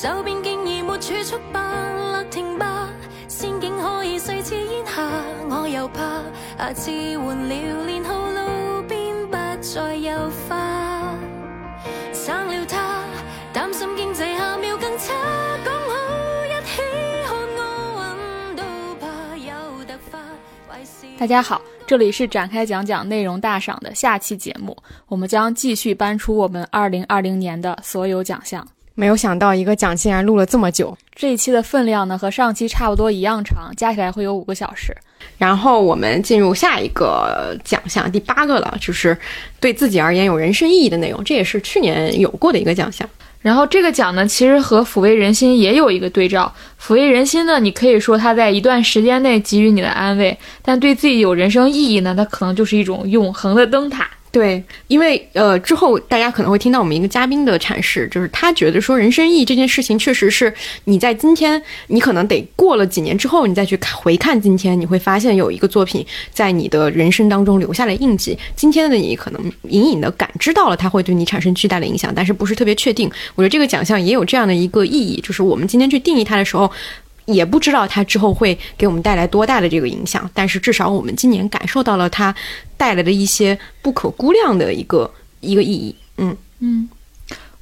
就便竟已没储蓄吧，勒停吧，仙境可以碎似烟霞，我又怕下次换了年号路边不再有花，生了他，担心经济下秒更差，讲好一起看奥运都怕有突发坏事。大家好，这里是展开讲讲内容大赏的下期节目，我们将继续搬出我们二零二零年的所有奖项。没有想到一个奖竟然录了这么久，这一期的分量呢和上期差不多一样长，加起来会有五个小时。然后我们进入下一个奖项，第八个了，就是对自己而言有人生意义的内容，这也是去年有过的一个奖项。然后这个奖呢，其实和抚慰人心也有一个对照。抚慰人心呢，你可以说它在一段时间内给予你的安慰，但对自己有人生意义呢，它可能就是一种永恒的灯塔。对，因为呃，之后大家可能会听到我们一个嘉宾的阐释，就是他觉得说人生意义这件事情，确实是你在今天，你可能得过了几年之后，你再去看回看今天，你会发现有一个作品在你的人生当中留下了印记。今天的你可能隐隐的感知到了它会对你产生巨大的影响，但是不是特别确定。我觉得这个奖项也有这样的一个意义，就是我们今天去定义它的时候。也不知道它之后会给我们带来多大的这个影响，但是至少我们今年感受到了它带来的一些不可估量的一个一个意义。嗯嗯，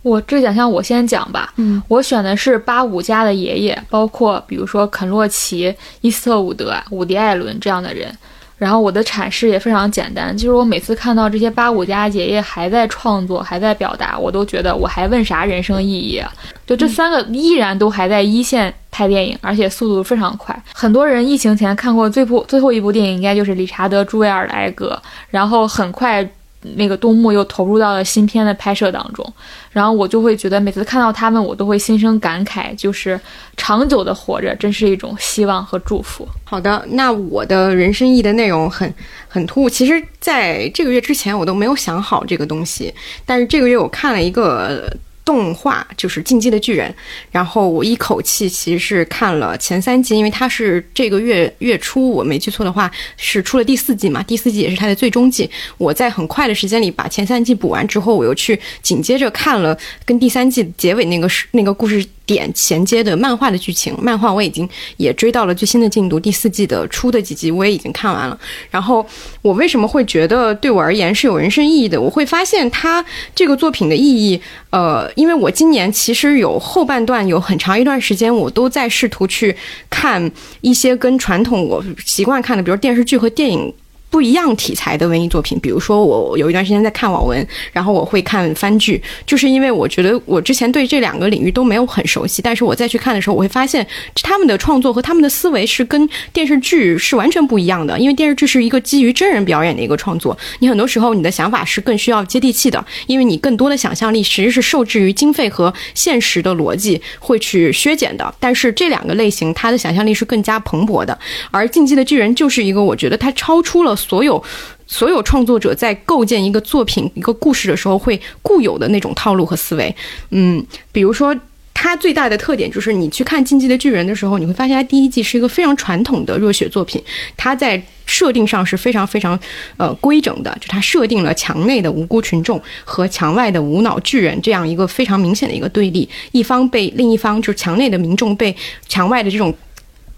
我这奖项我先讲吧。嗯，我选的是八五家的爷爷，包括比如说肯洛奇、伊斯特伍德、伍迪·艾伦这样的人。然后我的阐释也非常简单，就是我每次看到这些八五家爷爷还在创作、还在表达，我都觉得我还问啥人生意义啊？就这三个依然都还在一线拍电影，而且速度非常快。很多人疫情前看过最部最后一部电影，应该就是理查德·朱维尔的《哀歌》，然后很快。那个东木又投入到了新片的拍摄当中，然后我就会觉得每次看到他们，我都会心生感慨，就是长久的活着真是一种希望和祝福。好的，那我的人生意义的内容很很突兀，其实在这个月之前我都没有想好这个东西，但是这个月我看了一个。动画就是《进击的巨人》，然后我一口气其实是看了前三季，因为它是这个月月初，我没记错的话是出了第四季嘛，第四季也是它的最终季。我在很快的时间里把前三季补完之后，我又去紧接着看了跟第三季结尾那个是那个故事。点衔接的漫画的剧情，漫画我已经也追到了最新的进度，第四季的出的几集我也已经看完了。然后我为什么会觉得对我而言是有人生意义的？我会发现它这个作品的意义，呃，因为我今年其实有后半段有很长一段时间，我都在试图去看一些跟传统我习惯看的，比如电视剧和电影。不一样题材的文艺作品，比如说我有一段时间在看网文，然后我会看番剧，就是因为我觉得我之前对这两个领域都没有很熟悉，但是我再去看的时候，我会发现他们的创作和他们的思维是跟电视剧是完全不一样的。因为电视剧是一个基于真人表演的一个创作，你很多时候你的想法是更需要接地气的，因为你更多的想象力其实是受制于经费和现实的逻辑会去削减的。但是这两个类型，它的想象力是更加蓬勃的，而《进击的巨人》就是一个我觉得它超出了。所有所有创作者在构建一个作品、一个故事的时候，会固有的那种套路和思维。嗯，比如说，它最大的特点就是，你去看《进击的巨人》的时候，你会发现它第一季是一个非常传统的热血作品。它在设定上是非常非常呃规整的，就它设定了墙内的无辜群众和墙外的无脑巨人这样一个非常明显的一个对立，一方被另一方就是墙内的民众被墙外的这种。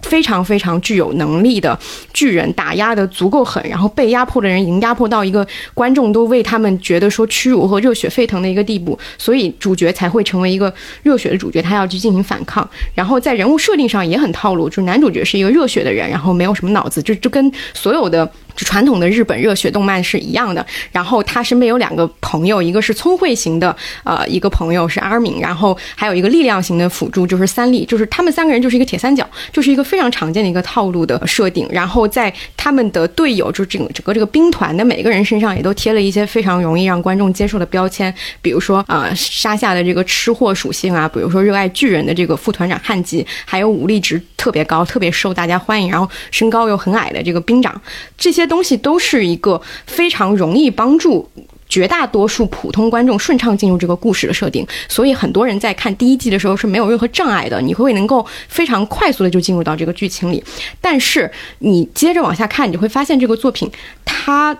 非常非常具有能力的巨人打压的足够狠，然后被压迫的人已经压迫到一个观众都为他们觉得说屈辱和热血沸腾的一个地步，所以主角才会成为一个热血的主角，他要去进行反抗。然后在人物设定上也很套路，就是男主角是一个热血的人，然后没有什么脑子，就就跟所有的。就传统的日本热血动漫是一样的，然后他身边有两个朋友，一个是聪慧型的，呃，一个朋友是阿尔敏，然后还有一个力量型的辅助就是三笠，就是他们三个人就是一个铁三角，就是一个非常常见的一个套路的设定。然后在他们的队友，就整整个这个兵团的每个人身上也都贴了一些非常容易让观众接受的标签，比如说啊沙下的这个吃货属性啊，比如说热爱巨人的这个副团长汉吉，还有武力值特别高、特别受大家欢迎，然后身高又很矮的这个兵长，这些。东西都是一个非常容易帮助绝大多数普通观众顺畅进入这个故事的设定，所以很多人在看第一季的时候是没有任何障碍的，你会能够非常快速的就进入到这个剧情里。但是你接着往下看，你就会发现这个作品它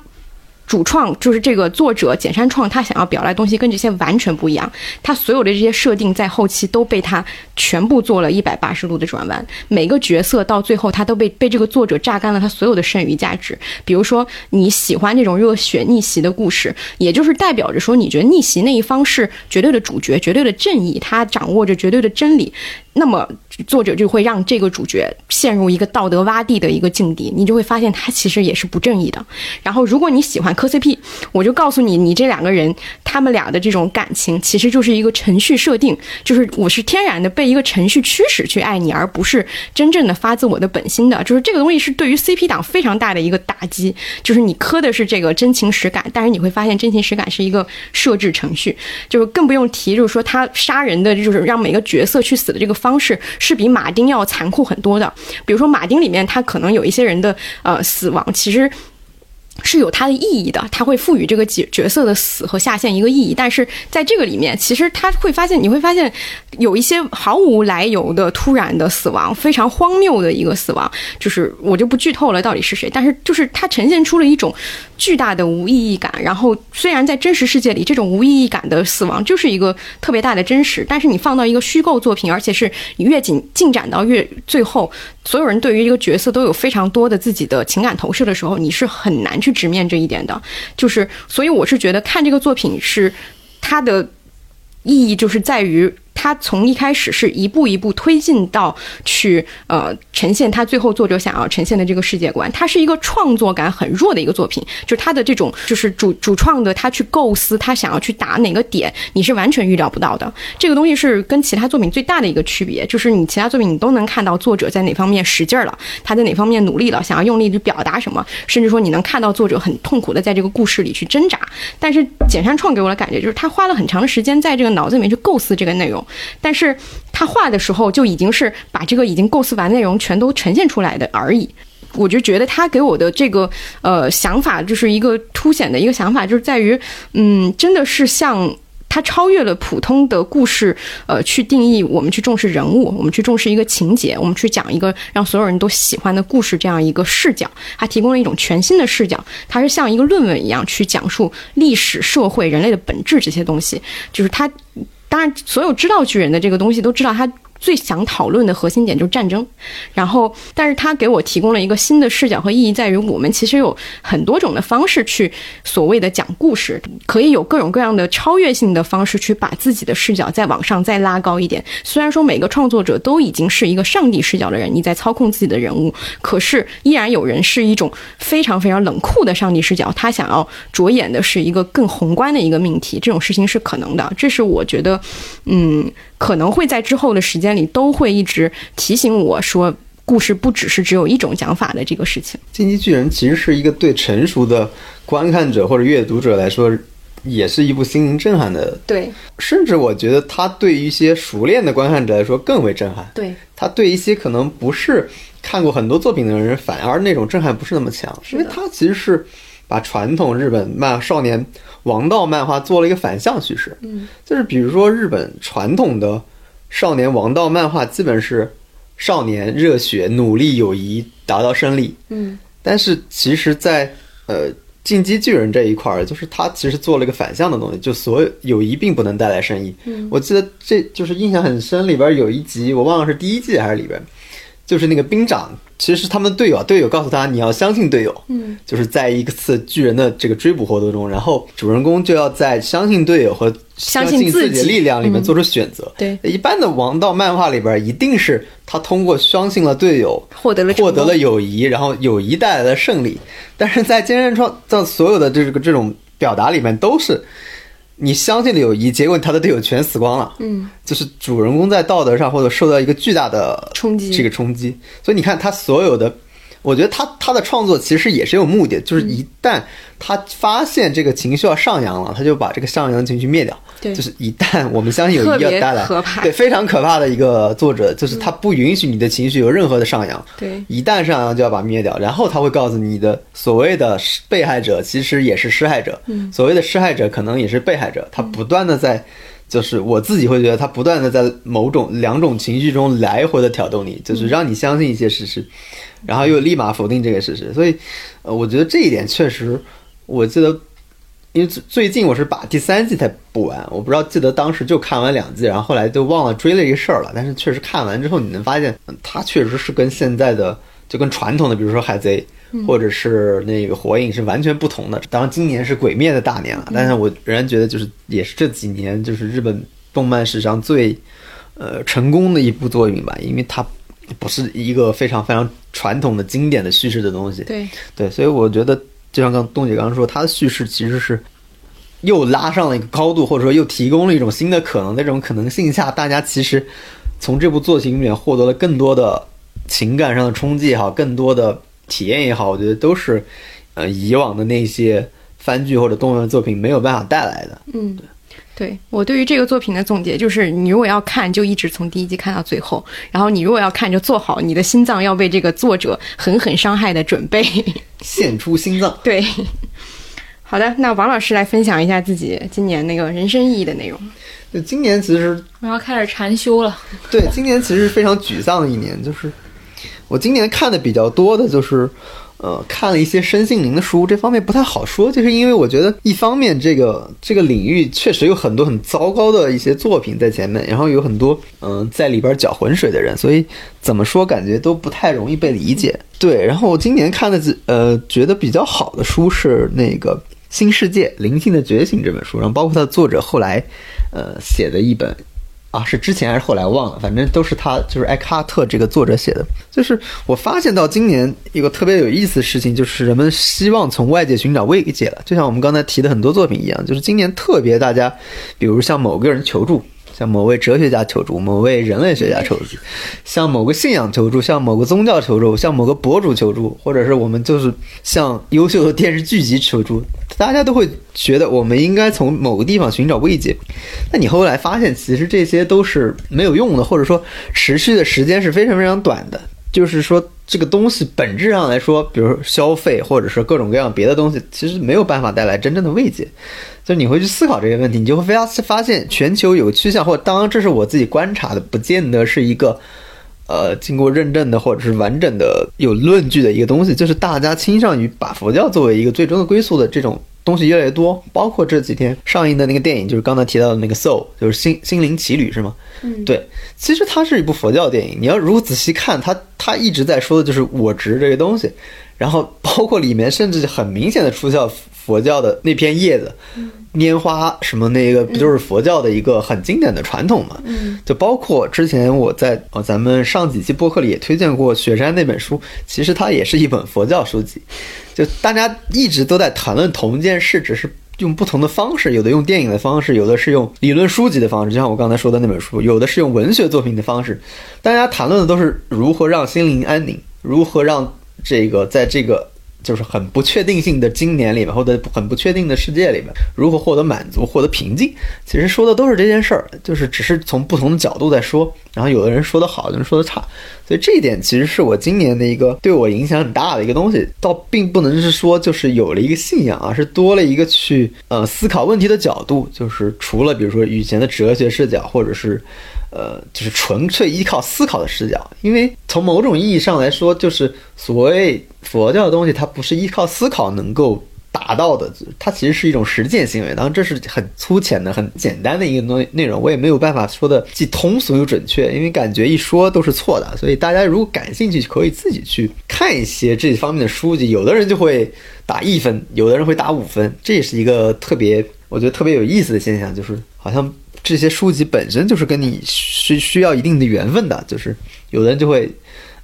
主创就是这个作者简山创，他想要表达的东西跟这些完全不一样。他所有的这些设定在后期都被他全部做了一百八十度的转弯，每个角色到最后他都被被这个作者榨干了他所有的剩余价值。比如说你喜欢这种热血逆袭的故事，也就是代表着说你觉得逆袭那一方是绝对的主角、绝对的正义，他掌握着绝对的真理。那么作者就会让这个主角陷入一个道德洼地的一个境地，你就会发现他其实也是不正义的。然后，如果你喜欢磕 CP，我就告诉你，你这两个人他们俩的这种感情其实就是一个程序设定，就是我是天然的被一个程序驱使去爱你，而不是真正的发自我的本心的。就是这个东西是对于 CP 党非常大的一个打击，就是你磕的是这个真情实感，但是你会发现真情实感是一个设置程序，就是更不用提，就是说他杀人的，就是让每个角色去死的这个方式是比马丁要残酷很多的。比如说马丁里面，他可能有一些人的呃死亡，其实。是有它的意义的，它会赋予这个角角色的死和下线一个意义。但是在这个里面，其实他会发现，你会发现有一些毫无来由的突然的死亡，非常荒谬的一个死亡。就是我就不剧透了，到底是谁？但是就是它呈现出了一种巨大的无意义感。然后虽然在真实世界里，这种无意义感的死亡就是一个特别大的真实，但是你放到一个虚构作品，而且是你越进进展到越最后，所有人对于一个角色都有非常多的自己的情感投射的时候，你是很难去。去直面这一点的，就是所以我是觉得看这个作品是它的意义，就是在于。他从一开始是一步一步推进到去呃呈现他最后作者想要呈现的这个世界观，它是一个创作感很弱的一个作品，就是他的这种就是主主创的他去构思他想要去打哪个点，你是完全预料不到的。这个东西是跟其他作品最大的一个区别，就是你其他作品你都能看到作者在哪方面使劲了，他在哪方面努力了，想要用力去表达什么，甚至说你能看到作者很痛苦的在这个故事里去挣扎。但是简山创给我的感觉就是他花了很长的时间在这个脑子里面去构思这个内容。但是他画的时候就已经是把这个已经构思完内容全都呈现出来的而已。我就觉得他给我的这个呃想法，就是一个凸显的一个想法，就是在于，嗯，真的是像他超越了普通的故事，呃，去定义我们去重视人物，我们去重视一个情节，我们去讲一个让所有人都喜欢的故事这样一个视角。他提供了一种全新的视角，它是像一个论文一样去讲述历史、社会、人类的本质这些东西，就是他。当然，所有知道巨人的这个东西都知道他。最想讨论的核心点就是战争，然后，但是他给我提供了一个新的视角和意义，在于我们其实有很多种的方式去所谓的讲故事，可以有各种各样的超越性的方式去把自己的视角再往上再拉高一点。虽然说每个创作者都已经是一个上帝视角的人，你在操控自己的人物，可是依然有人是一种非常非常冷酷的上帝视角，他想要着眼的是一个更宏观的一个命题，这种事情是可能的。这是我觉得，嗯。可能会在之后的时间里都会一直提醒我说，故事不只是只有一种讲法的这个事情。进击巨人其实是一个对成熟的观看者或者阅读者来说，也是一部心灵震撼的。对，甚至我觉得它对于一些熟练的观看者来说更为震撼。对，它对一些可能不是看过很多作品的人，反而那种震撼不是那么强，因为它其实是把传统日本漫少年。王道漫画做了一个反向叙事，嗯，就是比如说日本传统的少年王道漫画，基本是少年热血、努力、友谊，达到胜利，嗯，但是其实，在呃进击巨人这一块儿，就是他其实做了一个反向的东西，就所有友谊并不能带来胜利。嗯，我记得这就是印象很深，里边有一集我忘了是第一季还是里边。就是那个兵长，其实是他们的队友，队友告诉他你要相信队友。嗯，就是在一次巨人的这个追捕活动中，然后主人公就要在相信队友和相信自己的力量里面做出选择。对，一般的王道漫画里边，一定是他通过相信了队友，获得了获得了友谊，然后友谊带来了胜利。但是在坚韧创造所有的这个这种表达里面，都是。你相信了友谊，结果他的队友全死光了。嗯，就是主人公在道德上或者受到一个巨大的冲击，这个冲击。所以你看他所有的。我觉得他他的创作其实也是有目的，就是一旦他发现这个情绪要上扬了，他就把这个上扬情绪灭掉。对，就是一旦我们相信有一个带来，对非常可怕的一个作者，就是他不允许你的情绪有任何的上扬。对，一旦上扬就要把灭掉，然后他会告诉你的所谓的被害者其实也是施害者，所谓的施害者可能也是被害者，他不断的在。就是我自己会觉得，他不断的在某种两种情绪中来回的挑逗你，就是让你相信一些事实，然后又立马否定这个事实。所以，呃，我觉得这一点确实，我记得，因为最最近我是把第三季才补完，我不知道记得当时就看完两季，然后后来就忘了追了一个事儿了。但是确实看完之后，你能发现，嗯它确实是跟现在的就跟传统的，比如说海贼。或者是那个火影是完全不同的。当然，今年是鬼灭的大年了，但是我仍然觉得就是也是这几年就是日本动漫史上最呃成功的一部作品吧，因为它不是一个非常非常传统的经典的叙事的东西。对，对，所以我觉得就像刚东姐刚刚说，它的叙事其实是又拉上了一个高度，或者说又提供了一种新的可能。在这种可能性下，大家其实从这部作品里面获得了更多的情感上的冲击也好，更多的体验也好，我觉得都是呃以往的那些番剧或者动漫作品没有办法带来的。嗯，对我对于这个作品的总结就是，你如果要看，就一直从第一集看到最后；然后你如果要看，就做好你的心脏要被这个作者狠狠伤害的准备。献出心脏，对，好的，那王老师来分享一下自己今年那个人生意义的内容。就今年其实我要开始禅修了。对，今年其实非常沮丧的一年，就是我今年看的比较多的就是，呃，看了一些身心灵的书，这方面不太好说，就是因为我觉得一方面这个这个领域确实有很多很糟糕的一些作品在前面，然后有很多嗯、在里边搅浑水的人，所以怎么说感觉都不太容易被理解。对，然后我今年看的呃觉得比较好的书是那个。新世界灵性的觉醒这本书，然后包括它的作者后来，呃写的一本啊，是之前还是后来忘了，反正都是他，就是艾克哈特这个作者写的。就是我发现到今年一个特别有意思的事情，就是人们希望从外界寻找慰藉了，就像我们刚才提的很多作品一样，就是今年特别大家，比如向某个人求助。向某位哲学家求助，某位人类学家求助，向某个信仰求助，向某个宗教求助，向某个博主求助，或者是我们就是向优秀的电视剧集求助，大家都会觉得我们应该从某个地方寻找慰藉。那你后来发现，其实这些都是没有用的，或者说持续的时间是非常非常短的。就是说，这个东西本质上来说，比如说消费，或者是各种各样别的东西，其实没有办法带来真正的慰藉。就你会去思考这些问题，你就会发发现全球有个趋向，或当然这是我自己观察的，不见得是一个呃经过认证的或者是完整的有论据的一个东西，就是大家倾向于把佛教作为一个最终的归宿的这种东西越来越多。包括这几天上映的那个电影，就是刚才提到的那个《Soul》，就是心心灵奇旅，是吗？嗯，对，其实它是一部佛教电影。你要如果仔细看，它它一直在说的就是我执这个东西，然后包括里面甚至很明显的出现佛教的那片叶子、拈花什么那个，不就是佛教的一个很经典的传统嘛？嗯，就包括之前我在呃咱们上几期播客里也推荐过雪山那本书，其实它也是一本佛教书籍。就大家一直都在谈论同一件事，只是用不同的方式，有的用电影的方式，有的是用理论书籍的方式，就像我刚才说的那本书，有的是用文学作品的方式。大家谈论的都是如何让心灵安宁，如何让这个在这个就是很不确定性的今年里面，或者很不确定的世界里面，如何获得满足、获得平静。其实说的都是这件事儿，就是只是从不同的角度在说。然后有的人说的好，有人说的差，所以这一点其实是我今年的一个对我影响很大的一个东西。倒并不能是说就是有了一个信仰，而是多了一个去呃思考问题的角度。就是除了比如说以前的哲学视角，或者是呃就是纯粹依靠思考的视角，因为从某种意义上来说，就是所谓佛教的东西，它不是依靠思考能够。达到的，它其实是一种实践行为。当然，这是很粗浅的、很简单的一个内内容，我也没有办法说的既通俗又准确，因为感觉一说都是错的。所以大家如果感兴趣，可以自己去看一些这方面的书籍。有的人就会打一分，有的人会打五分，这也是一个特别，我觉得特别有意思的现象，就是好像这些书籍本身就是跟你需需要一定的缘分的，就是有的人就会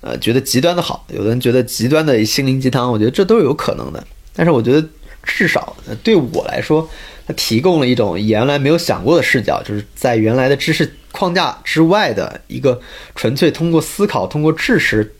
呃觉得极端的好，有的人觉得极端的心灵鸡汤，我觉得这都是有可能的。但是我觉得。至少对我来说，它提供了一种原来没有想过的视角，就是在原来的知识框架之外的一个纯粹通过思考、通过知识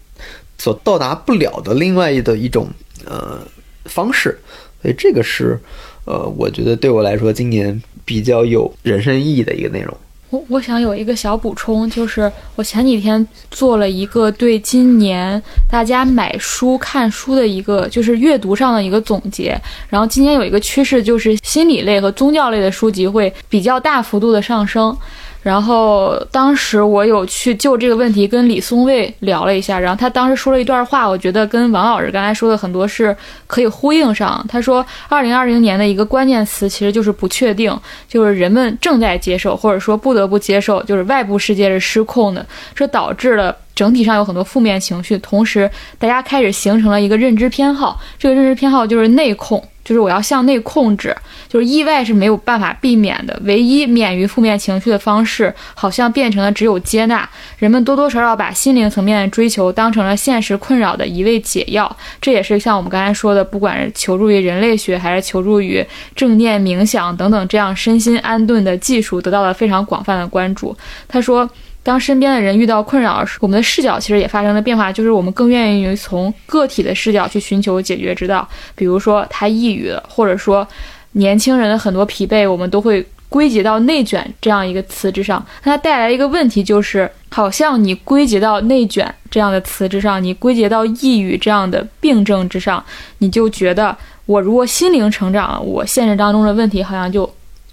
所到达不了的另外的一种呃方式。所以这个是呃，我觉得对我来说今年比较有人生意义的一个内容。我我想有一个小补充，就是我前几天做了一个对今年大家买书、看书的一个，就是阅读上的一个总结。然后今年有一个趋势，就是心理类和宗教类的书籍会比较大幅度的上升。然后当时我有去就这个问题跟李松蔚聊了一下，然后他当时说了一段话，我觉得跟王老师刚才说的很多是可以呼应上。他说，二零二零年的一个关键词其实就是不确定，就是人们正在接受或者说不得不接受，就是外部世界是失控的，这导致了。整体上有很多负面情绪，同时大家开始形成了一个认知偏好，这个认知偏好就是内控，就是我要向内控制，就是意外是没有办法避免的，唯一免于负面情绪的方式，好像变成了只有接纳。人们多多少少把心灵层面的追求当成了现实困扰的一味解药，这也是像我们刚才说的，不管是求助于人类学，还是求助于正念冥想等等这样身心安顿的技术，得到了非常广泛的关注。他说。当身边的人遇到困扰时，我们的视角其实也发生了变化，就是我们更愿意从个体的视角去寻求解决之道。比如说他抑郁了，或者说年轻人的很多疲惫，我们都会归结到“内卷”这样一个词之上。那它带来一个问题就是，好像你归结到“内卷”这样的词之上，你归结到抑郁这样的病症之上，你就觉得我如果心灵成长，我现实当中的问题好像就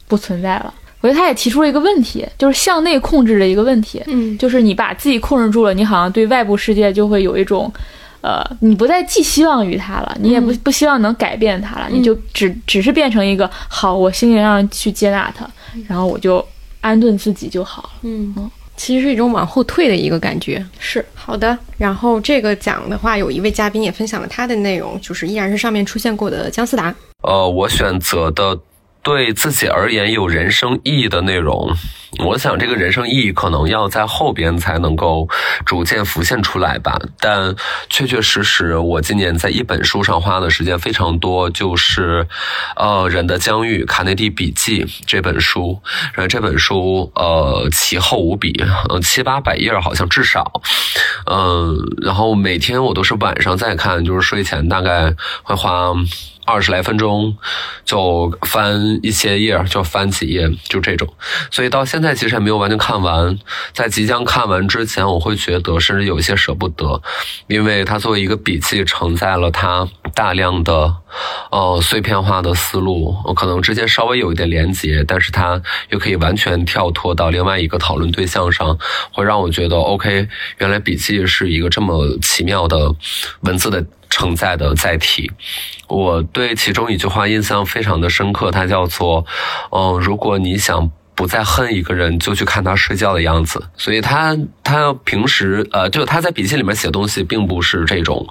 不存在了。我觉得他也提出了一个问题，就是向内控制的一个问题。嗯，就是你把自己控制住了，你好像对外部世界就会有一种，呃，你不再寄希望于他了，你也不不希望能改变他了，你就只只是变成一个好，我心灵上去接纳他，然后我就安顿自己就好了。嗯，其实是一种往后退的一个感觉。是好的。然后这个讲的话，有一位嘉宾也分享了他的内容，就是依然是上面出现过的姜思达。呃，我选择的。对自己而言有人生意义的内容，我想这个人生意义可能要在后边才能够逐渐浮现出来吧。但确确实实，我今年在一本书上花的时间非常多，就是呃《人的疆域》卡内蒂笔记这本书。然后这本书呃奇厚无比，呃七八百页好像至少，嗯，然后每天我都是晚上再看，就是睡前大概会花。二十来分钟就翻一些页，就翻几页，就这种。所以到现在其实还没有完全看完。在即将看完之前，我会觉得甚至有一些舍不得，因为它作为一个笔记，承载了它大量的呃碎片化的思路。可能之间稍微有一点连接，但是它又可以完全跳脱到另外一个讨论对象上，会让我觉得 OK，原来笔记是一个这么奇妙的文字的。承载的载体，我对其中一句话印象非常的深刻，它叫做：“嗯，如果你想。”不再恨一个人，就去看他睡觉的样子。所以他他平时呃，就他在笔记里面写东西，并不是这种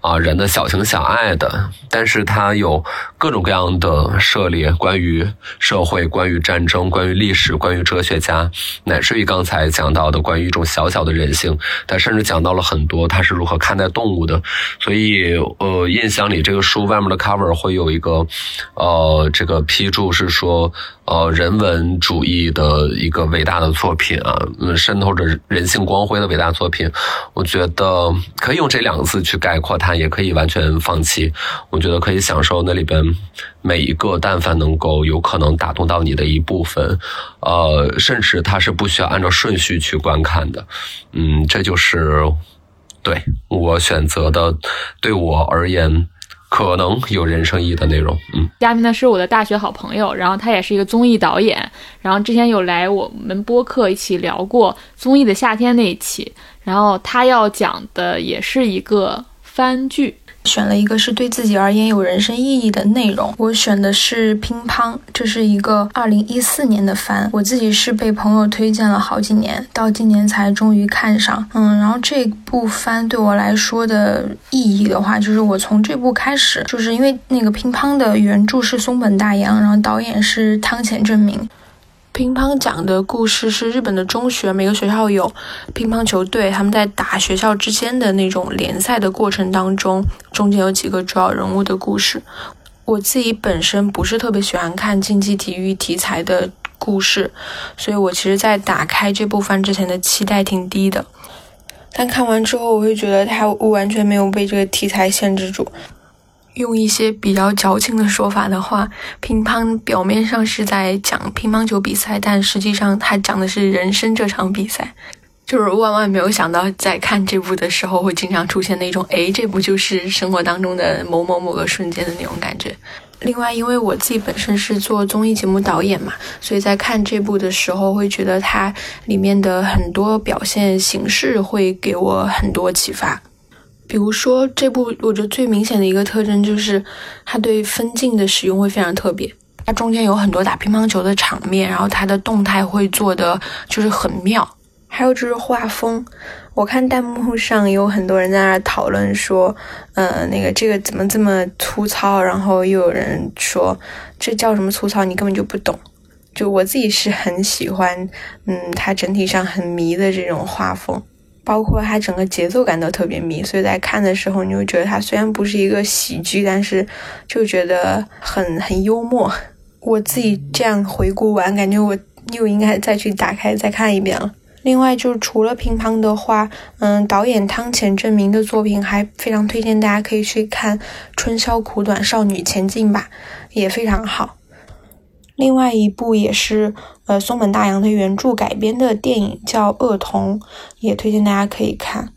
啊人的小情小爱的，但是他有各种各样的涉猎，关于社会、关于战争、关于历史、关于哲学家，乃至于刚才讲到的关于一种小小的人性。他甚至讲到了很多他是如何看待动物的。所以呃，印象里这个书外面的 cover 会有一个呃这个批注是说。呃，人文主义的一个伟大的作品啊，渗透着人性光辉的伟大作品，我觉得可以用这两个字去概括它，也可以完全放弃。我觉得可以享受那里边每一个，但凡能够有可能打动到你的一部分，呃，甚至它是不需要按照顺序去观看的。嗯，这就是对我选择的，对我而言。可能有人生意义的内容。嗯，嘉宾呢是我的大学好朋友，然后他也是一个综艺导演，然后之前有来我们播客一起聊过综艺的夏天那一期，然后他要讲的也是一个番剧。选了一个是对自己而言有人生意义的内容，我选的是乒乓，这是一个二零一四年的番，我自己是被朋友推荐了好几年，到今年才终于看上。嗯，然后这部番对我来说的意义的话，就是我从这部开始，就是因为那个乒乓的原著是松本大洋，然后导演是汤浅正明。乒乓讲的故事是日本的中学，每个学校有乒乓球队，他们在打学校之间的那种联赛的过程当中，中间有几个主要人物的故事。我自己本身不是特别喜欢看竞技体育题材的故事，所以我其实，在打开这部番之前的期待挺低的。但看完之后，我会觉得它完全没有被这个题材限制住。用一些比较矫情的说法的话，乒乓表面上是在讲乒乓球比赛，但实际上它讲的是人生这场比赛。就是万万没有想到，在看这部的时候会经常出现那种，哎，这部就是生活当中的某某某个瞬间的那种感觉。另外，因为我自己本身是做综艺节目导演嘛，所以在看这部的时候，会觉得它里面的很多表现形式会给我很多启发。比如说，这部我觉得最明显的一个特征就是，它对分镜的使用会非常特别。它中间有很多打乒乓球的场面，然后它的动态会做的就是很妙。还有就是画风，我看弹幕上有很多人在那讨论说，呃，那个这个怎么这么粗糙？然后又有人说这叫什么粗糙？你根本就不懂。就我自己是很喜欢，嗯，它整体上很迷的这种画风，包括它整个节奏感都特别迷，所以在看的时候，你会觉得它虽然不是一个喜剧，但是就觉得很很幽默。我自己这样回顾完，感觉我又应该再去打开再看一遍了。另外，就是除了乒乓的话，嗯，导演汤浅证明的作品还非常推荐大家可以去看《春宵苦短，少女前进吧》，也非常好。另外一部也是呃松本大洋的原著改编的电影叫《恶童》，也推荐大家可以看。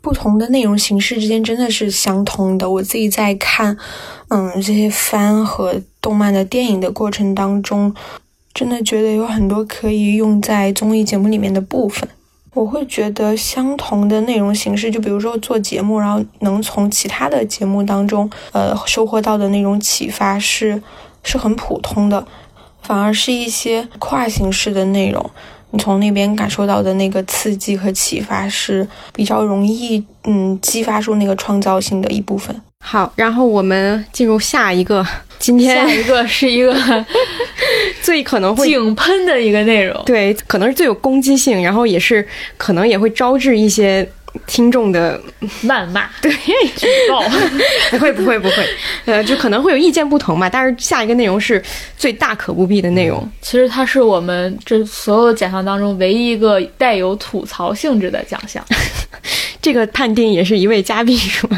不同的内容形式之间真的是相通的。我自己在看，嗯，这些番和动漫的电影的过程当中，真的觉得有很多可以用在综艺节目里面的部分。我会觉得相同的内容形式，就比如说做节目，然后能从其他的节目当中，呃，收获到的那种启发是是很普通的，反而是一些跨形式的内容。你从那边感受到的那个刺激和启发是比较容易，嗯，激发出那个创造性的一部分。好，然后我们进入下一个，今天下一个是一个 最可能会井喷的一个内容，对，可能是最有攻击性，然后也是可能也会招致一些听众的谩骂、对。举报。不会不会不会，呃，就可能会有意见不同嘛。但是下一个内容是最大可不必的内容，其实它是我们这所有的奖项当中唯一一个带有吐槽性质的奖项，这个判定也是一位嘉宾说，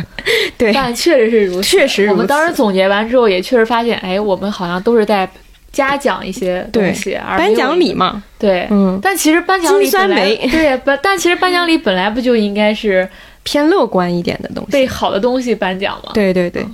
对，但确实是如此。确实如此。我们当时总结完之后，也确实发现，哎，我们好像都是在嘉奖一些东西，而颁。奖礼嘛，对，嗯但其实颁奖礼本来梅对，不，但其实颁奖礼本来不就应该是偏乐观一点的东西。被好的东西颁奖嘛？对对对，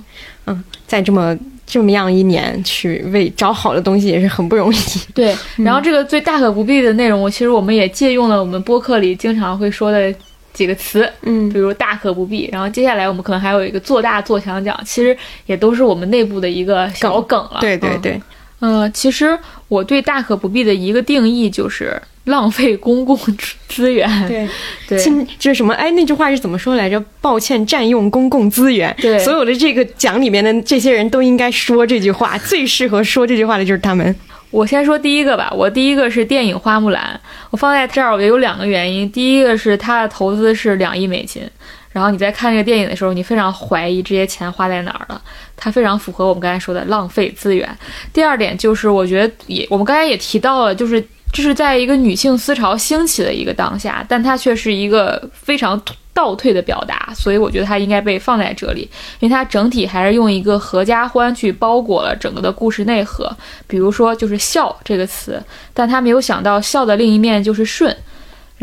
嗯，在这么这么样一年去为找好的东西也是很不容易。对，然后这个最大可不必的内容，我其实我们也借用了我们播客里经常会说的几个词，嗯比如大可不必。然后接下来我们可能还有一个做大做强奖，其实也都是我们内部的一个小梗了。嗯对对对，呃，其实我对大可不必的一个定义就是浪费公共资源。对对亲，就是什么？哎，那句话是怎么说来着？抱歉，占用公共资源。对所有的这个奖里面的这些人都应该说这句话，最适合说这句话的就是他们。我先说第一个吧，我第一个是电影《花木兰》，我放在这儿，我觉得有两个原因。第一个是它的投资是两亿美金，然后你在看这个电影的时候，你非常怀疑这些钱花在哪儿了，它非常符合我们刚才说的浪费资源。第二点就是，我觉得也我们刚才也提到了，就是这是在一个女性思潮兴起的一个当下，但它却是一个非常倒退的表达，所以我觉得它应该被放在这里，因为它整体还是用一个合家欢去包裹了整个的故事内核。比如说就是孝这个词，但他没有想到孝的另一面就是顺。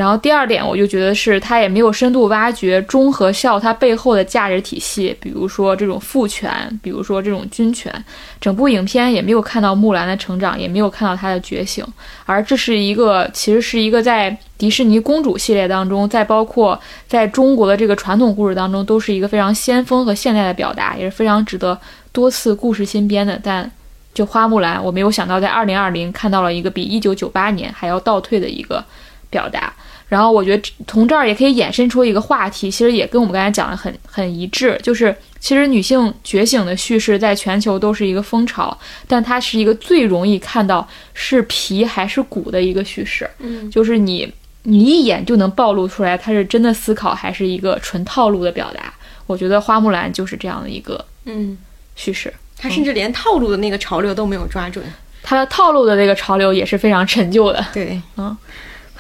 然后第二点，我就觉得是他也没有深度挖掘中和孝它背后的价值体系，比如说这种父权，比如说这种军权。整部影片也没有看到木兰的成长，也没有看到她的觉醒，而这是一个其实是一个在迪士尼公主系列当中，再包括在中国的这个传统故事当中，都是一个非常先锋和现代的表达，也是非常值得多次故事新编的。但就花木兰，我没有想到在二零二零看到了一个比一九九八年还要倒退的一个表达。然后我觉得从这儿也可以衍生出一个话题，其实也跟我们刚才讲的很很一致，就是其实女性觉醒的叙事在全球都是一个风潮，但它是一个最容易看到是皮还是骨的一个叙事，嗯，就是你你一眼就能暴露出来它是真的思考还是一个纯套路的表达。我觉得花木兰就是这样的一个嗯，叙事，他甚至连套路的那个潮流都没有抓准。它的套路的那个潮流也是非常陈旧的。对，嗯，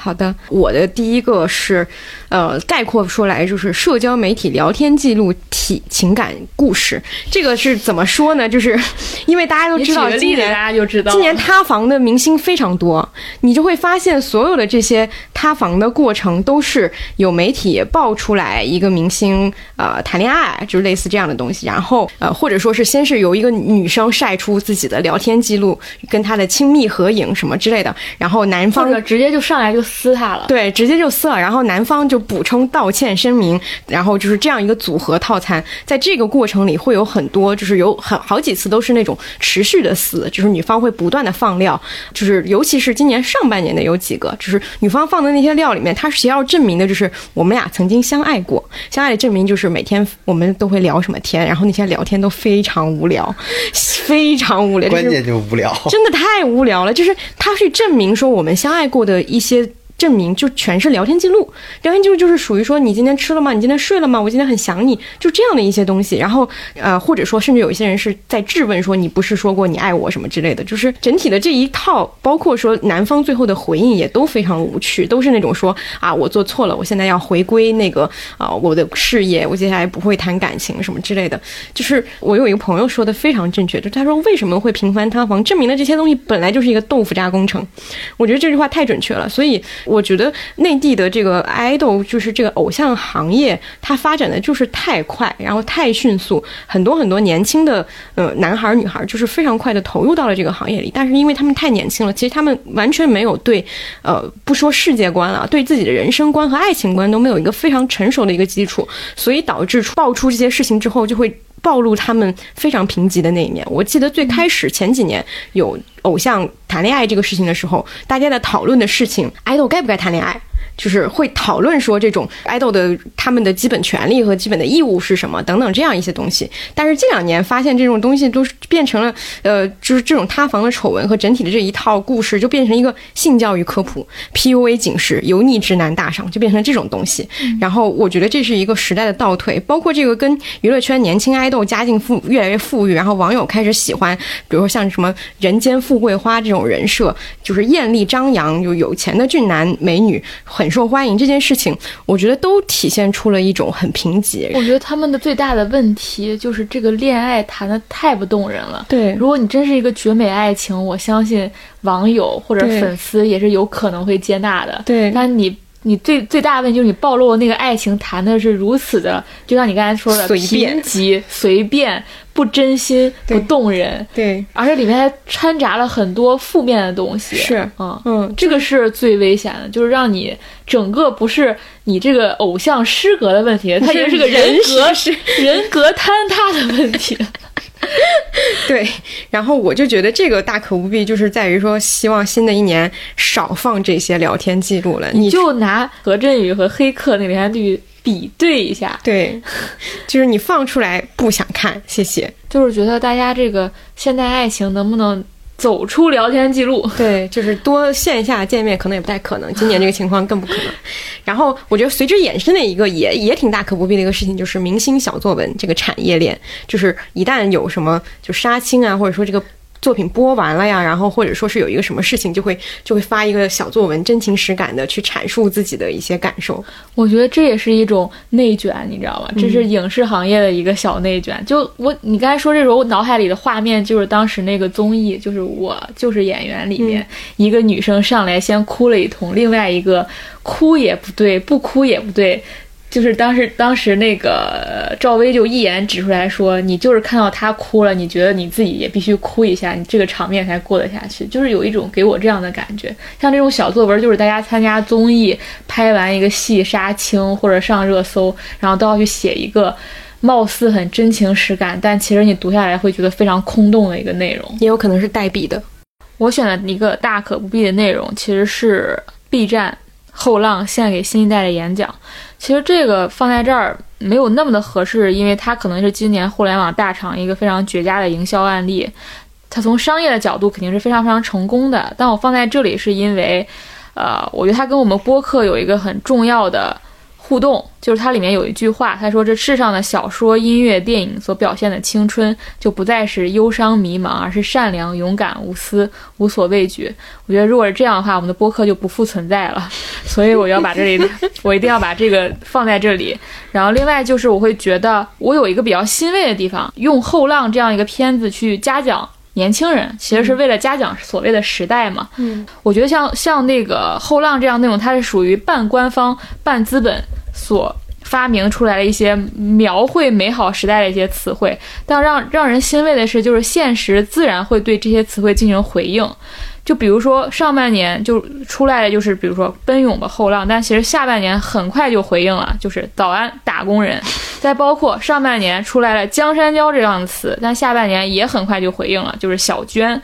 好的，我的第一个是，呃，概括说来就是社交媒体聊天记录体情感故事。这个是怎么说呢？就是因为大家都知道今举个例子，大年家就知道。今年塌房的明星非常多，你就会发现所有的这些塌房的过程都是有媒体爆出来一个明星呃谈恋爱，就是类似这样的东西，然后呃或者说是先是由一个女生晒出自己的聊天记录，跟她的亲密合影什么之类的，然后男或方者直接就上来就撕他了。对，直接就撕了，然后男方就补充道歉声明，然后就是这样一个组合套餐。在这个过程里，会有很多，就是有很好几次都是那种持续的撕，就是女方会不断的放料，就是尤其是今年上半年的有几个，就是女方放的那些料里面，她是要证明的就是我们俩曾经相爱过，相爱的证明就是每天我们都会聊什么天，然后那些聊天都非常无聊，非常无聊，关键就无聊。真的太无聊了。就是他去证明说我们相爱过的一些。证明就全是聊天记录，聊天记录就是属于说你今天吃了吗？你今天睡了吗？我今天很想你，就这样的一些东西。然后呃，或者说甚至有一些人是在质问说你不是说过你爱我什么之类的，就是整体的这一套，包括说男方最后的回应也都非常无趣，都是那种说啊我做错了，我现在要回归那个啊、我的事业，我接下来不会谈感情什么之类的。就是我有一个朋友说的非常正确，就他说为什么会频繁塌房，证明了这些东西本来就是一个豆腐渣工程。我觉得这句话太准确了，所以我觉得内地的这个 idol 就是这个偶像行业，它发展的就是太快，然后太迅速，很多很多年轻的呃男孩儿女孩儿就是非常快的投入到了这个行业里，但是因为他们太年轻了，其实他们完全没有对呃不说世界观了，对自己的人生观和爱情观都没有一个非常成熟的一个基础，所以导致爆出这些事情之后就会。暴露他们非常贫瘠的那一面。我记得最开始前几年有偶像谈恋爱这个事情的时候，大家在讨论的事情爱豆该不该谈恋爱？就是会讨论说这种 idol 的他们的基本权利和基本的义务是什么等等这样一些东西。但是近两年发现这种东西都是变成了呃，就是这种塌房的丑闻和整体的这一套故事就变成一个性教育科普、PUA 警示、油腻直男大赏，就变成这种东西。然后我觉得这是一个时代的倒退，包括这个跟娱乐圈年轻爱豆家境富越来越富裕，然后网友开始喜欢，比如说像什么人间富贵花这种人设，就是艳丽张扬、又有钱的俊男美女很受欢迎这件事情，我觉得都体现出了一种很贫瘠。我觉得他们的最大的问题就是这个恋爱谈的太不动人了。对如果你真是一个绝美爱情，我相信网友或者粉丝也是有可能会接纳的。对但你你最最大的问题就是你暴露的那个爱情谈的是如此的，就像你刚才说的，贫瘠、随便、不真心、不动人，对，而且里面还掺杂了很多负面的东西。是嗯。嗯，这个是最危险的，就是让你整个不是你这个偶像失格的问题，它也是个人格是人格坍塌的问题。对，然后我就觉得这个大可不必，就是在于说，希望新的一年少放这些聊天记录了。你你就拿何振宇和黑客那个连续剧比对一下，对，就是你放出来不想看，谢谢。就是觉得大家这个现代爱情能不能走出聊天记录？对，就是多线下见面可能也不太可能，今年这个情况更不可能。然后我觉得随之衍生的一个也也挺大可不必的一个事情，就是明星小作文这个产业链，就是一旦有什么就杀青啊，或者说这个。作品播完了呀，然后或者说是有一个什么事情，就会就会发一个小作文，真情实感的去阐述自己的一些感受。我觉得这也是一种内卷，你知道吗？这是嗯影视行业的一个小内卷。就我你刚才说这种，我脑海里的画面就是当时那个综艺，就是我就是演员里面、一个女生上来先哭了一通，另外一个哭也不对，不哭也不对。就是当时，当时那个呃赵薇就一眼指出来说：“你就是看到他哭了，你觉得你自己也必须哭一下，你这个场面才过得下去。”就是有一种给我这样的感觉。像这种小作文，就是大家参加综艺拍完一个戏杀青或者上热搜，然后都要去写一个貌似很真情实感，但其实你读下来会觉得非常空洞的一个内容。也有可能是代笔的。我选的一个大可不必的内容，其实是 B 站后浪献给新一代的演讲。其实这个放在这儿没有那么的合适，因为它可能是今年互联网大厂一个非常绝佳的营销案例。它从商业的角度肯定是非常非常成功的，但我放在这里是因为，呃，我觉得它跟我们播客有一个很重要的互动，就是它里面有一句话，他说：“这世上的小说、音乐、电影所表现的青春，就不再是忧伤迷茫，而是善良、勇敢、无私、无所畏惧。”我觉得如果是这样的话，我们的播客就不复存在了。所以我要把这里，我一定要把这个放在这里。然后另外就是，我会觉得我有一个比较欣慰的地方，用《后浪》这样一个片子去嘉奖。年轻人其实是为了嘉奖所谓的时代嘛。嗯，我觉得像像那个后浪这样内容，它是属于半官方半资本所发明出来的一些描绘美好时代的一些词汇。但让让人欣慰的是，就是现实自然会对这些词汇进行回应。就比如说上半年就出来的就是比如说奔涌的后浪，但其实下半年很快就回应了，就是早安打工人。再包括上半年出来了江山娇这样的词，但下半年也很快就回应了，就是小娟。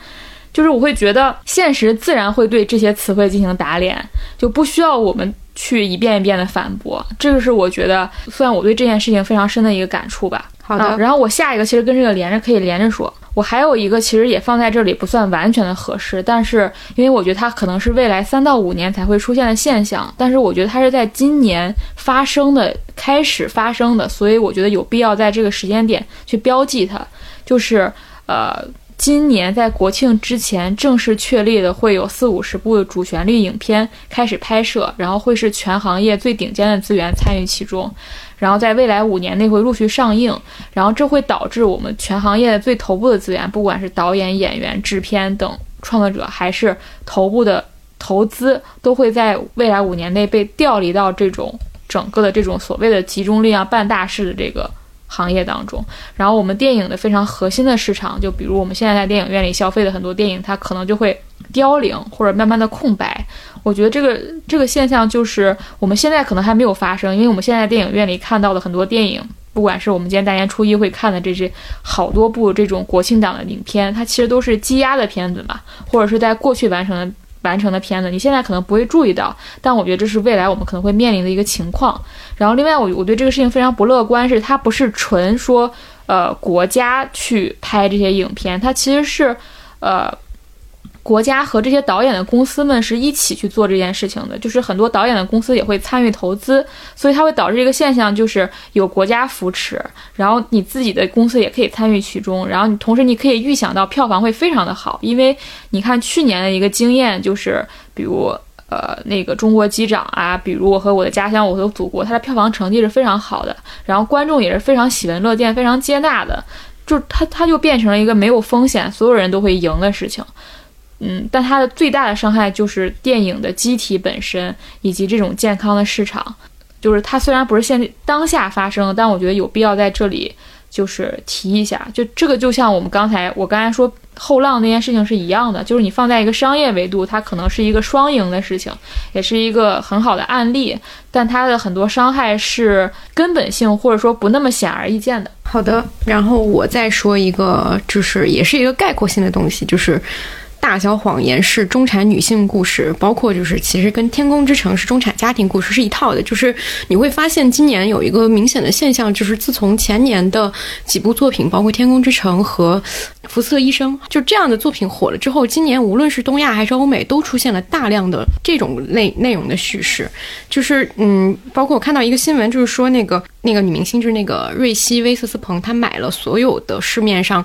就是我会觉得现实自然会对这些词汇进行打脸，就不需要我们去一遍一遍的反驳。这个是我觉得算我对这件事情非常深的一个感触吧。好的啊然后我下一个其实跟这个连着可以连着说，我还有一个其实也放在这里不算完全的合适，但是因为我觉得它可能是未来三到五年才会出现的现象，但是我觉得它是在今年发生的开始发生的，所以我觉得有必要在这个时间点去标记它，就是呃。今年在国庆之前正式确立的会有四五十部主旋律影片开始拍摄，然后会是全行业最顶尖的资源参与其中，然后在未来五年内会陆续上映，然后这会导致我们全行业最头部的资源，不管是导演、演员、制片等创作者，还是头部的投资，都会在未来五年内被调离到这种整个的这种所谓的集中力量办大事的这个行业当中。然后我们电影的非常核心的市场，就比如我们现在在电影院里消费的很多电影，它可能就会凋零或者慢慢的空白。我觉得这个这个现象就是我们现在可能还没有发生，因为我们现在电影院里看到的很多电影，不管是我们今天大年初一会看的这些好多部这种国庆档的影片，它其实都是积压的片子嘛，或者是在过去完成的。完成的片子，你现在可能不会注意到，但我觉得这是未来我们可能会面临的一个情况。然后，另外我我对这个事情非常不乐观，是它不是纯说呃国家去拍这些影片，它其实是呃国家和这些导演的公司们是一起去做这件事情的，就是很多导演的公司也会参与投资，所以它会导致一个现象，就是有国家扶持，然后你自己的公司也可以参与其中，然后你同时你可以预想到票房会非常的好，因为你看去年的一个经验就是，比如。呃，那个中国机长啊，比如我和我的家乡，我和祖国，它的票房成绩是非常好的，然后观众也是非常喜闻乐见、非常接纳的，就它它就变成了一个没有风险，所有人都会赢的事情。嗯，但它的最大的伤害就是电影的机体本身以及这种健康的市场。就是它虽然不是现当下发生，但我觉得有必要在这里就是提一下。就这个就像我们刚才我刚才说后浪那件事情是一样的，就是你放在一个商业维度，它可能是一个双赢的事情，也是一个很好的案例，但它的很多伤害是根本性或者说不那么显而易见的。好的，然后我再说一个，就是也是一个概括性的东西，就是。大小谎言是中产女性故事，包括就是其实跟《天空之城》是中产家庭故事是一套的。就是你会发现今年有一个明显的现象，就是自从前年的几部作品，包括《天空之城》和《福斯特医生》，就这样的作品火了之后，今年无论是东亚还是欧美，都出现了大量的这种类内容的叙事。就是嗯，包括我看到一个新闻，就是说那个那个女明星，就是那个瑞希·威瑟斯彭，她买了所有的市面上。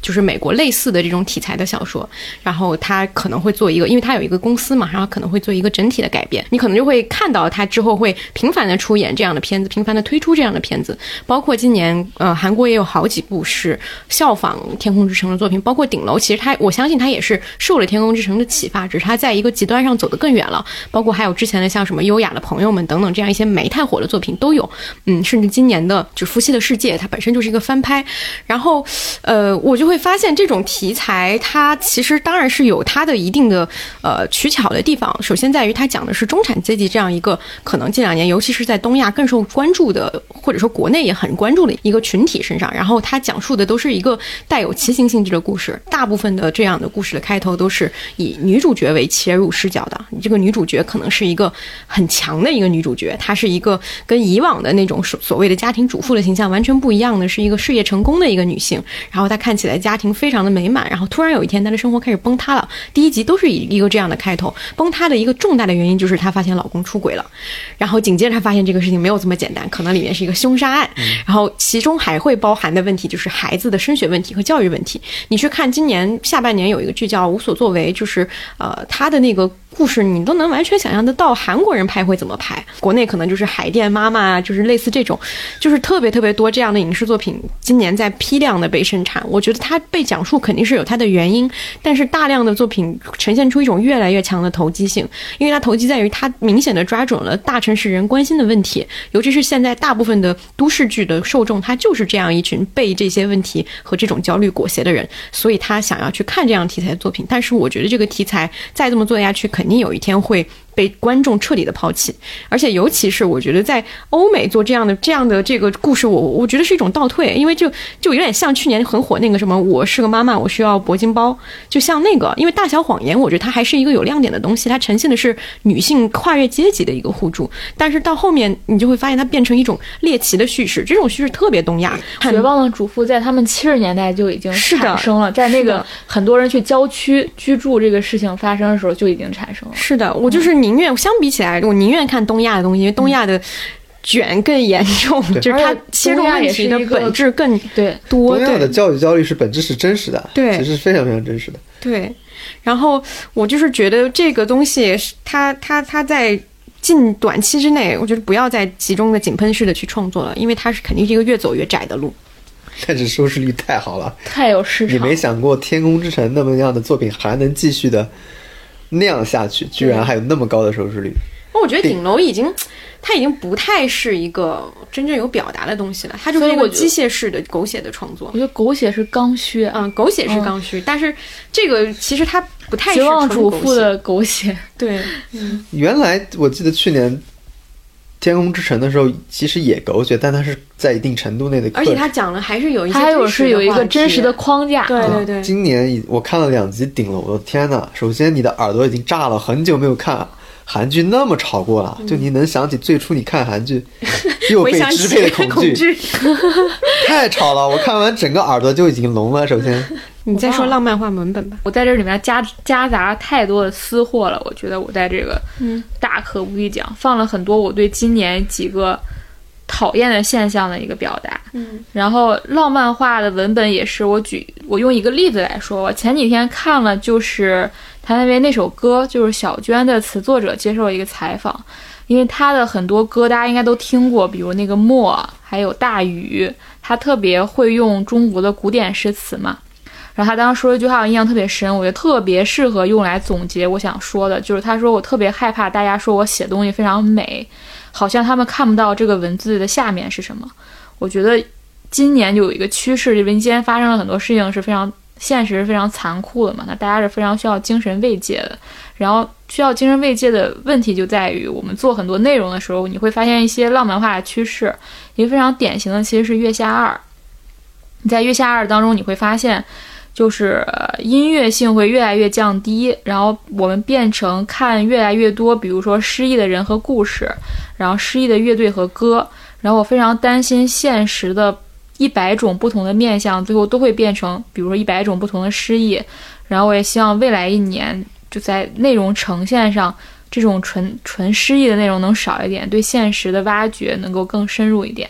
就是美国类似的这种题材的小说，然后她可能会做一个，因为她有一个公司嘛，然后可能会做一个整体的改编。你可能就会看到她之后会频繁的出演这样的片子，频繁的推出这样的片子。包括今年，呃，韩国也有好几部是效仿《天空之城》的作品，包括《顶楼》，其实他我相信他也是受了《天空之城》的启发，只是他在一个极端上走得更远了。包括还有之前的像什么《优雅的朋友们》等等这样一些没太火的作品都有。嗯，甚至今年的就《夫妻的世界》，它本身就是一个翻拍。然后，呃。我就会发现，这种题材它其实当然是有它的一定的呃取巧的地方。首先在于它讲的是中产阶级这样一个可能近两年，尤其是在东亚更受关注的，或者说国内也很关注的一个群体身上。然后它讲述的都是一个带有骑行性质的故事，大部分的这样的故事的开头都是以女主角为切入视角的。你这个女主角可能是一个很强的一个女主角，她是一个跟以往的那种所所谓的家庭主妇的形象完全不一样的，是一个事业成功的一个女性。然后她看起来家庭非常的美满，然后突然有一天她的生活开始崩塌了。第一集都是以一个这样的开头，崩塌的一个重大的原因就是她发现老公出轨了，然后紧接着她发现这个事情没有这么简单，可能里面是一个凶杀案，然后其中还会包含的问题就是孩子的升学问题和教育问题。你去看今年下半年有一个剧叫《无所作为》，就是呃她的那个。故事你都能完全想象得到，韩国人拍会怎么拍？国内可能就是海淀妈妈啊，就是类似这种，就是特别特别多这样的影视作品，今年在批量的被生产。我觉得它被讲述肯定是有它的原因，但是大量的作品呈现出一种越来越强的投机性，因为它投机在于它明显的抓准了大城市人关心的问题，尤其是现在大部分的都市剧的受众，他就是这样一群被这些问题和这种焦虑裹挟的人，所以他想要去看这样题材的作品。但是我觉得这个题材再这么做下去，肯。你有一天会。被观众彻底的抛弃，而且尤其是我觉得在欧美做这样的这样的这个故事，我我觉得是一种倒退，因为就就有点像去年很火那个什么，我是个妈妈，我需要铂金包，就像那个，因为大小谎言，我觉得它还是一个有亮点的东西，它呈现的是女性跨越阶级的一个互助，但是到后面你就会发现它变成一种猎奇的叙事，这种叙事特别东亚。绝望的主妇在他们七十年代就已经产生了，在那个很多人去郊区居住这个事情发生的时候就已经产生了。是的，我就是你。宁愿相比起来，我宁愿看东亚的东西，因为东亚的卷更严重，就是它切入问题的本质更对多。东亚的教育焦虑是本质是真实的，对，其实非常非常真实的。对，然后我就是觉得这个东西，它它它在近短期之内，我觉得不要再集中的井喷式的去创作了，因为它是肯定是一个越走越窄的路。但是收视率太好了，太有市场。你没想过《天空之城》那么样的作品还能继续的？那样下去，居然还有那么高的收视率。那我觉得顶楼已经，它已经不太是一个真正有表达的东西了，它就是一个机械式的狗血的创作。我觉得狗血是刚需，嗯，狗血是刚需，但是这个其实它不太是绝望主妇的狗血。对，嗯，原来我记得去年。天空之城的时候，其实也狗血，但它是在一定程度内的。而且它讲了，还是有一些，还有是有一个真实的框架。对对对。今年我看了两集顶了，我的天呐！首先你的耳朵已经炸了，很久没有看韩剧那么吵过了。就你能想起最初你看韩剧 又被支配的恐惧，太吵了！我看完整个耳朵就已经聋了。首先。你再说浪漫化文本吧。我在这里面夹夹杂太多的私货了，我觉得我在这个大可不必讲，放了很多我对今年几个讨厌的现象的一个表达。嗯，然后浪漫化的文本也是我举我用一个例子来说，我前几天看了就是谭维维那首歌，就是小娟的词作者接受了一个采访，因为他的很多歌大家应该都听过，比如那个墨，还有大雨，他特别会用中国的古典诗词嘛。然后他当时说了一句话，我印象特别深，我觉得特别适合用来总结我想说的，就是他说我特别害怕大家说我写东西非常美，好像他们看不到这个文字的下面是什么。我觉得今年就有一个趋势，因为今天发生了很多事情是非常现实、非常残酷的嘛，那大家是非常需要精神慰藉的。然后需要精神慰藉的问题就在于，我们做很多内容的时候，你会发现一些浪漫化的趋势，一个非常典型的其实是《月下二》。你在《月下二》当中，你会发现。就是音乐性会越来越降低，然后我们变成看越来越多，比如说失忆的人和故事，然后失忆的乐队和歌，然后我非常担心现实的一百种不同的面相，最后都会变成，比如说一百种不同的失忆，然后我也希望未来一年就在内容呈现上，这种纯纯失忆的内容能少一点，对现实的挖掘能够更深入一点。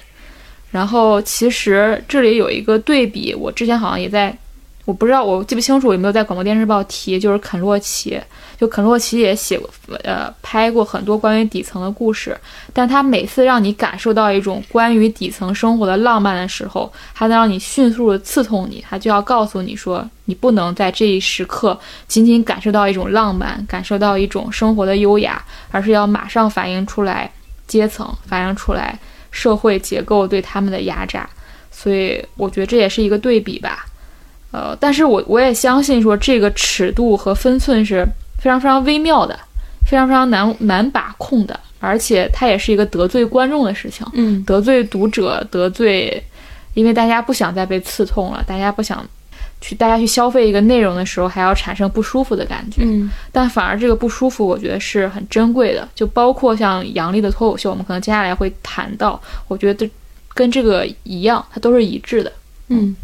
然后其实这里有一个对比，我之前好像也在。我不知道，我记不清楚有没有在广播电视报提，就是肯洛奇，就肯洛奇也写过，呃，拍过很多关于底层的故事，但他每次让你感受到一种关于底层生活的浪漫的时候，他能让你迅速的刺痛你，他就要告诉你说，你不能在这一时刻仅仅感受到一种浪漫，感受到一种生活的优雅，而是要马上反映出来阶层，反映出来社会结构对他们的压榨，所以我觉得这也是一个对比吧。呃，但是我我也相信说这个尺度和分寸是非常非常微妙的，非常非常难难把控的，而且它也是一个得罪观众的事情，嗯，得罪读者，得罪，因为大家不想再被刺痛了，大家不想去大家去消费一个内容的时候，还要产生不舒服的感觉。嗯但反而这个不舒服，我觉得是很珍贵的。就包括像杨笠的脱口秀，我们可能接下来会谈到，我觉得跟这个一样，它都是一致的。嗯。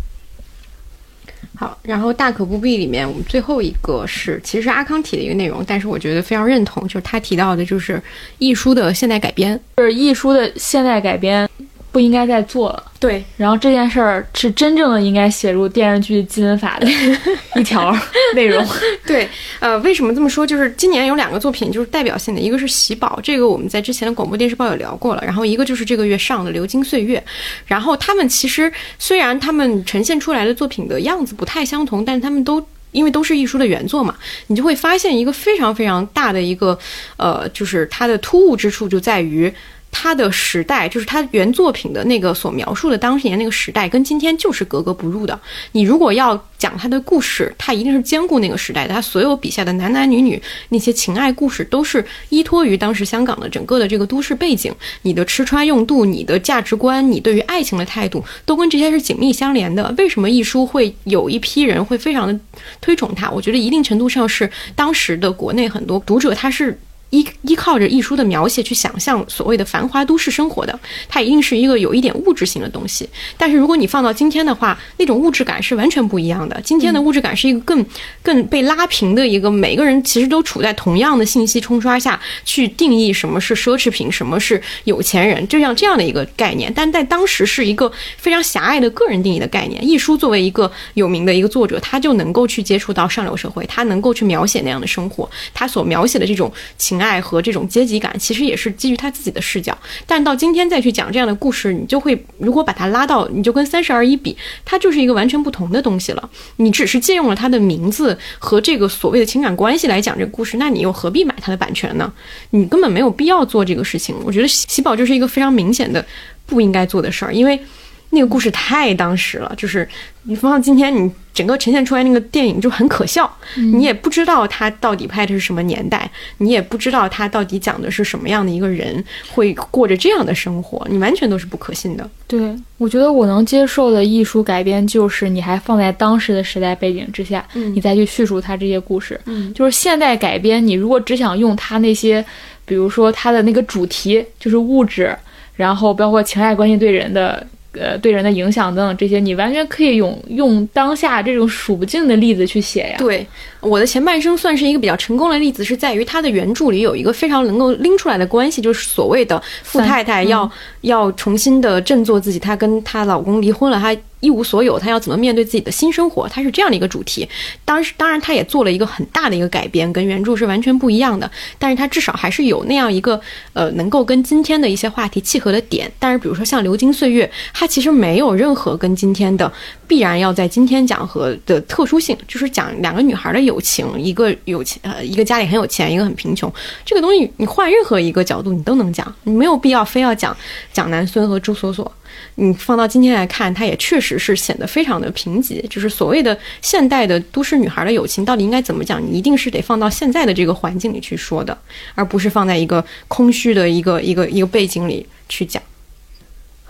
好，然后大可不必里面，我们最后一个是其实是阿康提的一个内容，但是我觉得非常认同，就是他提到的就是艺术的现代改编。就是艺术的现代改编不应该再做了。对，然后这件事儿是真正的应该写入电视剧基本法的 一条 内容。对，呃，为什么这么说？就是今年有两个作品就是代表性的，一个是《喜宝》，这个我们在之前的广播电视报有聊过了，然后一个就是这个月上的《流金岁月》。然后他们其实虽然他们呈现出来的作品的样子不太相同，但是他们都。因为都是艺术的原作嘛，你就会发现一个非常非常大的一个，呃，就是它的突兀之处就在于。他的时代，就是他原作品的那个所描述的当年那个时代，跟今天就是格格不入的。你如果要讲他的故事，他一定是兼顾那个时代的。他所有笔下的男男女女那些情爱故事，都是依托于当时香港的整个的这个都市背景。你的吃穿用度，你的价值观，你对于爱情的态度，都跟这些是紧密相连的。为什么一书会有一批人会非常的推崇它？我觉得一定程度上是当时的国内很多读者他是。依依靠着一书的描写去想象所谓的繁华都市生活的，它一定是一个有一点物质性的东西。但是如果你放到今天的话，那种物质感是完全不一样的。今天的物质感是一个更更被拉平的一个，每个人其实都处在同样的信息冲刷下去定义什么是奢侈品，什么是有钱人，这样这样的一个概念。但在当时是一个非常狭隘的个人定义的概念。一书作为一个有名的一个作者，他就能够去接触到上流社会，他能够去描写那样的生活，他所描写的这种情。爱和这种阶级感，其实也是基于他自己的视角。但到今天再去讲这样的故事，你就会如果把它拉到，你就跟三十而已比，它就是一个完全不同的东西了。你只是借用了它的名字和这个所谓的情感关系来讲这个故事，那你又何必买它的版权呢？你根本没有必要做这个事情。我觉得喜宝就是一个非常明显的不应该做的事儿，因为那个故事太当时了，就是你放到今天你。整个呈现出来那个电影就很可笑，你也不知道他到底拍的是什么年代，你也不知道他到底讲的是什么样的一个人会过着这样的生活，你完全都是不可信的。对，我觉得我能接受的艺术改编就是你还放在当时的时代背景之下，嗯你再去叙述他这些故事。嗯就是现代改编，你如果只想用他那些，比如说他的那个主题就是物质，然后包括情爱关系对人的。呃，对人的影响等等这些，你完全可以用用当下这种数不尽的例子去写呀。对，我的前半生算是一个比较成功的例子，是在于它的原著里有一个非常能够拎出来的关系，就是所谓的富太太要、要重新的振作自己，她跟她老公离婚了，她一无所有，他要怎么面对自己的新生活？它是这样的一个主题。当时当然，他也做了一个很大的一个改编，跟原著是完全不一样的。但是他至少还是有那样一个呃，能够跟今天的一些话题契合的点。但是比如说像《流金岁月》，它其实没有任何跟今天的必然要在今天讲和的特殊性，就是讲两个女孩的友情，一个有钱呃，一个家里很有钱，一个很贫穷。这个东西你换任何一个角度你都能讲，你没有必要非要讲讲南孙和朱锁锁。你放到今天来看，它也确实是显得非常的贫瘠。就是所谓的现代的都市女孩的友情，到底应该怎么讲？你一定是得放到现在的这个环境里去说的，而不是放在一个空虚的一个一个一个背景里去讲。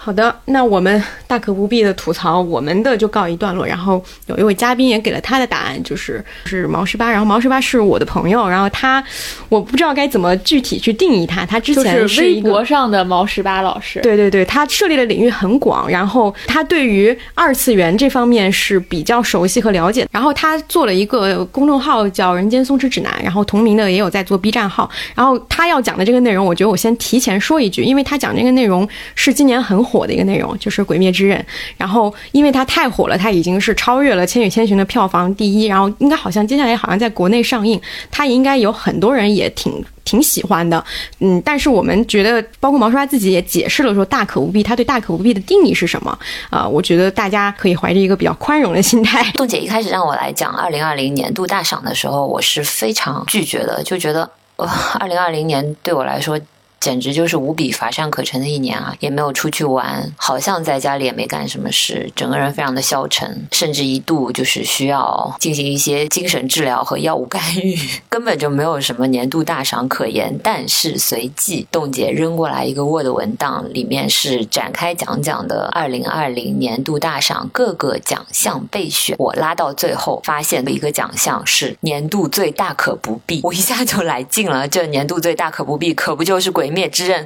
好的，那我们大可不必的吐槽，我们的就告一段落。然后有一位嘉宾也给了他的答案，就是是毛十八。然后毛十八是我的朋友，然后他我不知道该怎么具体去定义他。他之前就是微博上的毛十八老师。对对对，他涉猎的领域很广，然后他对于二次元这方面是比较熟悉和了解。然后他做了一个公众号叫“人间松弛指南”，然后同名的也有在做 B 站号。然后他要讲的这个内容，我觉得我先提前说一句，因为他讲这个内容是今年很火火的一个内容，就是《鬼灭之刃》。然后因为它太火了，它已经是超越了《千与千寻》的票房第一，然后应该好像接下来好像在国内上映，它应该有很多人也挺。挺喜欢的，嗯，但是我们觉得，包括毛叔他自己也解释了说，大可不必，他对大可不必的定义是什么啊、我觉得大家可以怀着一个比较宽容的心态，杜姐一开始让我来讲二零二零年度大赏的时候，我是非常拒绝的，就觉得呃，二零二零年对我来说简直就是无比乏善可陈的一年啊！也没有出去玩，好像在家里也没干什么事，整个人非常的消沉，甚至一度就是需要进行一些精神治疗和药物干预，根本就没有什么年度大赏可言。但是随即冻姐扔过来一个 Word 文档，里面是展开讲讲的二零二零年度大赏各个奖项备选。我拉到最后，发现的一个奖项是年度最大可不必，我一下就来劲了。这年度最大可不必，可不就是《鬼鬼灭之刃》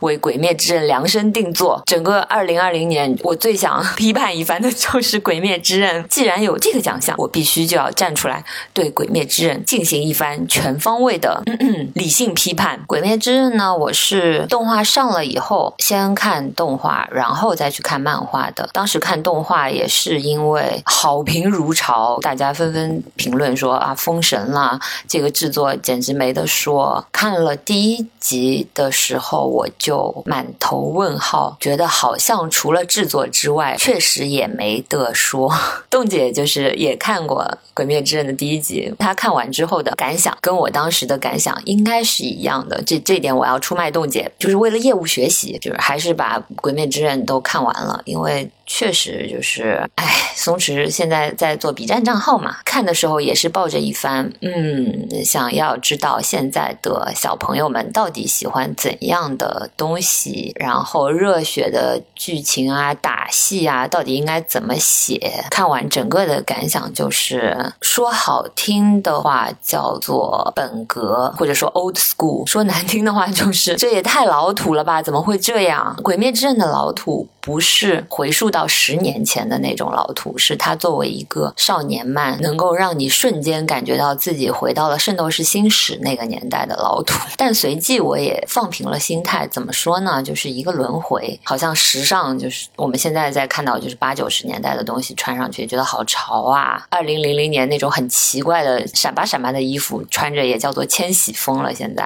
为《鬼灭之刃》量身定做？整个二零二零年，我最想批判一番的就是《鬼灭之刃》。既然有这个奖项，我必须就要站出来，对《鬼灭之刃》进行一番全方位的嗯 嗯理性批判。《鬼灭之刃》呢，我是动画上了以后先看动画，然后再去看漫画的。当时看动画也是因为好评如潮，大家纷纷评论说啊，封神了，这个制作简直没得说。看了第一集的时候，我就满头问号，觉得好像除了制作之外，确实也没得说。冻姐就是也看过《鬼灭之刃》的第一集，她看完之后的感想跟我当时的感想应该是一样的。这这点我要出卖冻姐，就是为了业务学习，就是还是把《鬼灭之刃》都看完了，因为。确实就是，哎，松弛现在在做 B 站账号嘛，看的时候也是抱着一番，嗯，想要知道现在的小朋友们到底喜欢怎样的东西，然后热血的剧情啊、打戏啊，到底应该怎么写？看完整个的感想就是，说好听的话叫做本格，或者说 old school；说难听的话就是这也太老土了吧？怎么会这样？《鬼灭之刃》的老土不是回溯到。到十年前的那种老图，是它作为一个少年漫，能够让你瞬间感觉到自己回到了《圣斗士星矢》那个年代的老图。但随即我也放平了心态，怎么说呢？就是一个轮回，好像时尚就是我们现在在看到就是八九十年代的东西穿上去觉得好潮啊。二零零零年那种很奇怪的闪吧闪吧的衣服穿着也叫做千禧风了。现在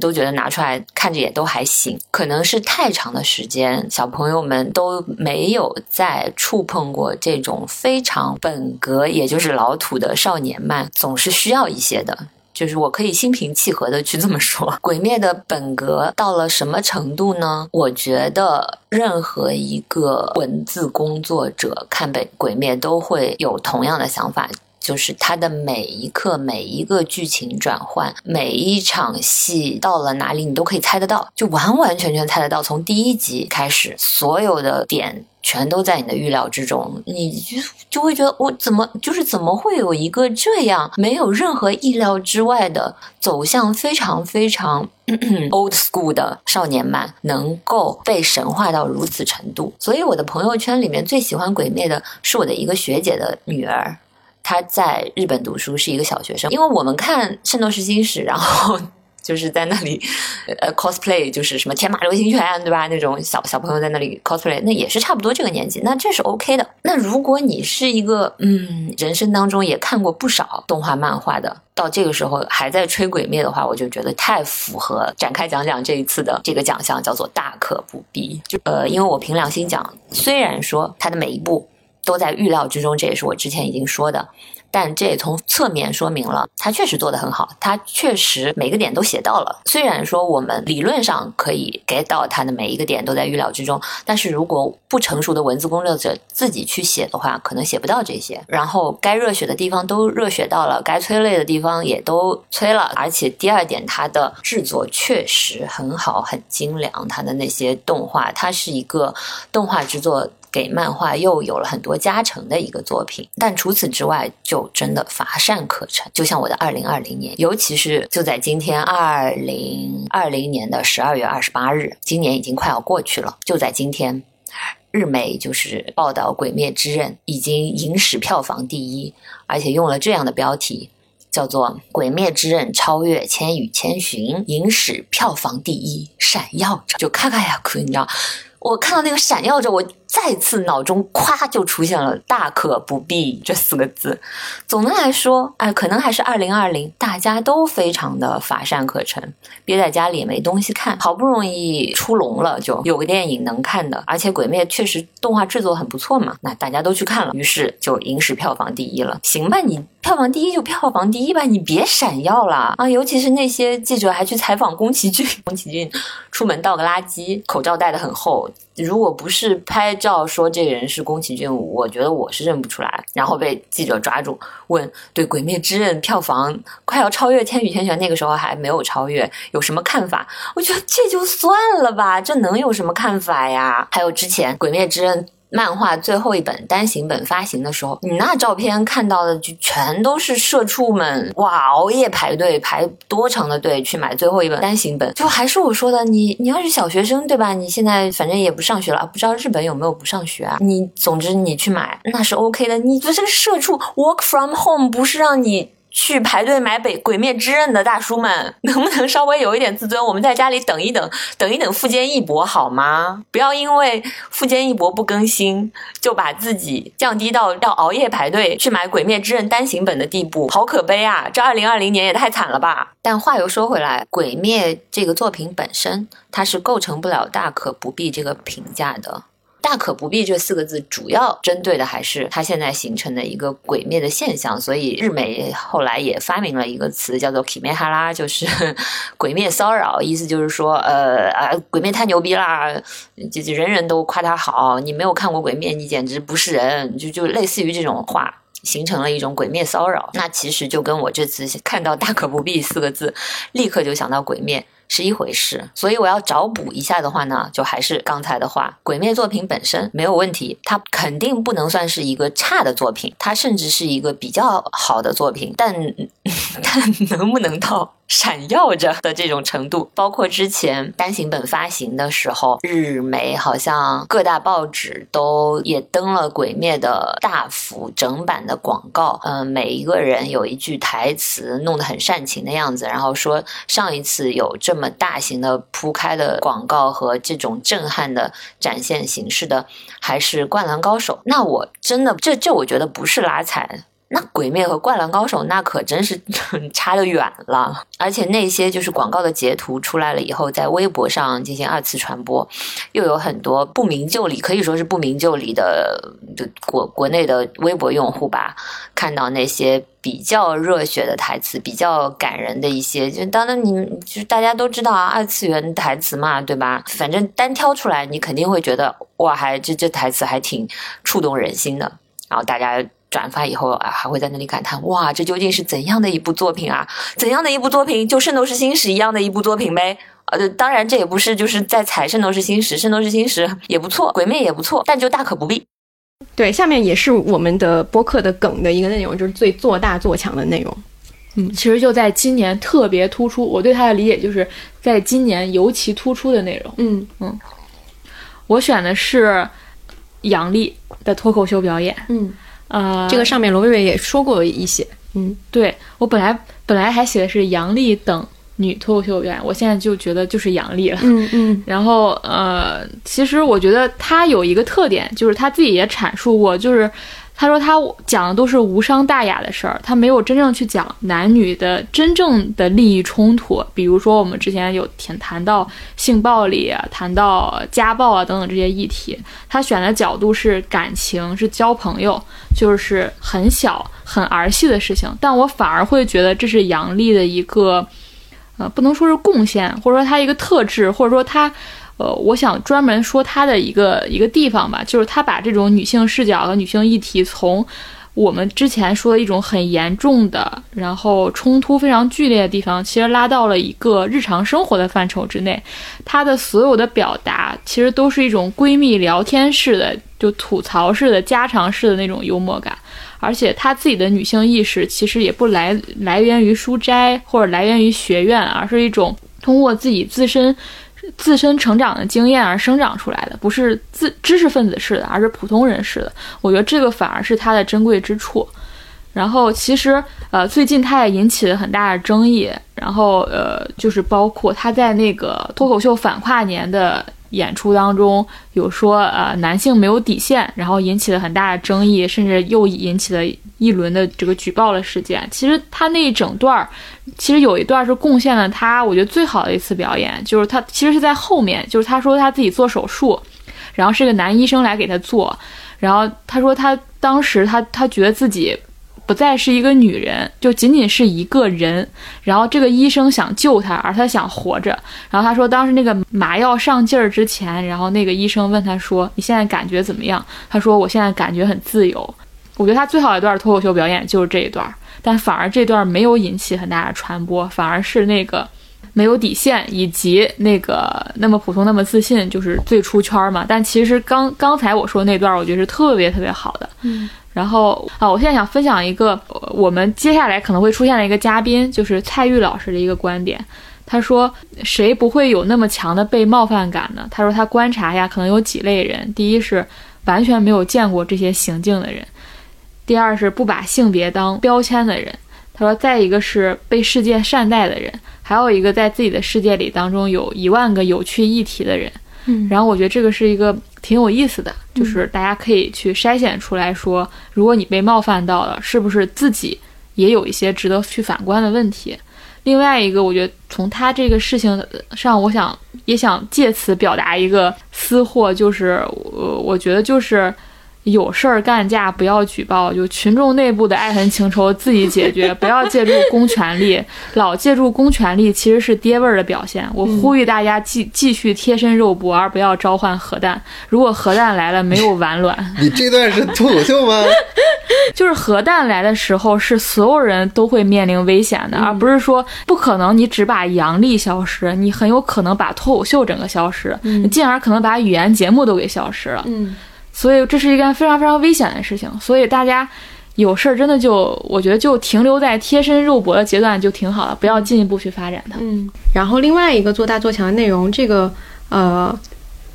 都觉得拿出来看着也都还行。可能是太长的时间，小朋友们都没有。在触碰过这种非常本格，也就是老土的少年漫，总是需要一些的。就是我可以心平气和的去这么说，《鬼灭》的本格到了什么程度呢？我觉得任何一个文字工作者看本《鬼灭》都会有同样的想法。就是它的每一刻、每一个剧情转换、每一场戏到了哪里，你都可以猜得到，就完完全全猜得到。从第一集开始，所有的点全都在你的预料之中，你就就会觉得我怎么就是怎么会有一个这样没有任何意料之外的走向，非常非 常 old school 的少年漫能够被神化到如此程度。所以我的朋友圈里面最喜欢《鬼灭》的是我的一个学姐的女儿。他在日本读书，是一个小学生。因为我们看《圣斗士星矢》，然后 就是在那里呃 cosplay，就是什么天马流星拳，对吧？那种小小朋友在那里 cosplay，那也是差不多这个年纪，那这是 OK 的。那如果你是一个嗯，人生当中也看过不少动画漫画的，到这个时候还在吹鬼灭的话，我就觉得太符合展开讲讲这一次的这个奖项，叫做大可不必。就呃，因为我凭良心讲，虽然说他的每一部。都在预料之中，这也是我之前已经说的，但这也从侧面说明了他确实做得很好，他确实每个点都写到了。虽然说我们理论上可以 get 到他的每一个点都在预料之中，但是如果不成熟的文字工作者自己去写的话，可能写不到这些。然后该热血的地方都热血到了，该催泪的地方也都催了。而且第二点，它的制作确实很好，很精良。它的那些动画，它是一个动画制作。给漫画又有了很多加成的一个作品，但除此之外就真的乏善可陈。就像我的二零二零年，尤其是就在今天二零二零年的十二月二十八日，今年已经快要过去了。就在今天，日媒就是报道《鬼灭之刃》已经影史票房第一，而且用了这样的标题，叫做《鬼灭之刃超越《千与千寻》，影史票房第一，闪耀着》，就咔咔呀哭，你知道。我看到那个闪耀着，我再次脑中咵就出现了“大可不必”这四个字。总的来说，哎，可能还是二零二零，大家都非常的乏善可陈，憋在家里也没东西看，好不容易出笼了，就有个电影能看的，而且《鬼灭》确实动画制作很不错嘛，那大家都去看了，于是就影史票房第一了。行吧，你票房第一就票房第一吧，你别闪耀了啊！尤其是那些记者还去采访宫崎骏，宫崎骏出门倒个垃圾，口罩戴得很厚。如果不是拍照说这个人是宫崎骏，我觉得我是认不出来。然后被记者抓住问，对《鬼灭之刃》票房快要超越《千与千寻》，那个时候还没有超越，有什么看法？我觉得这就算了吧，这能有什么看法呀？还有之前《鬼灭之刃》。漫画最后一本单行本发行的时候，你那照片看到的就全都是社畜们哇，熬夜排队排多长的队去买最后一本单行本。就还是我说的，你 你要是小学生对吧？你现在反正也不上学了，不知道日本有没有不上学啊？你总之你去买那是 OK 的。你这个社畜 work from home 不是让你。去排队买《北鬼灭之刃》的大叔们，能不能稍微有一点自尊？我们在家里等一等，等一等富坚义博好吗？不要因为富坚义博不更新，就把自己降低到要熬夜排队去买《鬼灭之刃》单行本的地步，好可悲啊！这二零二零年也太惨了吧！但话又说回来，《鬼灭》这个作品本身，它是构成不了大可不必这个评价的。大可不必这四个字，主要针对的还是它现在形成的一个鬼灭的现象。所以日美后来也发明了一个词，叫做 “kimi 哈拉”，就是 鬼灭骚扰，意思就是说，呃啊，鬼灭太牛逼啦，就就人人都夸他好，你没有看过鬼灭，你简直不是人，就就类似于这种话，形成了一种鬼灭骚扰。那其实就跟我这次看到“大可不必”四个字，立刻就想到鬼灭。是一回事，所以我要找补一下的话呢，就还是刚才的话，鬼灭作品本身没有问题，它肯定不能算是一个差的作品，它甚至是一个比较好的作品，但 但能不能到？闪耀着的这种程度，包括之前单行本发行的时候，日媒好像各大报纸都也登了《鬼灭》的大幅整版的广告。嗯，每一个人有一句台词，弄得很煽情的样子，然后说上一次有这么大型的铺开的广告和这种震撼的展现形式的，还是《灌篮高手》。那我真的这这，我觉得不是拉踩。那《鬼灭》和《灌篮高手》那可真是 差得远了，而且那些就是广告的截图出来了以后，在微博上进行二次传播，又有很多不明就里，可以说是不明就里的的国国内的微博用户吧，看到那些比较热血的台词，比较感人的一些，就当然你就是大家都知道啊，二次元台词嘛，对吧？反正单挑出来，你肯定会觉得哇，还这这台词还挺触动人心的，然后大家。转发以后啊，还会在那里感叹：哇，这究竟是怎样的一部作品啊？怎样的一部作品？就《圣斗士星矢》一样的一部作品呗？呃，当然这也不是就是在踩《圣斗士星矢》，《圣斗士星矢》也不错，《鬼灭》也不错，但就大可不必。对，下面也是我们的播客的梗的一个内容，就是最做大做强的内容。嗯，其实就在今年特别突出，我对他的理解就是在今年尤其突出的内容。嗯嗯，我选的是杨笠的脱口秀表演。嗯。呃，这个上面罗薇薇也说过一些，嗯，对我本来本来还写的是杨笠等女脱口秀演员，我现在就觉得就是杨笠了，嗯嗯，然后呃，其实我觉得她有一个特点，就是她自己也阐述过，就是。他说他讲的都是无伤大雅的事儿，他没有真正去讲男女的真正的利益冲突。比如说我们之前有谈谈到性暴力，谈到家暴啊等等这些议题，他选的角度是感情，是交朋友，就是很小很儿戏的事情。但我反而会觉得这是杨笠的一个，呃，不能说是贡献，或者说他一个特质，或者说他。呃，我想专门说他的一个一个地方吧，就是他把这种女性视角和女性议题，从我们之前说的一种很严重的，然后冲突非常剧烈的地方，其实拉到了一个日常生活的范畴之内。她的所有的表达，其实都是一种闺蜜聊天式的，就吐槽式的、家常式的那种幽默感。而且她自己的女性意识，其实也不来来源于书斋或者来源于学院，而是一种通过自己自身。自身成长的经验而生长出来的，不是自知识分子式的，而是普通人式的。我觉得这个反而是它的珍贵之处。然后，其实呃，最近他也引起了很大的争议。然后呃，就是包括他在那个脱口秀反跨年的。演出当中有说，呃，男性没有底线，然后引起了很大的争议，甚至又引起了一轮的这个举报的事件。其实他那一整段儿，其实有一段是贡献了他，我觉得最好的一次表演，就是他其实是在后面，就是他说他自己做手术，然后是个男医生来给他做，然后他说他当时他他觉得自己。不再是一个女人，就仅仅是一个人。然后这个医生想救她，而她想活着。然后他说，当时那个麻药上劲儿之前，然后那个医生问他说：“你现在感觉怎么样？”他说：“我现在感觉很自由。”我觉得他最好一段脱口秀表演就是这一段，但反而这段没有引起很大的传播，反而是那个没有底线以及那个那么普通那么自信，就是最出圈嘛。但其实刚刚才我说那段，我觉得是特别特别好的。嗯。然后啊，我现在想分享一个我们接下来可能会出现的一个嘉宾，就是蔡玉老师的一个观点。他说：“谁不会有那么强的被冒犯感呢？”他说他观察下，可能有几类人：第一是完全没有见过这些行径的人。第二是不把性别当标签的人，他说，再一个是被世界善待的人，还有一个在自己的世界里当中有一万个有趣议题的人。嗯，然后我觉得这个是一个挺有意思的，就是大家可以去筛选出来说，如果你被冒犯到了，是不是自己也有一些值得去反观的问题？另外一个，我觉得从他这个事情上，我想也想借此表达一个私货，就是我我觉得就是。有事儿干架不要举报，就群众内部的爱恨情仇自己解决，不要借助公权力。老借助公权力其实是爹味儿的表现。我呼吁大家继继续贴身肉搏，而不要召唤核弹。如果核弹来了，没有完卵。你这段是脱口秀吗？就是核弹来的时候，是所有人都会面临危险的，而不是说不可能你只把阳历消失，你很有可能把脱口秀整个消失，进而可能把语言节目都给消失了。嗯。所以这是一件非常非常危险的事情，所以大家有事儿真的就我觉得就停留在贴身肉搏的阶段就挺好了，不要进一步去发展它。嗯，然后另外一个做大做强的内容，这个呃，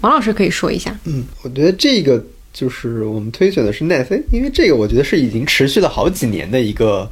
王老师可以说一下。嗯，我觉得这个就是我们推选的是奈飞，因为这个我觉得是已经持续了好几年的一个，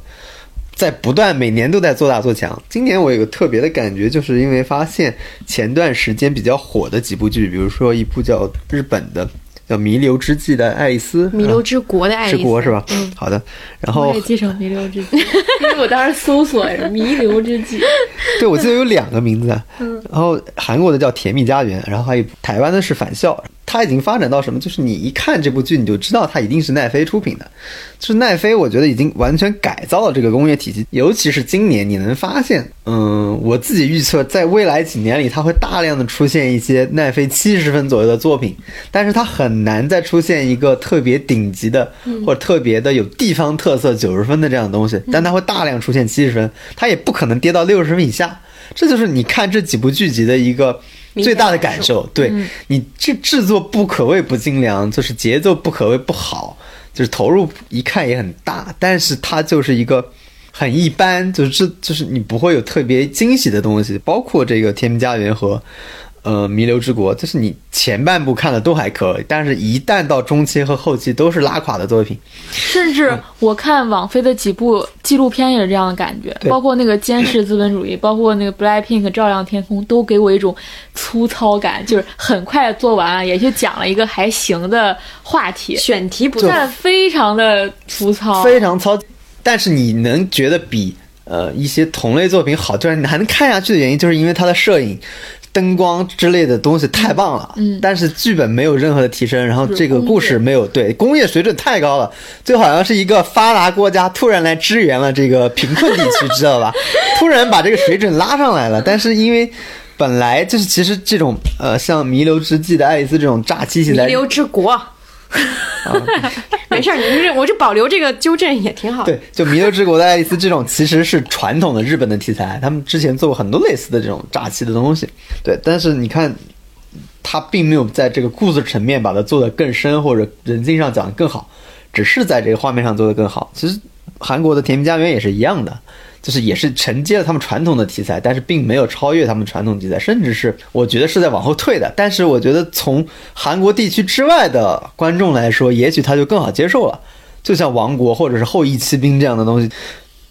在不断每年都在做大做强。今年我有个特别的感觉，就是因为发现前段时间比较火的几部剧，比如说一部叫日本的。叫《弥留之际的爱丽丝》，弥留之国的爱丽丝，之国是吧？嗯，好的。然后我也记成弥留之际，因为我当时搜索“弥留之际”。对，我记得有两个名字。嗯。然后韩国的叫《甜蜜家园》，然后还有台湾的是《返校》。它已经发展到什么？就是你一看这部剧，你就知道它一定是奈飞出品的。就是奈飞，我觉得已经完全改造了这个工业体系。尤其是今年，你能发现，嗯，我自己预测，在未来几年里，它会大量的出现一些奈飞七十分左右的作品，但是它很难再出现一个特别顶级的或者特别的有地方特色九十分的这样的东西。但它会大量出现七十分，它也不可能跌到六十分以下。这就是你看这几部剧集的一个。最大的感受，对你这制作不可谓不精良，就是节奏不可谓不好，就是投入一看也很大，但是它就是一个很一般，就是这就是你不会有特别惊喜的东西，包括这个《天命家园》和。呃，弥留之国，就是你前半部看的都还可以，但是一旦到中期和后期都是拉垮的作品。甚至我看网飞的几部纪录片也是这样的感觉，包括那个《监视资本主义》，包括那个《Blackpink》照亮天空，都给我一种粗糙感，就是很快做完了，也就讲了一个还行的话题，选题不但非常的粗糙，非常糙。但是你能觉得比呃一些同类作品好，就是你还能看下去的原因，就是因为它的摄影。灯光之类的东西太棒了，嗯，但是剧本没有任何的提升，然后这个故事没有对工业水准太高了，就好像是一个发达国家突然来支援了这个贫困地区，知道吧？突然把这个水准拉上来了，但是因为本来就是其实这种呃像《弥留之际的爱丽丝》这种炸机器的，弥留之国。没事儿，你这我就保留这个纠正也挺好。对，就《弥留之国的爱丽丝》这种其实是传统的日本的题材，他们之前做过很多类似的这种炸气的东西。对，但是你看，他并没有在这个故事层面把它做得更深，或者人性上讲得更好，只是在这个画面上做得更好。其实韩国的《甜蜜家园》也是一样的。就是也是承接了他们传统的题材，但是并没有超越他们传统题材，甚至是我觉得是在往后退的。但是我觉得从韩国地区之外的观众来说，也许他就更好接受了。就像《王国》或者是《后羿骑兵》这样的东西，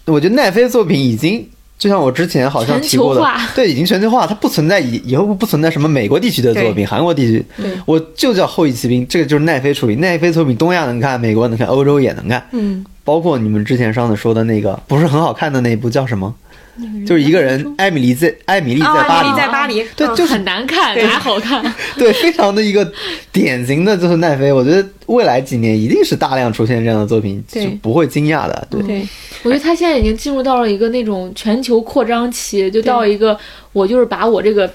我觉得奈飞作品已经就像我之前好像提过的，对，已经全球化，它不存在以以后不存在什么美国地区的作品，韩国地区，我就叫《后裔骑兵》，这个就是奈飞出品，奈飞作品东亚能看，美国能看，欧洲也能看，嗯。包括你们之前上次说的那个不是很好看的那一部叫什么？就是一个人，艾米丽在艾米丽在啊，巴黎在巴黎，对，嗯就是很难看，哪好看？对，非常的一个典型的就是奈飞。我觉得未来几年一定是大量出现这样的作品，对就不会惊讶的。对，对我觉得他现在已经进入到了一个那种全球扩张期，就到一个我就是把我这个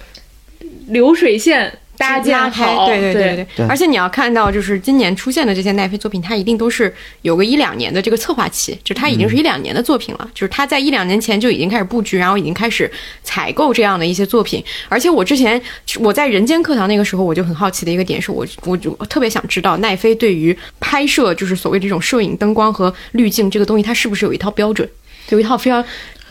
流水线搭建拉开，好，对对对对对。而且你要看到，就是今年出现的这些奈飞作品，它一定都是有个一两年的这个策划期，就是它已经是一两年的作品了，就是它在一两年前就已经开始布局，然后已经开始采购这样的一些作品。而且我之前我在人间课堂那个时候，我就很好奇的一个点是我我就特别想知道奈飞对于拍摄就是所谓这种摄影、灯光和滤镜这个东西，它是不是有一套标准，有一套非常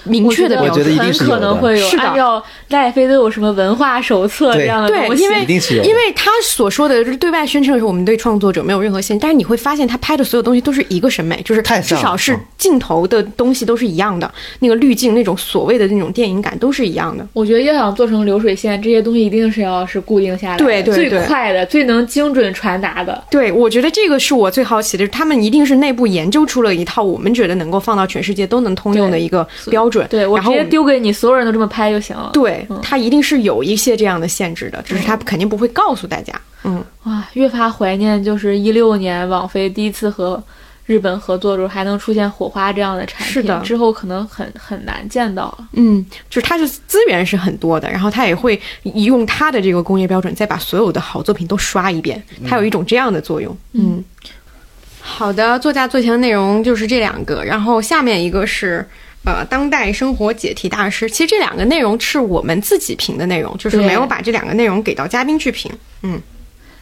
明确的我标准。觉得一定很是有的可能会有是的按照奈飞都有什么文化手册这样的对，东西，因为一定是有因为他所说的就是对外宣称的是我们对创作者没有任何限制，但是你会发现他拍的所有东西都是一个审美，就是至少是嗯镜头的东西都是一样的，那个滤镜那种所谓的那种电影感都是一样的。我觉得要想做成流水线，这些东西一定是要是固定下来的，对对对最快的、最能精准传达的。对，我觉得这个是我最好奇的，他们一定是内部研究出了一套我们觉得能够放到全世界都能通用的一个标准。对我直接丢给你，所有人都这么拍就行了。对嗯，它一定是有一些这样的限制的，只是他肯定不会告诉大家。嗯，哇，越发怀念就是一六年网飞第一次和日本合作的时候，还能出现火花这样的产品，是的之后可能很很难见到了。嗯，就是它的资源是很多的，然后它也会用它的这个工业标准，再把所有的好作品都刷一遍，它有一种这样的作用。嗯，好的，作家最强的内容就是这两个，然后下面一个是。呃，当代生活解题大师，其实这两个内容是我们自己评的内容，就是没有把这两个内容给到嘉宾去评。嗯，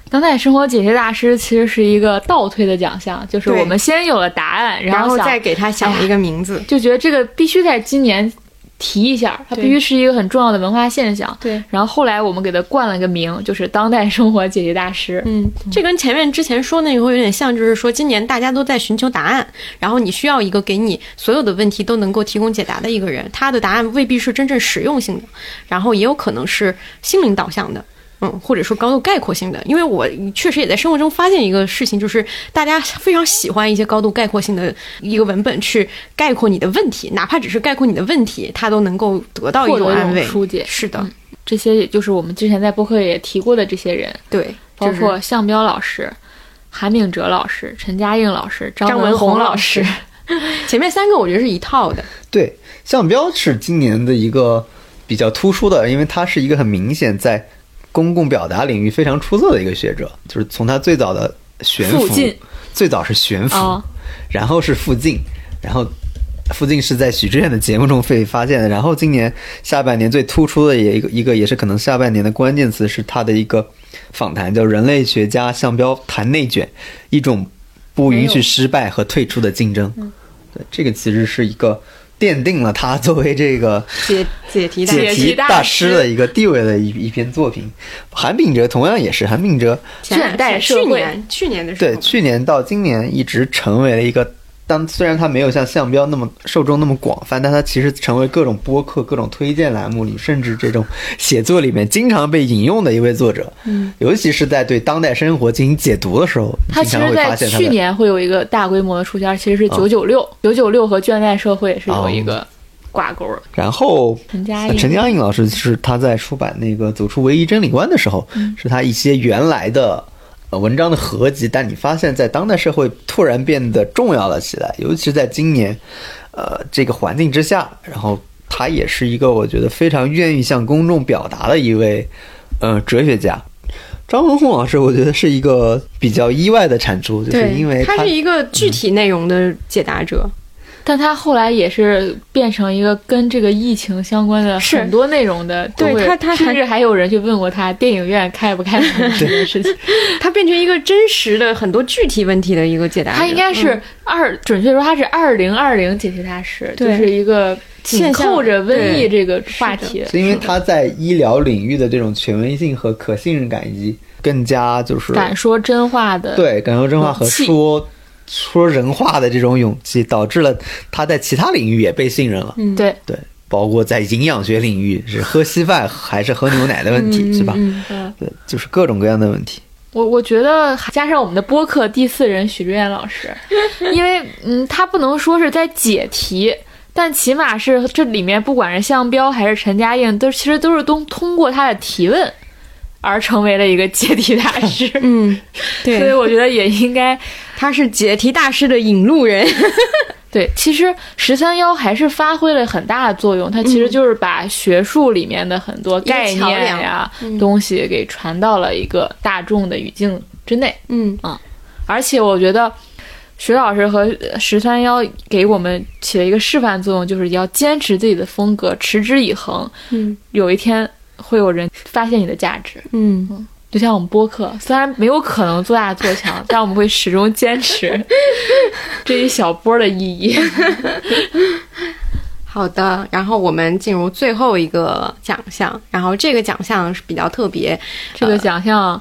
当代生活解题大师其实是一个倒推的奖项，就是我们先有了答案，然后想再给他想一个名字。就觉得这个必须在今年提一下，它必须是一个很重要的文化现象。对，然后后来我们给它冠了个名，就是当代生活解决大师。嗯，这跟前面之前说那个会有点像，就是说今年大家都在寻求答案，然后你需要一个给你所有的问题都能够提供解答的一个人，他的答案未必是真正实用性的，然后也有可能是心灵导向的。嗯，或者说高度概括性的，因为我确实也在生活中发现一个事情，就是大家非常喜欢一些高度概括性的一个文本去概括你的问题，哪怕只是概括你的问题，他都能够得到一种安慰。疏解是的，嗯这些也就是我们之前在播客也提过的这些人，对，包就是括向彪老师、韩炳哲老师、陈嘉映老师、张张文宏宏老师师。前面三个我觉得是一套的。对，向彪是今年的一个比较突出的，因为他是一个很明显在公共表达领域非常出色的一个学者，就是从他最早的悬浮，最早是悬浮，哦然后是附近，然后。附近是在许志远的节目中被发现的，然后今年下半年最突出的也一个一个也是可能下半年的关键词是他的一个访谈，叫《人类学家向标谈内卷：一种不允许失败和退出的竞争》。对，这个其实是一个奠定了他作为这个解解题大解解题题大大师师的一个地位的一一篇作品。韩炳哲同样也是，韩炳哲倦怠社会去年去年的时候，对去年到今年一直成为了一个。当虽然他没有像向标那么受众那么广泛，但他其实成为各种播客、各种推荐栏目里，甚至这种写作里面经常被引用的一位作者。嗯，尤其是在对当代生活进行解读的时候，他其实在去年会有一个大规模的出圈，其实是九九六，九九六和倦怠社会是有一个挂钩的。然后陈嘉映陈嘉映老师是他在出版那个《走出唯一真理观》的时候，是他一些原来的呃文章的合集，但你发现在当代社会突然变得重要了起来，尤其是在今年，呃这个环境之下，然后他也是一个我觉得非常愿意向公众表达的一位呃哲学家。张文宏老师，我觉得是一个比较意外的产出，就是，因为他是一个具体内容的解答者。但他后来也是变成一个跟这个疫情相关的很多内容的，对他他还甚至还有人去问过他电影院开不开门 这件事情。他变成一个真实的很多具体问题的一个解答。他应该是嗯二，准确说他是二零二零解题大师，就是一个紧扣着瘟疫这个话题。是因为他在医疗领域的这种权威性和可信任感，以及更加就是敢说真话的，对敢说真话和说说人话的这种勇气，导致了他在其他领域也被信任了。嗯对，对，包括在营养学领域，是喝稀饭还是喝牛奶的问题，是吧？嗯嗯，对，就是各种各样的问题。我我觉得加上我们的播客第四人许志远老师，因为嗯，他不能说是在解题，但起码是这里面不管是向彪还是陈嘉映，都其实都是通通过他的提问而成为了一个解题大师。嗯，对 所以，我觉得也应该他是解题大师的引路人。对，其实十三幺还是发挥了很大的作用，它其实就是把学术里面的很多概念呀、东西给传到了一个大众的语境之内。嗯啊而且我觉得徐老师和十三幺给我们起了一个示范作用，就是要坚持自己的风格，持之以恒。嗯有一天会有人发现你的价值。嗯，就像我们播客，虽然没有可能做大做强，但我们会始终坚持这一小波的意义。好的。然后我们进入最后一个奖项，然后这个奖项是比较特别，这个奖项，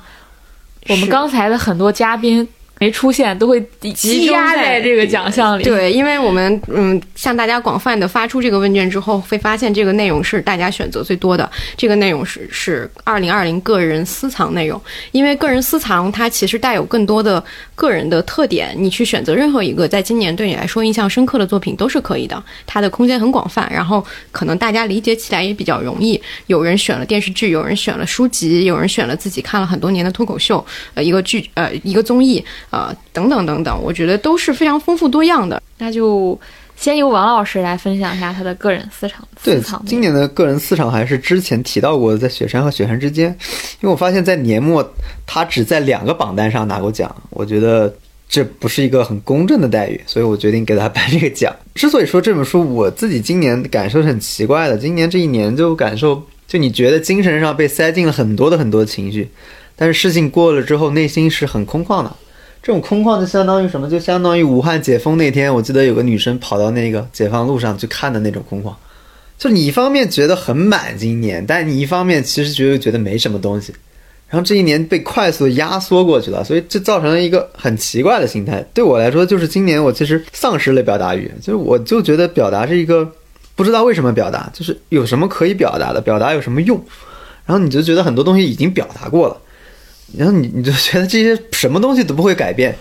我们刚才的很多嘉宾没出现，都会积压在在这个奖项里。对，因为我们嗯向大家广泛的发出这个问卷之后，会发现这个内容是大家选择最多的。这个内容是是二零二零个人私藏内容，因为个人私藏它其实带有更多的个人的特点，你去选择任何一个在今年对你来说印象深刻的作品都是可以的，它的空间很广泛，然后可能大家理解起来也比较容易。有人选了电视剧，有人选了书籍，有人选了自己看了很多年的脱口秀，呃，一个剧呃一个综艺，呃等等等等，我觉得都是非常丰富多样的。那就先由王老师来分享一下他的个人私藏。对今年的个人私藏还是之前提到过的，在雪山和雪山之间，因为我发现，在年末他只在两个榜单上拿过奖，我觉得这不是一个很公正的待遇，所以我决定给他颁这个奖。之所以说这本书，我自己今年感受是很奇怪的，今年这一年就感受，就你觉得精神上被塞进了很多的很多的情绪，但是事情过了之后，内心是很空旷的。这种空旷就相当于什么？就相当于武汉解封那天，我记得有个女生跑到那个解放路上去看的那种空旷。就你一方面觉得很满今年，但你一方面其实觉得觉得没什么东西，然后这一年被快速压缩过去了，所以这造成了一个很奇怪的心态。对我来说，就是今年我其实丧失了表达欲，就是我就觉得表达是一个不知道为什么表达，就是有什么可以表达的，表达有什么用，然后你就觉得很多东西已经表达过了，然后你你就觉得这些什么东西都不会改变，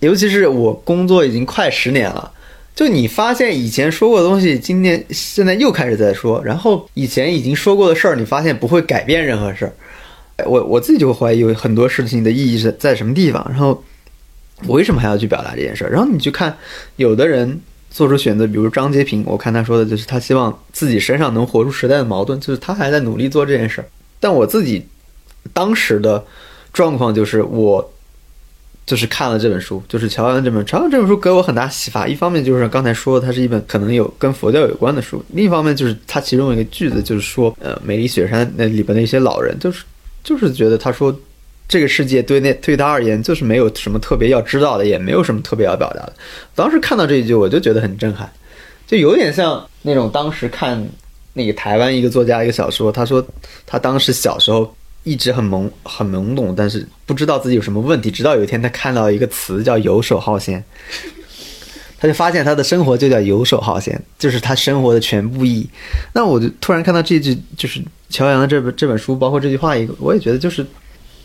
尤其是我工作已经快十年了。就你发现以前说过的东西，今天现在又开始在说，然后以前已经说过的事儿，你发现不会改变任何事儿。我我自己就会怀疑有很多事情的意义是在什么地方，然后我为什么还要去表达这件事儿？然后你去看，有的人做出选择，比如张洁平，我看他说的就是他希望自己身上能活出时代的矛盾，就是他还在努力做这件事儿。但我自己当时的状况就是我就是看了这本书，就是乔安这本乔安这本书给我很大启发。一方面就是刚才说的，它是一本可能有跟佛教有关的书；另一方面就是它其中一个句子，就是说，呃，美丽雪山那里边的一些老人，就是就是觉得他说。这个世界对那对他而言就是没有什么特别要知道的，也没有什么特别要表达的。当时看到这一句，我就觉得很震撼，就有点像那种当时看那个台湾一个作家一个小说，他说他当时小时候一直很懵很懵懂，但是不知道自己有什么问题，直到有一天他看到一个词叫游手好闲，他就发现他的生活就叫游手好闲，就是他生活的全部意义。那我就突然看到这句，就是乔阳的这本这本书，包括这句话，一个我也觉得就是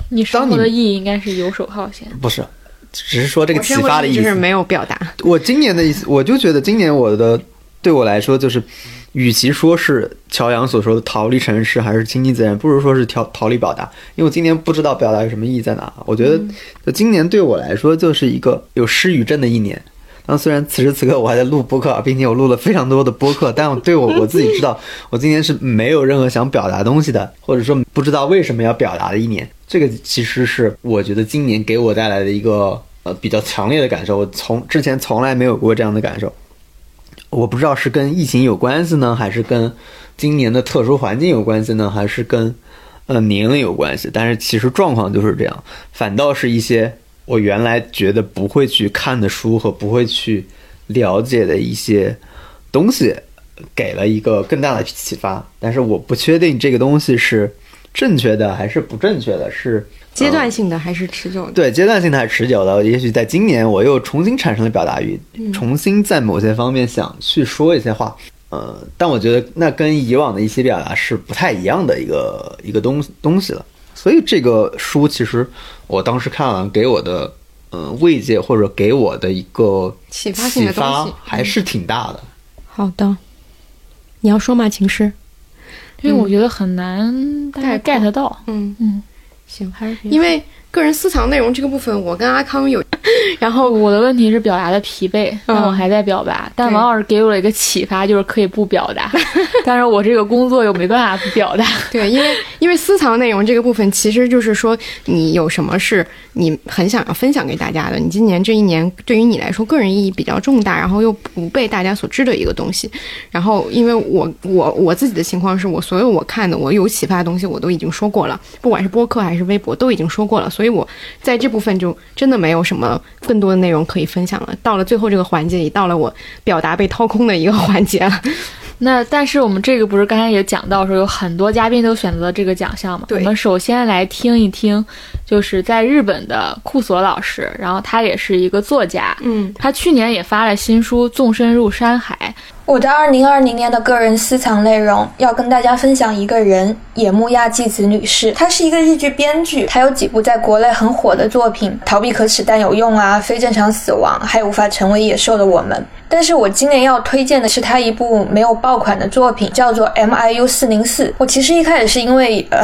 你生活的意义应该是游手好闲。不是，只是说这个启发的意思。就是没有表达。我今年的意思，我就觉得今年我的对我来说，就是与其说是乔洋所说的逃离城市，还是亲近自然，不如说是逃逃离表达。因为我今年不知道表达有什么意义在哪。我觉得，就今年对我来说，就是一个有失语症的一年。当虽然此时此刻我还在录播客，并且我录了非常多的播客，但我对我我自己知道，我今年是没有任何想表达东西的，或者说不知道为什么要表达的一年。这个其实是我觉得今年给我带来的一个呃比较强烈的感受，我从之前从来没有过这样的感受。我不知道是跟疫情有关系呢，还是跟今年的特殊环境有关系呢，还是跟呃年龄有关系？但是其实状况就是这样，反倒是一些我原来觉得不会去看的书和不会去了解的一些东西，给了一个更大的启发。但是我不确定这个东西是正确的还是不正确的，是阶段性的还是持久的？对阶段性的还是持久的。也许在今年，我又重新产生了表达欲，重新在某些方面想去说一些话。呃，但我觉得那跟以往的一些表达是不太一样的一个一个东东西了。所以这个书其实我当时看完给我的呃慰藉或者给我的一个启发性的启发东西还是挺大的。好的，你要说吗，情诗？因为我觉得很难大概概括 get 到，嗯，嗯，行，还是因为个人私藏内容这个部分，我跟阿康有，然后我的问题是表达的疲惫，但我还在表达。但王老师给我了一个启发，就是可以不表达，但是我这个工作又没办法不表达。对，因为因为私藏内容这个部分，其实就是说你有什么是你很想要分享给大家的，你今年这一年对于你来说个人意义比较重大，然后又不被大家所知的一个东西。然后，因为我我我自己的情况是我所有我看的我有启发的东西我都已经说过了，不管是播客还是微博都已经说过了，所以我在这部分就真的没有什么更多的内容可以分享了。到了最后这个环节也，到了我表达被掏空的一个环节了。那但是我们这个不是刚才也讲到说有很多嘉宾都选择了这个奖项嘛？对我们首先来听一听，就是在日本的库索老师，然后他也是一个作家，嗯，他去年也发了新书《纵身入山海》，我的二零二零年的个人私藏内容要跟大家分享一个人，野木亚纪子女士。她是一个日剧编剧，她有几部在国内很火的作品，《逃避可耻但有用》啊，《非正常死亡》，还有《无法成为野兽的我们》。但是我今年要推荐的是她一部没有爆款的作品，叫做《MIU 四零四》。我其实一开始是因为呃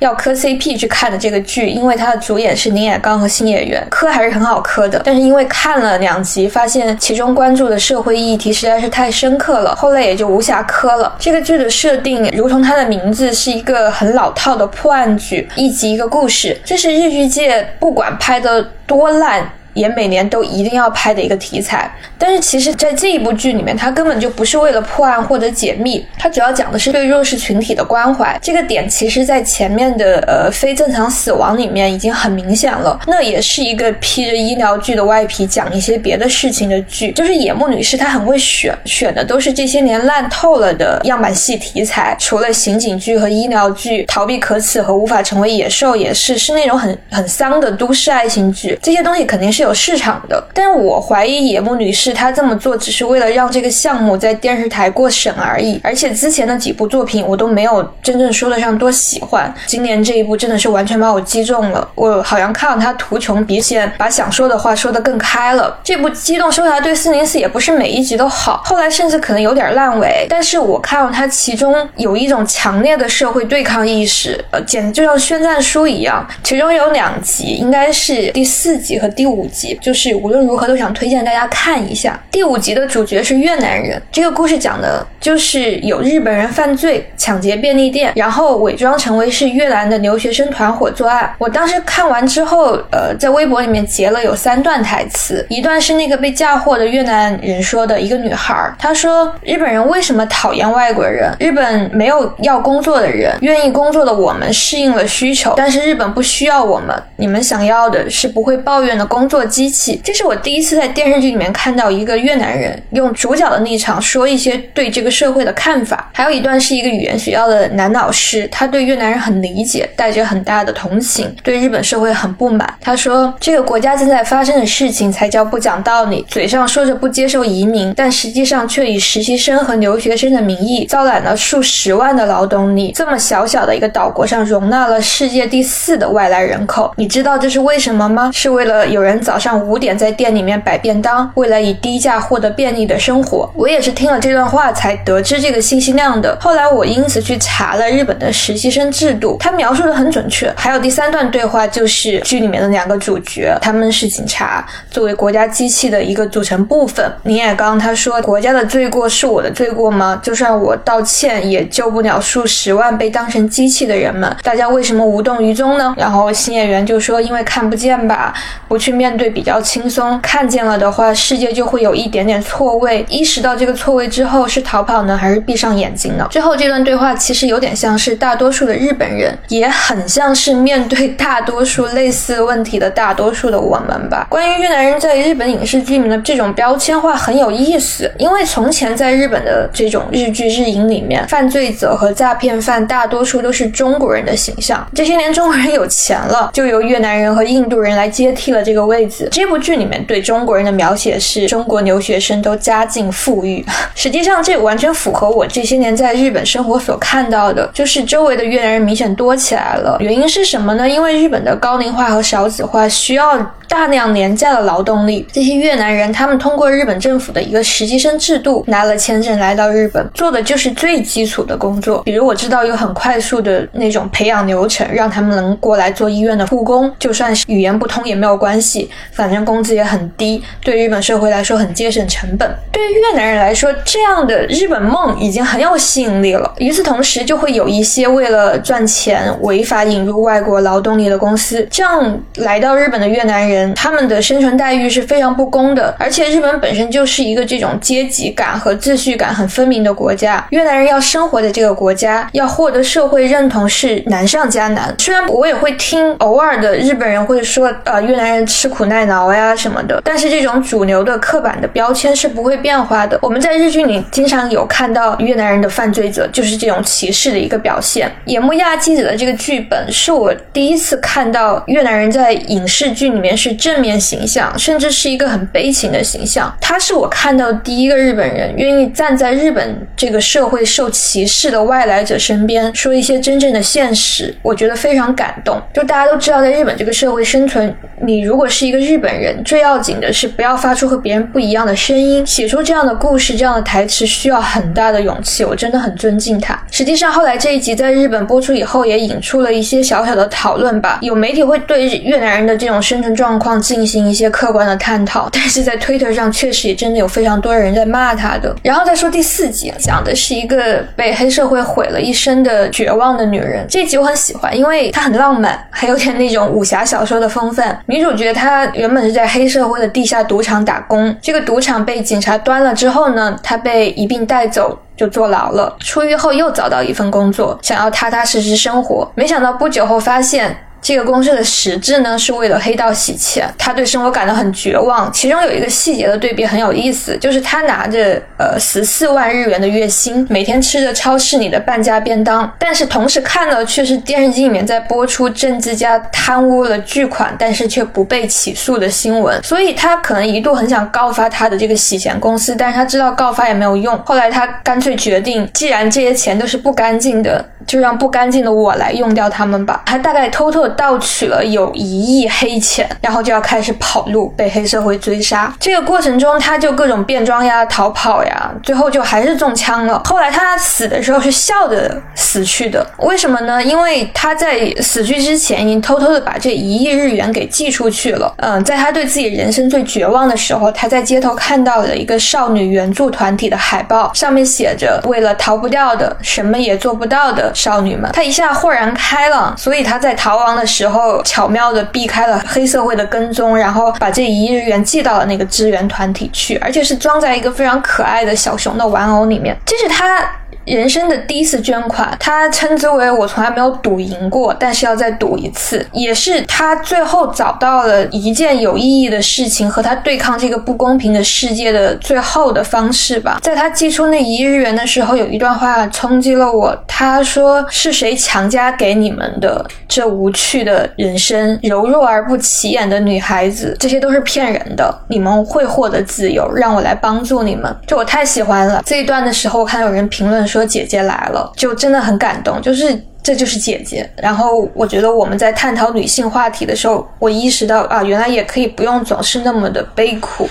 要磕 CP 去看的这个剧，因为它的主演是宁野刚和新演员，磕还是很好磕的。但是因为看了两集，发现其中关注的社会议题实在是太深刻了，后来也就无暇磕了。这个剧的设定，如同它的名字，是一个很老套的破案剧，一集一个故事。这是日剧界不管拍的多烂。也每年都一定要拍的一个题材，但是其实，在这一部剧里面，它根本就不是为了破案或者解密，它主要讲的是对弱势群体的关怀。这个点其实，在前面的呃非正常死亡里面已经很明显了。那也是一个披着医疗剧的外皮讲一些别的事情的剧，就是野木女士她很会选，选的都是这些年烂透了的样板戏题材。除了刑警剧和医疗剧，逃避可耻和无法成为野兽也是，是那种很很丧的都市爱情剧。这些东西肯定是有市场的，但是我怀疑野木女士她这么做只是为了让这个项目在电视台过审而已。而且之前的几部作品我都没有真正说得上多喜欢，今年这一部真的是完全把我击中了。我好像看到她图穷匕见，把想说的话说得更开了。这部《机动搜查队四零四》也不是每一集都好，后来甚至可能有点烂尾。但是我看到它其中有一种强烈的社会对抗意识，呃，简直就像宣战书一样。其中有两集，应该是第四集和第五，就是无论如何都想推荐大家看一下。第五集的主角是越南人，这个故事讲的就是有日本人犯罪抢劫便利店，然后伪装成为是越南的留学生团伙作案。我当时看完之后，呃，在微博里面截了有三段台词，一段是那个被嫁祸的越南人说的，一个女孩，她说日本人为什么讨厌外国人？日本没有要工作的人，愿意工作的我们适应了需求，但是日本不需要我们，你们想要的是不会抱怨的工作机器。这是我第一次在电视剧里面看到一个越南人用主角的立场说一些对这个社会的看法。还有一段是一个语言学校的男老师，他对越南人很理解，带着很大的同情，对日本社会很不满。他说：“这个国家正在发生的事情才叫不讲道理，嘴上说着不接受移民，但实际上却以实习生和留学生的名义招揽了数十万的劳动力。这么小小的一个岛国上容纳了世界第四的外来人口，你知道这是为什么吗？是为了有人早上五点在店里面摆便当，为了以低价获得便利的生活。我也是听了这段话才得知这个信息量的。后来我因此去查了日本的实习生制度，他描述的很准确。还有第三段对话就是剧里面的两个主角，他们是警察，作为国家机器的一个组成部分。宁野刚他说：“国家的罪过是我的罪过吗？就算我道歉，也救不了数十万被当成机器的人们。大家为什么无动于衷呢？”然后新演员就说：“因为看不见吧，不去面对比较轻松；看见了的话，世界就会有一点点错位。意识到这个错位之后，是逃跑呢，还是闭上眼睛呢？”最后这段对话其实有点像是大多数的日本人，也很像是面对大多数类似问题的大多数的我们吧。关于越南人在日本影视剧里面的这种标签化很有意思，因为从前在日本的这种日剧日影里面，犯罪者和诈骗犯大多数都是中国人的形象。这些年中国人有钱了，就由越南人和印度人来接替了这个位这部剧里面对中国人的描写是中国留学生都家境富裕，实际上这完全符合我这些年在日本生活所看到的，就是周围的越南人明显多起来了。原因是什么呢？因为日本的高龄化和少子化需要大量廉价的劳动力。这些越南人，他们通过日本政府的一个实习生制度拿了签证来到日本，做的就是最基础的工作。比如我知道有很快速的那种培养流程，让他们能过来做医院的护工，就算是语言不通也没有关系，反正工资也很低，对日本社会来说很节省成本。对于越南人来说，这样的日本梦已经很有吸引力了。与此同时，就会有一些为了赚钱违法引入外国劳动力的公司，这样来到日本的越南人，他们的生存待遇是非常不公的。而且日本本身就是一个这种阶级感和秩序感很分明的国家，越南人要生活在这个国家，要获得社会认同是难上加难。虽然我也会听偶尔的日本人会说，呃，越南人吃苦耐劳呀什么的，但是这种主流的刻板的标签是不会变化的。我们在日剧里经常有看到越南人的犯罪者，就是这种歧视的一个表现。野木亚纪子的这个剧本是我第一次看到越南人在影视剧里面是正面形象，甚至是一个很悲情的形象。他是我看到第一个日本人愿意站在日本这个社会受歧视的外来者身边，说一些真正的现实，我觉得非常感动。就大家都知道，在日本这个社会生存，你如果是一个日本人，最要紧的是不要发出和别人不一样的声音。写出这样的故事、这样的台词需要很大的勇气，我真的很尊敬他。实际上，后来这一集在日本播出以后，也引出了一些小小的讨论吧。有媒体会对越南人的这种生存状况进行一些客观的探讨，但是在推特上确实也真的有非常多人在骂他的。然后再说第四集，讲的是一个被黑社会毁了一生的绝望的女人。这集我很喜欢，因为它很浪漫，还有点那种武侠小说的风范。女主角她原本是在黑社会的地下赌场打工，这个赌场被警察端了之后呢，她被一并带走。就坐牢了。出狱后又找到一份工作，想要踏踏实实生活。没想到不久后发现。这个公司的实质呢，是为了黑道洗钱。他对生活感到很绝望。其中有一个细节的对比很有意思，就是他拿着呃十四万日元的月薪，每天吃着超市里的半价便当，但是同时看到却是电视机里面在播出政治家贪污了巨款，但是却不被起诉的新闻。所以他可能一度很想告发他的这个洗钱公司，但是他知道告发也没有用。后来他干脆决定，既然这些钱都是不干净的，就让不干净的我来用掉他们吧。他大概偷偷。盗取了有一亿黑钱，然后就要开始跑路，被黑社会追杀。这个过程中，他就各种变装呀、逃跑呀，最后就还是中枪了。后来他死的时候是笑着死去的，为什么呢？因为他在死去之前已经偷偷的把这一亿日元给寄出去了。嗯，在他对自己人生最绝望的时候，他在街头看到了一个少女援助团体的海报，上面写着“为了逃不掉的，什么也做不到的少女们”。他一下豁然开朗，所以他在逃亡。的时候，巧妙的避开了黑社会的跟踪，然后把这一亿日元寄到了那个支援团体去，而且是装在一个非常可爱的小熊的玩偶里面。这是他。人生的第一次捐款，他称之为我从来没有赌赢过，但是要再赌一次，也是他最后找到了一件有意义的事情和他对抗这个不公平的世界的最后的方式吧。在他寄出那一日元的时候，有一段话冲击了我。他说：“是谁强加给你们的这无趣的人生？柔弱而不起眼的女孩子，这些都是骗人的。你们会获得自由，让我来帮助你们。”就我太喜欢了这一段的时候，我看有人评论说。说姐姐来了，就真的很感动，就是这就是姐姐。然后我觉得我们在探讨女性话题的时候，我意识到啊，原来也可以不用总是那么的悲苦。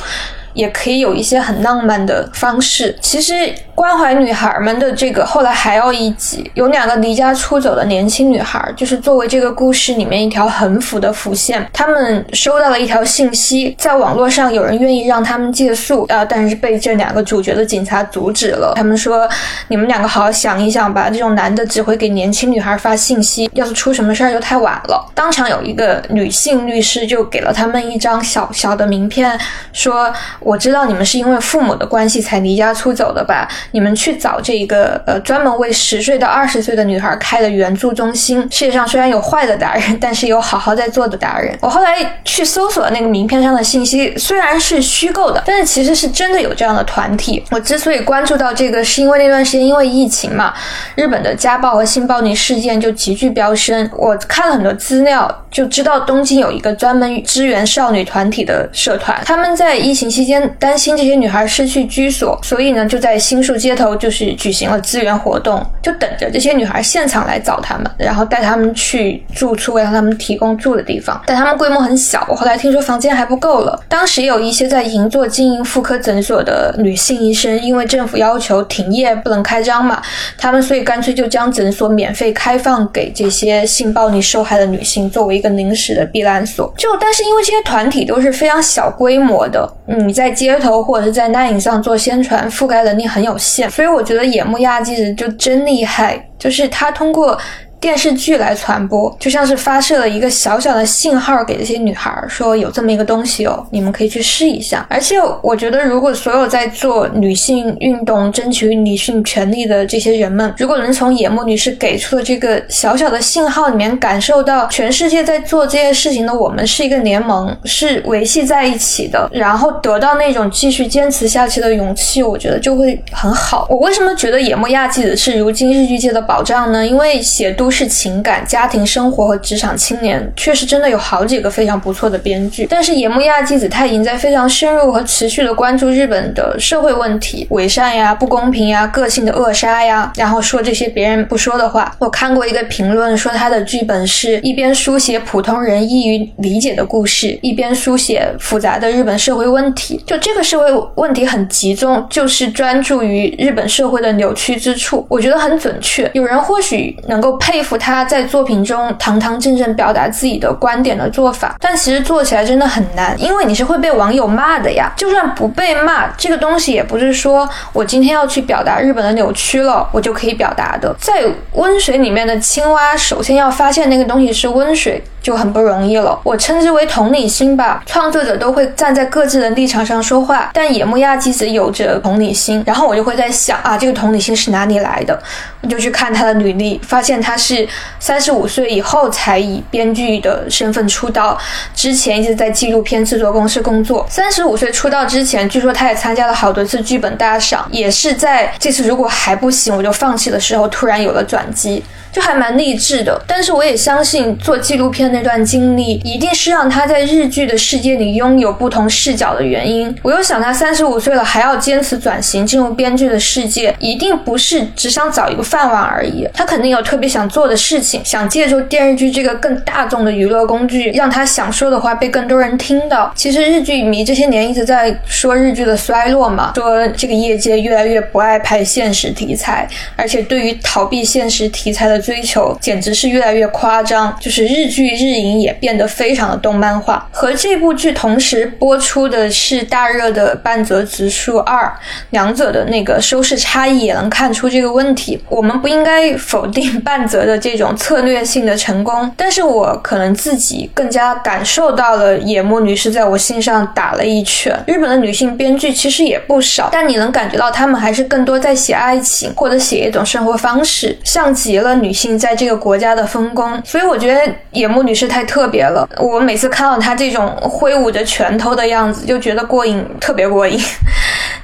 也可以有一些很浪漫的方式。其实关怀女孩们的这个后来还有一集，有两个离家出走的年轻女孩，就是作为这个故事里面一条横幅的浮现。他们收到了一条信息，在网络上有人愿意让他们借宿，啊，但是被这两个主角的警察阻止了。他们说：“你们两个好好想一想吧，这种男的只会给年轻女孩发信息，要是出什么事儿就太晚了。”当场有一个女性律师就给了他们一张小小的名片，说。我知道你们是因为父母的关系才离家出走的吧？你们去找这一个呃专门为十岁到二十岁的女孩开的援助中心。世界上虽然有坏的达人，但是有好好在做的达人。我后来去搜索那个名片上的信息，虽然是虚构的，但是其实是真的有这样的团体。我之所以关注到这个，是因为那段时间因为疫情嘛，日本的家暴和性暴力事件就急剧飙升。我看了很多资料，就知道东京有一个专门支援少女团体的社团，他们在疫情期间。担心这些女孩失去居所，所以呢就在新宿街头就是举行了资源活动，就等着这些女孩现场来找他们，然后带他们去住处，让他们提供住的地方。但他们规模很小，我后来听说房间还不够了。当时也有一些在银座经营妇科诊所的女性医生，因为政府要求停业不能开张嘛，他们所以干脆就将诊所免费开放给这些性暴力受害的女性，作为一个临时的避难所。就但是因为这些团体都是非常小规模的，你在在街头或者是在那影上做宣传，覆盖能力很有限，所以我觉得野木亚纪子就真厉害，就是他通过。电视剧来传播，就像是发射了一个小小的信号给这些女孩，说有这么一个东西哦，你们可以去试一下。而且我觉得，如果所有在做女性运动、争取女性权利的这些人们，如果能从野木女士给出的这个小小的信号里面感受到，全世界在做这些事情的我们是一个联盟，是维系在一起的，然后得到那种继续坚持下去的勇气，我觉得就会很好。我为什么觉得野木亚纪子是如今日剧界的保障呢？因为写都。是情感、家庭生活和职场青年，确实真的有好几个非常不错的编剧。但是野木亚纪子他已经在非常深入和持续的关注日本的社会问题，伪善呀、不公平呀、个性的扼杀呀，然后说这些别人不说的话。我看过一个评论说，他的剧本是一边书写普通人易于理解的故事，一边书写复杂的日本社会问题。就这个社会问题很集中，就是专注于日本社会的扭曲之处。我觉得很准确。有人或许能够佩他在作品中堂堂正正表达自己的观点的做法，但其实做起来真的很难，因为你是会被网友骂的呀。就算不被骂，这个东西也不是说我今天要去表达日本的扭曲了，我就可以表达的。在温水里面的青蛙，首先要发现那个东西是温水。就很不容易了，我称之为同理心吧。创作者都会站在各自的立场上说话，但野木亚纪子有着同理心。然后我就会在想啊，这个同理心是哪里来的？我就去看他的履历，发现他是三十五岁以后才以编剧的身份出道，之前一直在纪录片制作公司工作。三十五岁出道之前，据说他也参加了好多次剧本大赏，也是在这次如果还不行我就放弃的时候，突然有了转机。就还蛮励志的，但是我也相信做纪录片那段经历一定是让他在日剧的世界里拥有不同视角的原因。我又想他三十五岁了还要坚持转型进入编剧的世界，一定不是只想找一个饭碗而已。他肯定有特别想做的事情，想借助电视剧这个更大众的娱乐工具，让他想说的话被更多人听到。其实日剧迷这些年一直在说日剧的衰落嘛，说这个业界越来越不爱拍现实题材，而且对于逃避现实题材的。追求简直是越来越夸张，就是日剧日影也变得非常的动漫化。和这部剧同时播出的是大热的半泽直树二，两者的那个收视差异也能看出这个问题。我们不应该否定半泽的这种策略性的成功，但是我可能自己更加感受到了野木女士在我心上打了一拳。日本的女性编剧其实也不少，但你能感觉到她们还是更多在写爱情或者写一种生活方式，像极了女。性在这个国家的分工，所以我觉得野木女士太特别了。我每次看到她这种挥舞着拳头的样子，就觉得过瘾，特别过瘾。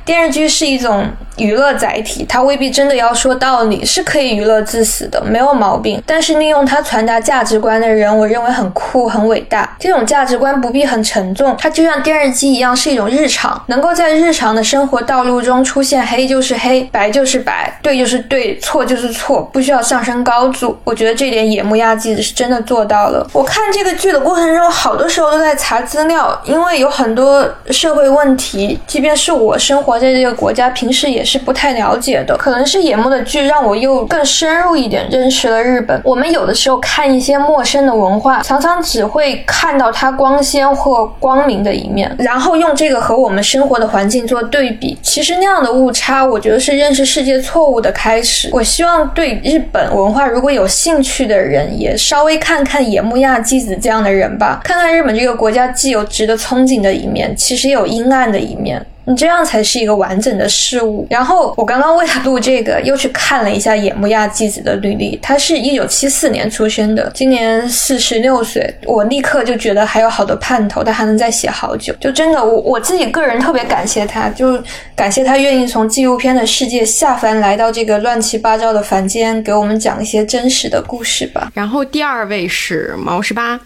电视剧是一种娱乐载体，它未必真的要说道理，是可以娱乐致死的，没有毛病。但是利用它传达价值观的人，我认为很酷、很伟大。这种价值观不必很沉重，它就像电视机一样，是一种日常，能够在日常的生活道路中出现，黑就是黑，白就是白，对就是对，错就是错，不需要上升高度。我觉得这点野木亚纪子是真的做到了。我看这个剧的过程中，好多时候都在查资料，因为有很多社会问题，即便是我生活。我在这个国家平时也是不太了解的，可能是野木的剧让我又更深入一点认识了日本。我们有的时候看一些陌生的文化，常常只会看到它光鲜或光明的一面，然后用这个和我们生活的环境做对比。其实那样的误差，我觉得是认识世界错误的开始。我希望对日本文化如果有兴趣的人，也稍微看看野木亚纪子这样的人吧，看看日本这个国家既有值得憧憬的一面，其实也有阴暗的一面。你这样才是一个完整的事物。然后我刚刚为了录这个，又去看了一下野木亚纪子的履历。他是一九七四年出生的，今年四十六岁。我立刻就觉得还有好多盼头，他还能再写好久。就真的，我我自己个人特别感谢他，就感谢他愿意从纪录片的世界下凡来到这个乱七八糟的凡间，给我们讲一些真实的故事吧。然后第二位是毛十八。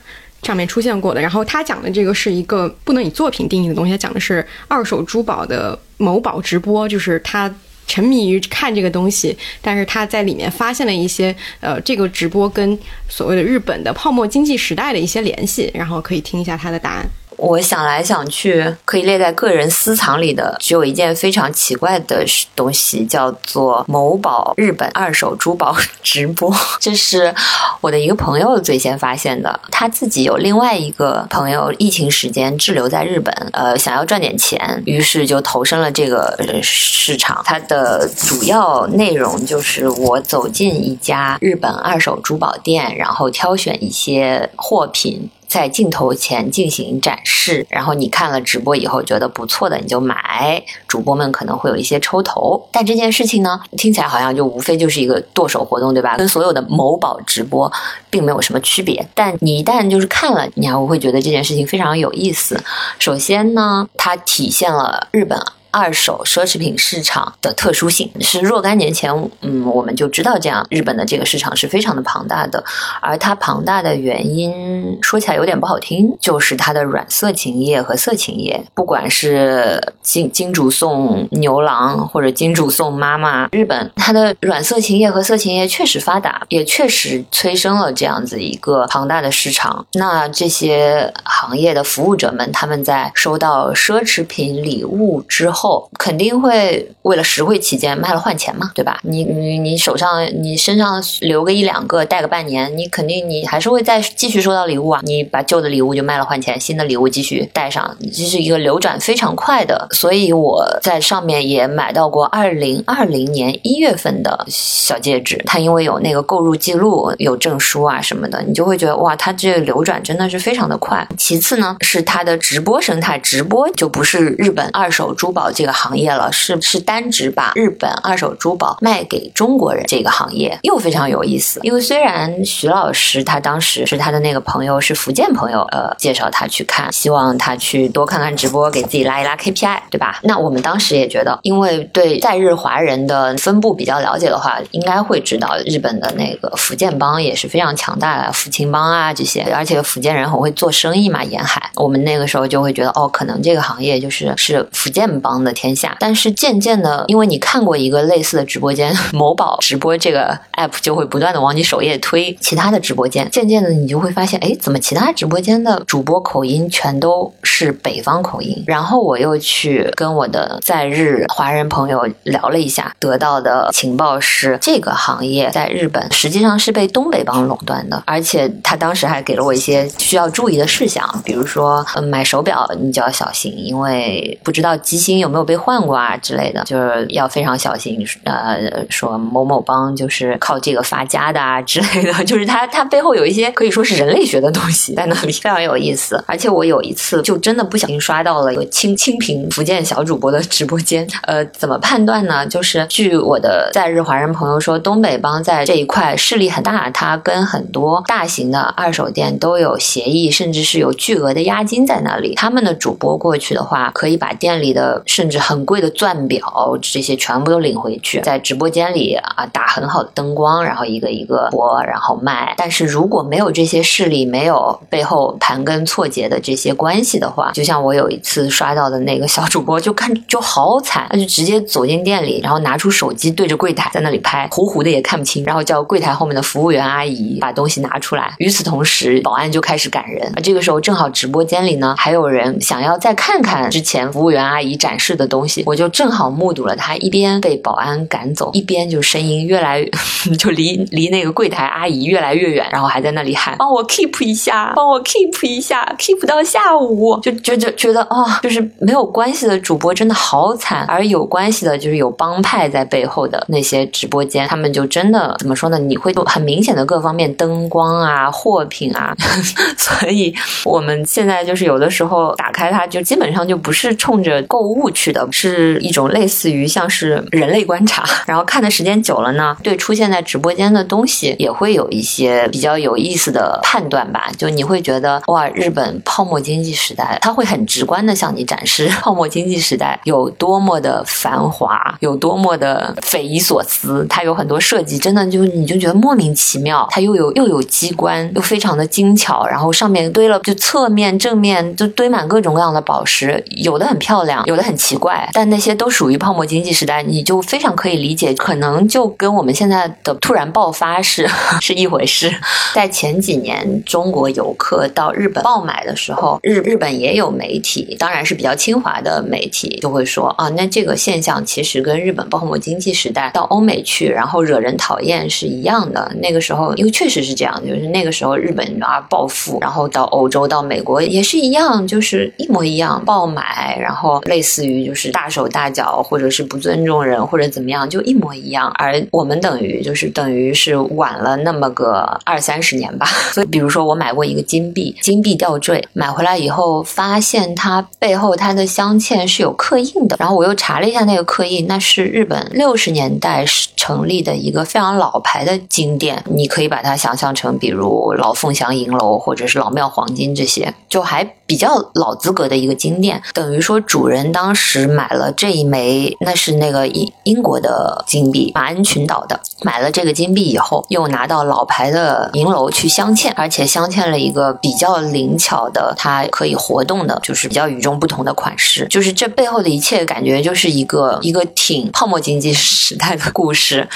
上面出现过的。然后他讲的这个是一个不能以作品定义的东西，他讲的是二手珠宝的某宝直播，就是他。沉迷于看这个东西，但是他在里面发现了一些呃，这个直播跟所谓的日本的泡沫经济时代的一些联系，然后可以听一下他的答案。我想来想去，可以列在个人私藏里的，只有一件非常奇怪的东西，叫做某宝日本二手珠宝 直播。这是我的一个朋友最先发现的，他自己有另外一个朋友，疫情时间滞留在日本，呃，想要赚点钱，于是就投身了这个市场。它的主要内容就是我走进一家日本二手珠宝店，然后挑选一些货品。在镜头前进行展示，然后你看了直播以后觉得不错的，你就买。主播们可能会有一些抽头，但这件事情呢，听起来好像就无非就是一个剁手活动，对吧？跟所有的某宝直播并没有什么区别。但你一旦就是看了，你还会觉得这件事情非常有意思。首先呢，它体现了日本。二手奢侈品市场的特殊性是若干年前，嗯，我们就知道这样，日本的这个市场是非常的庞大的，而它庞大的原因说起来有点不好听，就是它的软色情业和色情业，不管是金金主送牛郎或者金主送妈妈，日本它的软色情业和色情业确实发达，也确实催生了这样子一个庞大的市场。那这些行业的服务者们，他们在收到奢侈品礼物之后。后肯定会为了实惠起见卖了换钱嘛，对吧？你你你手上你身上留个一两个带个半年，你肯定你还是会再继续收到礼物啊。你把旧的礼物就卖了换钱，新的礼物继续带上，这是一个流转非常快的。所以我在上面也买到过二零二零年一月份的小戒指，它因为有那个购入记录、有证书啊什么的，你就会觉得哇，它这个流转真的是非常的快。其次呢，是它的直播生态，直播就不是日本二手珠宝。这个行业了，是是单指把日本二手珠宝卖给中国人这个行业，又非常有意思。因为虽然徐老师他当时是他的那个朋友是福建朋友，呃，介绍他去看，希望他去多看看直播，给自己拉一拉 KPI，对吧？那我们当时也觉得，因为对在日华人的分布比较了解的话，应该会知道日本的那个福建帮也是非常强大的，福清帮啊这些，而且福建人很会做生意嘛，沿海。我们那个时候就会觉得，哦，可能这个行业就是是福建帮。的天下，但是渐渐的，因为你看过一个类似的直播间，某宝直播这个 app 就会不断的往你首页推其他的直播间，渐渐的你就会发现，哎，怎么其他直播间的主播口音全都是北方口音？然后我又去跟我的在日华人朋友聊了一下，得到的情报是，这个行业在日本实际上是被东北帮垄断的，而且他当时还给了我一些需要注意的事项，比如说，嗯，买手表你就要小心，因为不知道机芯有有没有。被换过啊之类的，就是要非常小心。呃，说某某帮就是靠这个发家的啊之类的，就是他他背后有一些可以说是人类学的东西在那里，非常有意思。而且我有一次就真的不小心刷到了一个清清平福建小主播的直播间。呃，怎么判断呢？就是据我的在日华人朋友说，东北帮在这一块势力很大，他跟很多大型的二手店都有协议，甚至是有巨额的押金在那里。他们的主播过去的话，可以把店里的甚至很贵的钻表，这些全部都领回去，在直播间里啊打很好的灯光，然后一个一个播，然后卖。但是如果没有这些势力，没有背后盘根错节的这些关系的话，就像我有一次刷到的那个小主播，就看 就好惨，他就直接走进店里，然后拿出手机对着柜台在那里拍，糊糊的也看不清，然后叫柜台后面的服务员阿姨把东西拿出来。与此同时，保安就开始赶人。这个时候正好直播间里呢还有人想要再看看之前服务员阿姨展示。的东西，我就正好目睹了他一边被保安赶走，一边就声音越来越 就离离那个柜台阿姨越来越远，然后还在那里喊：“帮我 keep 一下，帮我 keep 一下，keep 到下午。”就觉得觉得哦，就是没有关系的主播真的好惨，而有关系的就是有帮派在背后的那些直播间，他们就真的怎么说呢？你会很明显的各方面灯光啊、货品啊，所以我们现在就是有的时候打开它，就基本上就不是冲着购物。趣的，是一种类似于像是人类观察。然后看的时间久了呢，对出现在直播间的东西也会有一些比较有意思的判断吧。就你会觉得哇，日本泡沫经济时代，它会很直观的向你展示 泡沫经济时代有多么的繁华，有多么的匪夷所思。它有很多设计，真的就你就觉得莫名其妙。它又有又有机关，又非常的精巧，然后上面堆了就侧面、正面就堆满各种各样的宝石，有的很漂亮，有的很奇怪，但那些都属于泡沫经济时代，你就非常可以理解，可能就跟我们现在的突然爆发是 是一回事。在前几年，中国游客到日本爆买的时候，日日本也有媒体，当然是比较清华的媒体，就会说啊，那这个现象其实跟日本泡沫经济时代到欧美去，然后惹人讨厌是一样的。那个时候，因为确实是这样，就是那个时候日本啊暴富，然后到欧洲、到美国也是一样，就是一模一样爆买，然后类似于就是大手大脚，或者是不尊重人，或者怎么样，就一模一样。而我们等于就是等于是晚了那么个二三十年吧。所以，比如说我买过一个金币，金币吊坠，买回来以后发现它背后它的镶嵌是有刻印的，然后我又查了一下那个刻印，那是日本六十年代成立的一个非常老牌的金店，你可以把它想象成比如老凤祥银楼或者是老庙黄金这些，就还比较老资格的一个金店。等于说主人当时买了这一枚，那是那个英英国的金币，马恩群岛的，买了这个金币以后，又拿到老牌的银楼去镶嵌，而且镶嵌了一个比较灵巧的，它可以活动的，就是比较与众不同的款式。就是这背后的一切，感觉就是一个一个挺泡沫经济时代的故事。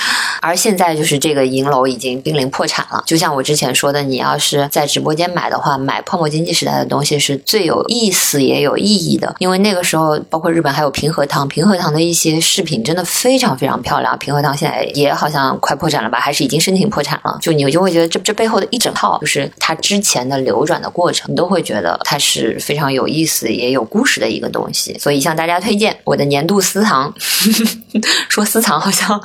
而现在就是这个银楼已经濒临破产了。就像我之前说的，你要是在直播间买的话，买泡沫经济时代的东西是最有意思也有意义的，因为那个时候包括日本还有平和堂，平和堂的一些饰品真的非常非常漂亮。平和堂现在也好像快破产了吧，还是已经申请破产了？就你就会觉得这这背后的一整套，就是它之前的流转的过程，你都会觉得它是非常有意思也有故事的一个东西。所以向大家推荐我的年度私藏，说私藏好像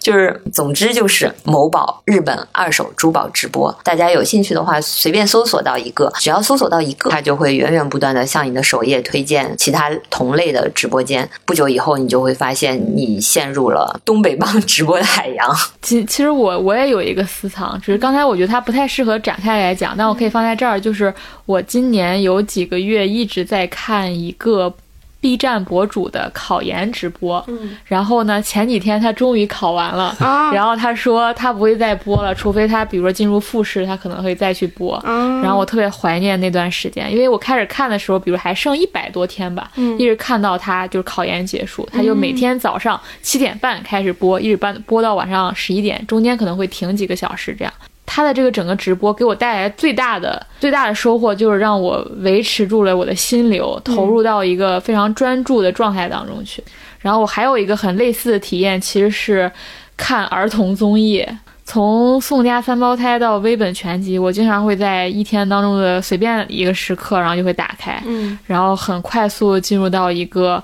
就是，总之就是某宝日本二手珠宝直播，大家有兴趣的话，随便搜索到一个，只要搜索到一个，它就会源源不断的向你的首页推荐其他同类的直播间。不久以后，你就会发现你陷入了东北帮直播的海洋。其其实我我也有一个私藏，只是刚才我觉得它不太适合展开来讲，但我可以放在这儿。就是我今年有几个月一直在看一个 B 站博主的考研直播，嗯，然后呢，前几天他终于考完了，啊然后他说他不会再播了，除非他比如说进入复试，他可能会再去播。啊，然后我特别怀念那段时间，因为我开始看的时候，比如还剩一百多天吧，嗯一直看到他就是考研结束，他就每天早上七点半开始播，一直播播到晚上十一点，中间可能会停几个小时这样。他的这个整个直播给我带来最大的最大的收获，就是让我维持住了我的心流，投入到一个非常专注的状态当中去。然后我还有一个很类似的体验，其实是看儿童综艺。从宋家三胞胎到微本全集，我经常会在一天当中的随便一个时刻，然后就会打开，嗯然后很快速地进入到一个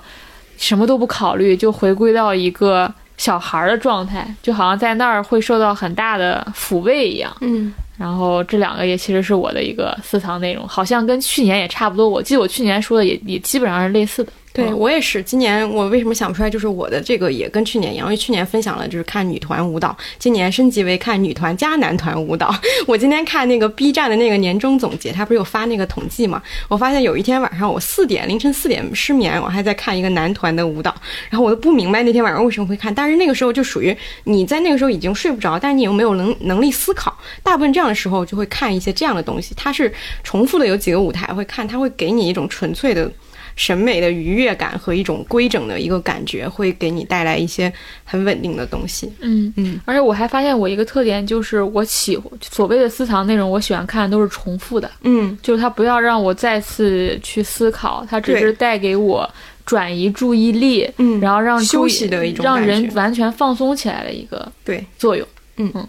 什么都不考虑，就回归到一个小孩儿的状态，就好像在那儿会受到很大的抚慰一样。嗯然后这两个也其实是我的一个私藏内容，好像跟去年也差不多。我记得我去年说的也也基本上是类似的。对嗯我也是，今年我为什么想不出来？就是我的这个也跟去年一样，因为去年分享了就是看女团舞蹈，今年升级为看女团加男团舞蹈。我今天看那个 B 站的那个年终总结，他不是有发那个统计嘛？我发现有一天晚上我四点凌晨四点失眠，我还在看一个男团的舞蹈，然后我都不明白那天晚上为什么会看，但是那个时候就属于你在那个时候已经睡不着，但是你又没有能能力思考，大部分这样的时候就会看一些这样的东西，它是重复的有几个舞台会看，它会给你一种纯粹的。审美的愉悦感和一种规整的一个感觉，会给你带来一些很稳定的东西。嗯嗯，而且我还发现我一个特点就是我喜所谓的私藏内容，我喜欢看都是重复的，嗯。就是它不要让我再次去思考，它只是带给我转移注意力，嗯。然后让休息的一种让人完全放松起来的一个对，作用。嗯。嗯，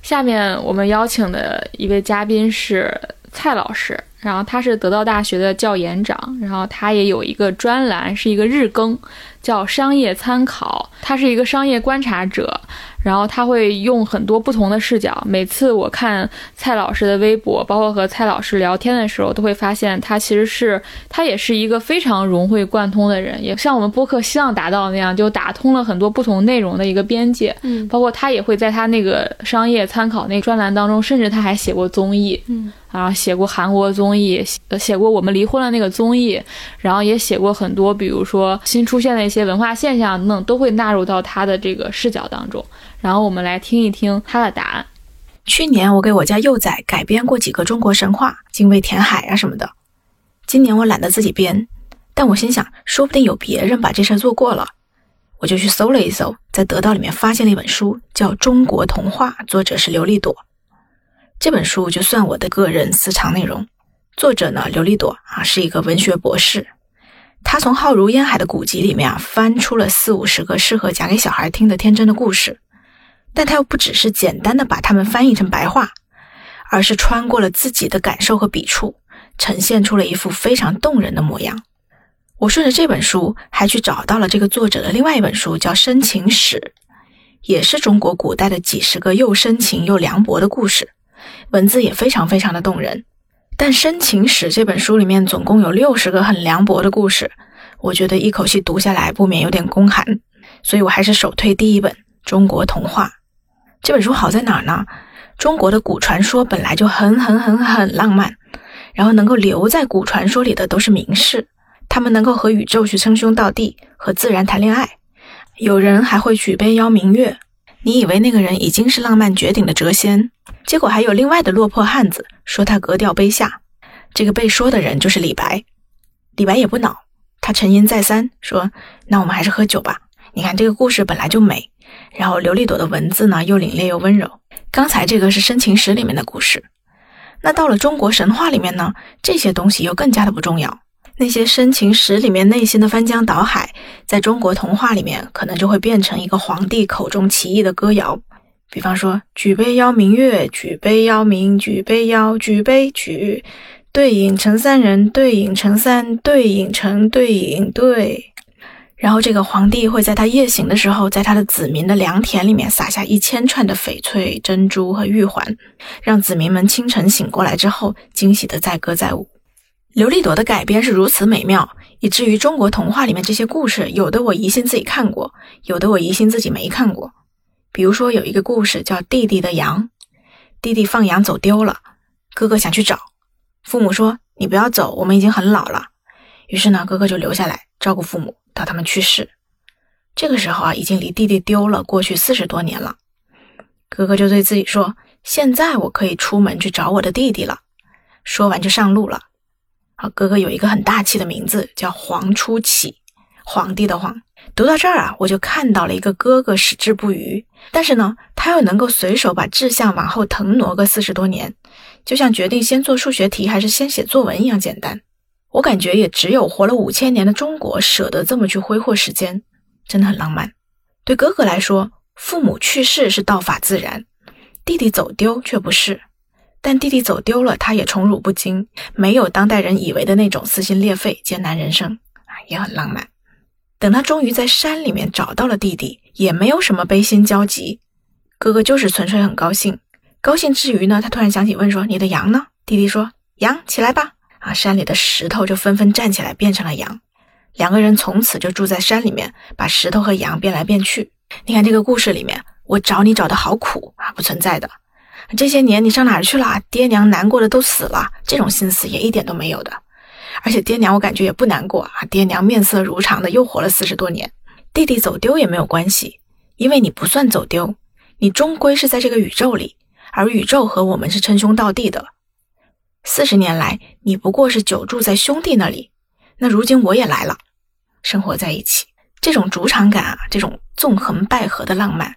下面我们邀请的一位嘉宾是蔡老师，然后他是得到大学的教研长，然后他也有一个专栏是一个日更，叫《商业参考》，他是一个商业观察者。然后他会用很多不同的视角。每次我看蔡老师的微博，包括和蔡老师聊天的时候，都会发现他其实是他也是一个非常融会贯通的人，也像我们播客希望达到那样，就打通了很多不同内容的一个边界。嗯，包括他也会在他那个商业参考那专栏当中，甚至他还写过综艺。嗯。然后写过韩国综艺，写过我们离婚了那个综艺，然后也写过很多，比如说新出现的一些文化现象等等，都会纳入到他的这个视角当中。然后我们来听一听他的答案。去年我给我家幼崽改编过几个中国神话，精卫填海啊什么的。今年我懒得自己编，但我心想，说不定有别人把这事儿做过了，我就去搜了一搜，在得到里面发现了一本书，叫《中国童话》，作者是刘立朵。这本书就算我的个人私藏内容。作者呢，刘立朵啊，是一个文学博士。他从浩如烟海的古籍里面啊，翻出了四五十个适合讲给小孩听的天真的故事。但他又不只是简单的把它们翻译成白话，而是穿过了自己的感受和笔触，呈现出了一副非常动人的模样。我顺着这本书，还去找到了这个作者的另外一本书，叫《深情史》，也是中国古代的几十个又深情又凉薄的故事。文字也非常非常的动人，但《深情史》这本书里面总共有六十个很凉薄的故事，我觉得一口气读下来不免有点宫寒，所以我还是首推第一本《中国童话》这本书好在哪儿呢？中国的古传说本来就很很很很浪漫，然后能够留在古传说里的都是名士，他们能够和宇宙去称兄道弟，和自然谈恋爱，有人还会举杯邀明月。你以为那个人已经是浪漫绝顶的谪仙？结果还有另外的落魄汉子说他格调卑下，这个被说的人就是李白。李白也不恼，他沉吟再三，说：“那我们还是喝酒吧。你看这个故事本来就美，然后刘丽朵的文字呢又凛冽又温柔。刚才这个是深情史里面的故事，那到了中国神话里面呢，这些东西又更加的不重要。那些深情史里面内心的翻江倒海，在中国童话里面可能就会变成一个皇帝口中奇异的歌谣。”比方说，举杯邀明月，举杯邀明，举杯邀，举杯举，对影成三人，对影成三，对影成对影对。然后这个皇帝会在他夜醒的时候，在他的子民的良田里面撒下一千串的翡翠、珍珠和玉环，让子民们清晨醒过来之后，惊喜的载歌载舞。刘立朵的改编是如此美妙，以至于中国童话里面这些故事，有的我疑心自己看过，有的我疑心自己没看过。比如说有一个故事叫弟弟的羊，弟弟放羊走丢了，哥哥想去找，父母说你不要走，我们已经很老了。于是呢，哥哥就留下来照顾父母到他们去世。这个时候啊，已经离弟弟丢了过去四十多年了。哥哥就对自己说：“现在我可以出门去找我的弟弟了。”说完就上路了。啊，哥哥有一个很大气的名字叫黄初起，皇帝的皇。读到这儿啊，我就看到了一个哥哥矢志不渝，但是呢，他又能够随手把志向往后腾挪个四十多年，就像决定先做数学题还是先写作文一样简单。我感觉也只有活了五千年的中国舍得这么去挥霍时间，真的很浪漫。对哥哥来说，父母去世是道法自然，弟弟走丢却不是。但弟弟走丢了，他也宠辱不惊，没有当代人以为的那种撕心裂肺、艰难人生啊，也很浪漫。等他终于在山里面找到了弟弟，也没有什么悲心交集，哥哥就是纯粹很高兴。高兴之余呢，他突然想起问说：“你的羊呢？”弟弟说：“羊起来吧！”啊，山里的石头就纷纷站起来变成了羊，两个人从此就住在山里面，把石头和羊变来变去。你看这个故事里面，我找你找的好苦啊，不存在的。这些年你上哪儿去了？爹娘难过的都死了，这种心思也一点都没有的。而且爹娘我感觉也不难过啊，爹娘面色如常的又活了四十多年。弟弟走丢也没有关系，因为你不算走丢，你终归是在这个宇宙里，而宇宙和我们是称兄道弟的。四十年来你不过是久住在兄弟那里，那如今我也来了，生活在一起，这种主场感啊，这种纵横捭阖的浪漫，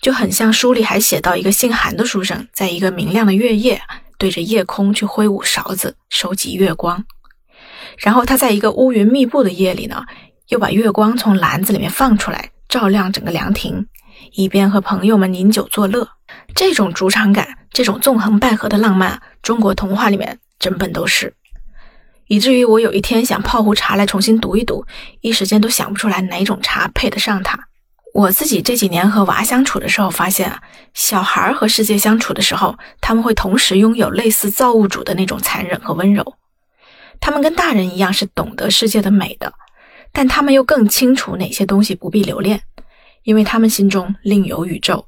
就很像书里还写到一个姓韩的书生，在一个明亮的月夜，对着夜空去挥舞勺子收集月光。然后他在一个乌云密布的夜里呢，又把月光从篮子里面放出来，照亮整个凉亭，一边和朋友们饮酒作乐。这种主场感，这种纵横捭阖的浪漫，中国童话里面整本都是。以至于我有一天想泡壶茶来重新读一读，一时间都想不出来哪种茶配得上它。我自己这几年和娃相处的时候，发现啊，小孩和世界相处的时候，他们会同时拥有类似造物主的那种残忍和温柔。他们跟大人一样是懂得世界的美的，但他们又更清楚哪些东西不必留恋，因为他们心中另有宇宙。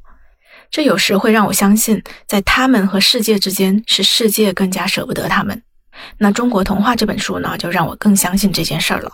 这有时会让我相信，在他们和世界之间，是世界更加舍不得他们。那《中国童话》这本书呢，就让我更相信这件事儿了。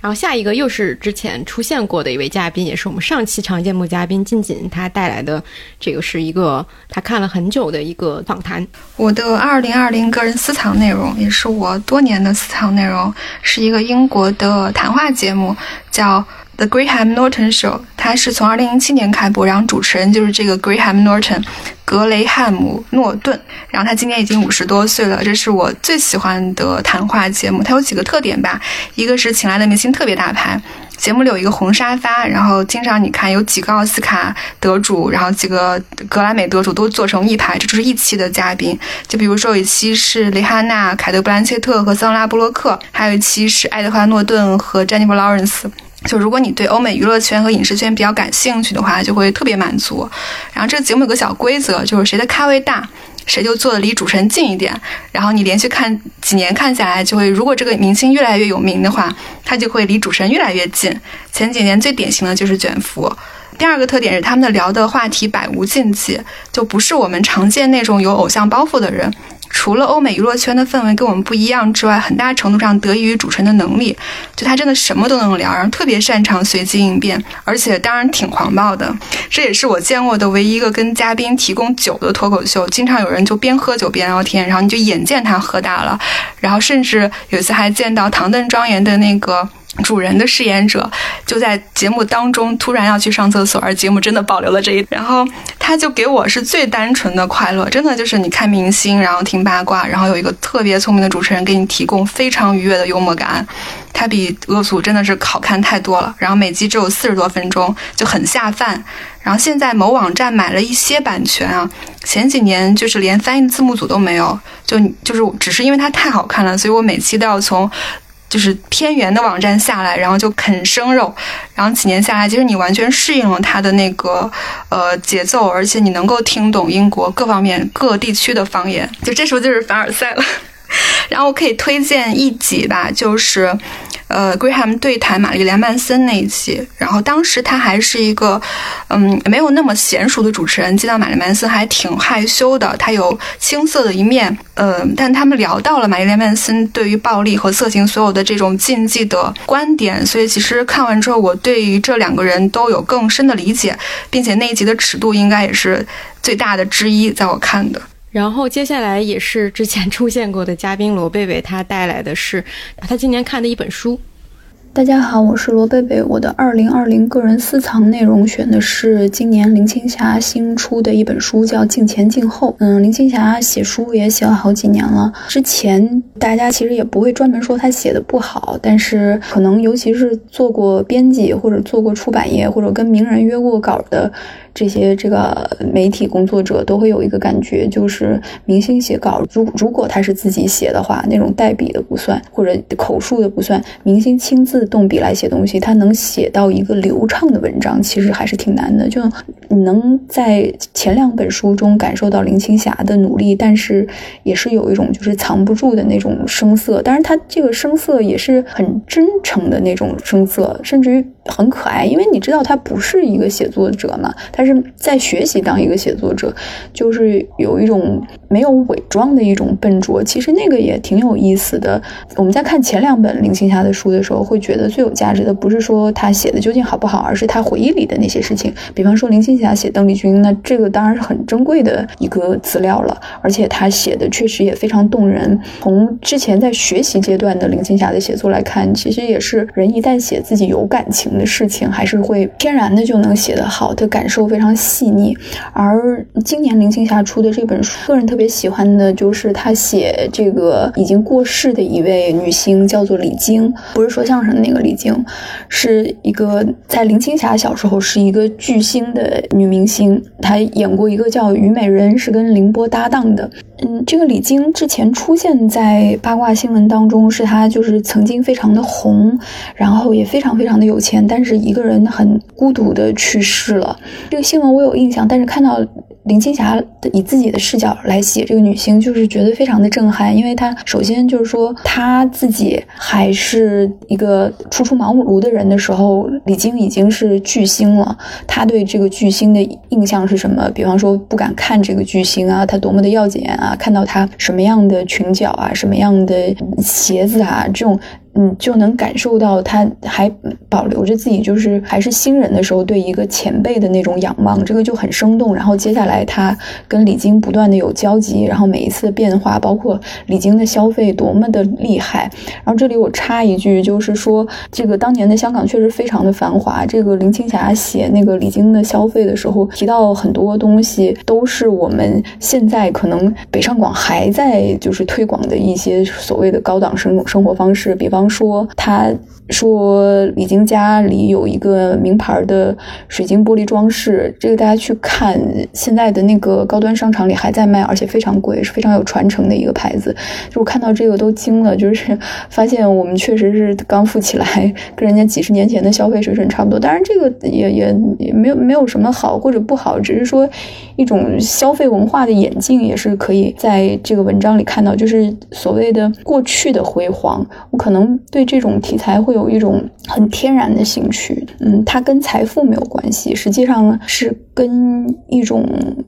然后下一个又是之前出现过的一位嘉宾，也是我们上期常见目嘉宾静静，他带来的这个是一个他看了很久的一个访谈。我的二零二零个人私藏内容，也是我多年的私藏内容，是一个英国的谈话节目，叫。The Graham Norton Show，它是从二零零七年开播，然后主持人就是这个 Graham Norton，格雷汉姆诺顿，然后他今年已经五十多岁了，这是我最喜欢的谈话节目。它有几个特点吧，一个是请来的明星特别大牌，节目里有一个红沙发，然后经常你看有几个奥斯卡得主，然后几个格莱美得主都坐成一排，这就是一期的嘉宾。就比如说有一期是蕾哈娜、凯特·布兰切特和桑拉·布洛克，还有一期是爱德华·诺顿和詹妮弗·劳伦斯。就如果你对欧美娱乐圈和影视圈比较感兴趣的话，就会特别满足。然后这个节目有个小规则，就是谁的咖位大，谁就坐的离主持人近一点。然后你连续看几年看下来，就会如果这个明星越来越有名的话，他就会离主持人越来越近。前几年最典型的就是卷福。第二个特点是他们的聊的话题百无禁忌，就不是我们常见那种有偶像包袱的人。除了欧美娱乐圈的氛围跟我们不一样之外，很大程度上得益于主持人的能力。就他真的什么都能聊，然后特别擅长随机应变，而且当然挺狂暴的。这也是我见过的唯一一个跟嘉宾提供酒的脱口秀。经常有人就边喝酒边聊天，然后你就眼见他喝大了，然后甚至有一次还见到唐顿庄园的那个。主人的饰演者就在节目当中突然要去上厕所，而节目真的保留了这一。然后他就给我是最单纯的快乐，真的就是你看明星，然后听八卦，然后有一个特别聪明的主持人给你提供非常愉悦的幽默感。他比恶俗真的是好看太多了。然后每集只有四十多分钟，就很下饭。然后现在某网站买了一些版权啊，前几年就是连翻译字幕组都没有，就就是只是因为它太好看了，所以我每期都要从。就是偏远的网站下来，然后就啃生肉，然后几年下来，其实你完全适应了它的那个呃节奏，而且你能够听懂英国各方面各地区的方言。就这时候就是凡尔赛了。然后我可以推荐一集吧，就是。呃，Graham 对谈玛丽莲曼森那一期，然后当时他还是一个，嗯，没有那么娴熟的主持人，见到玛丽莲曼森还挺害羞的，他有青涩的一面，呃，但他们聊到了玛丽莲曼森对于暴力和色情所有的这种禁忌的观点，所以其实看完之后，我对于这两个人都有更深的理解，并且那一集的尺度应该也是最大的之一，在我看的。然后接下来也是之前出现过的嘉宾罗贝贝，他带来的是 他今年看的一本书。大家好，我是罗贝贝。我的二零二零个人私藏内容选的是今年林青霞新出的一本书，叫《镜前镜后》。嗯，林青霞写书也写了好几年了，之前大家其实也不会专门说她写的不好，但是可能尤其是做过编辑或者做过出版业或者跟名人约过稿的。这些这个媒体工作者都会有一个感觉，就是明星写稿，如如果他是自己写的话，那种代笔的不算，或者口述的不算，明星亲自动笔来写东西，他能写到一个流畅的文章，其实还是挺难的。就你能在前两本书中感受到林青霞的努力，但是也是有一种就是藏不住的那种声色，当然他这个声色也是很真诚的那种声色，甚至于很可爱，因为你知道他不是一个写作者嘛，他是。是在学习当一个写作者，就是有一种没有伪装的一种笨拙。其实那个也挺有意思的。我们在看前两本林青霞的书的时候，会觉得最有价值的不是说她写的究竟好不好，而是她回忆里的那些事情。比方说林青霞写邓丽君，那这个当然是很珍贵的一个资料了，而且她写的确实也非常动人。从之前在学习阶段的林青霞的写作来看，其实也是人一旦写自己有感情的事情，还是会天然的就能写得好，的感受非。非常细腻，而今年林青霞出的这本书，个人特别喜欢的就是她写这个已经过世的一位女星，叫做李菁，不是说相声的那个李菁，是一个在林青霞小时候是一个巨星的女明星，她演过一个叫《虞美人》，是跟凌波搭档的。嗯，这个李菁之前出现在八卦新闻当中，是他就是曾经非常的红，然后也非常非常的有钱，但是一个人很孤独的去世了。这个新闻我有印象，但是看到。林青霞以自己的视角来写这个女星，就是觉得非常的震撼，因为她首先就是说她自己还是一个初出茅庐的人的时候，李菁已经是巨星了。她对这个巨星的印象是什么？比方说不敢看这个巨星啊，她多么的要紧啊，看到她什么样的裙角啊，什么样的鞋子啊，这种。嗯，就能感受到他还保留着自己就是还是新人的时候对一个前辈的那种仰望，这个就很生动。然后接下来他跟李菁不断的有交集，然后每一次的变化，包括李菁的消费多么的厉害。然后这里我插一句，就是说这个当年的香港确实非常的繁华。这个林青霞写那个李菁的消费的时候，提到很多东西都是我们现在可能北上广还在就是推广的一些所谓的高档生生活方式，比方。说，他说李菁家里有一个名牌的水晶玻璃装饰，这个大家去看，现在的那个高端商场里还在卖，而且非常贵，是非常有传承的一个牌子。就我看到这个都惊了，就是发现我们确实是刚富起来，跟人家几十年前的消费水准差不多。当然，这个也也也没有没有什么好或者不好，只是说一种消费文化的演进，也是可以在这个文章里看到，就是所谓的过去的辉煌，我可能。对这种题材会有一种很天然的兴趣，嗯，它跟财富没有关系，实际上是跟一种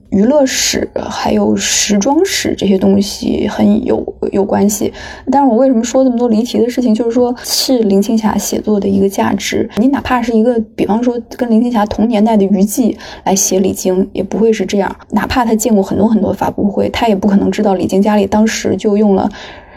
娱乐史还有时装史这些东西很有有关系。但是我为什么说这么多离题的事情？就是说，是林青霞写作的一个价值。你哪怕是一个，比方说跟林青霞同年代的余悸来写李菁，也不会是这样。哪怕他见过很多很多发布会，他也不可能知道李菁家里当时就用了。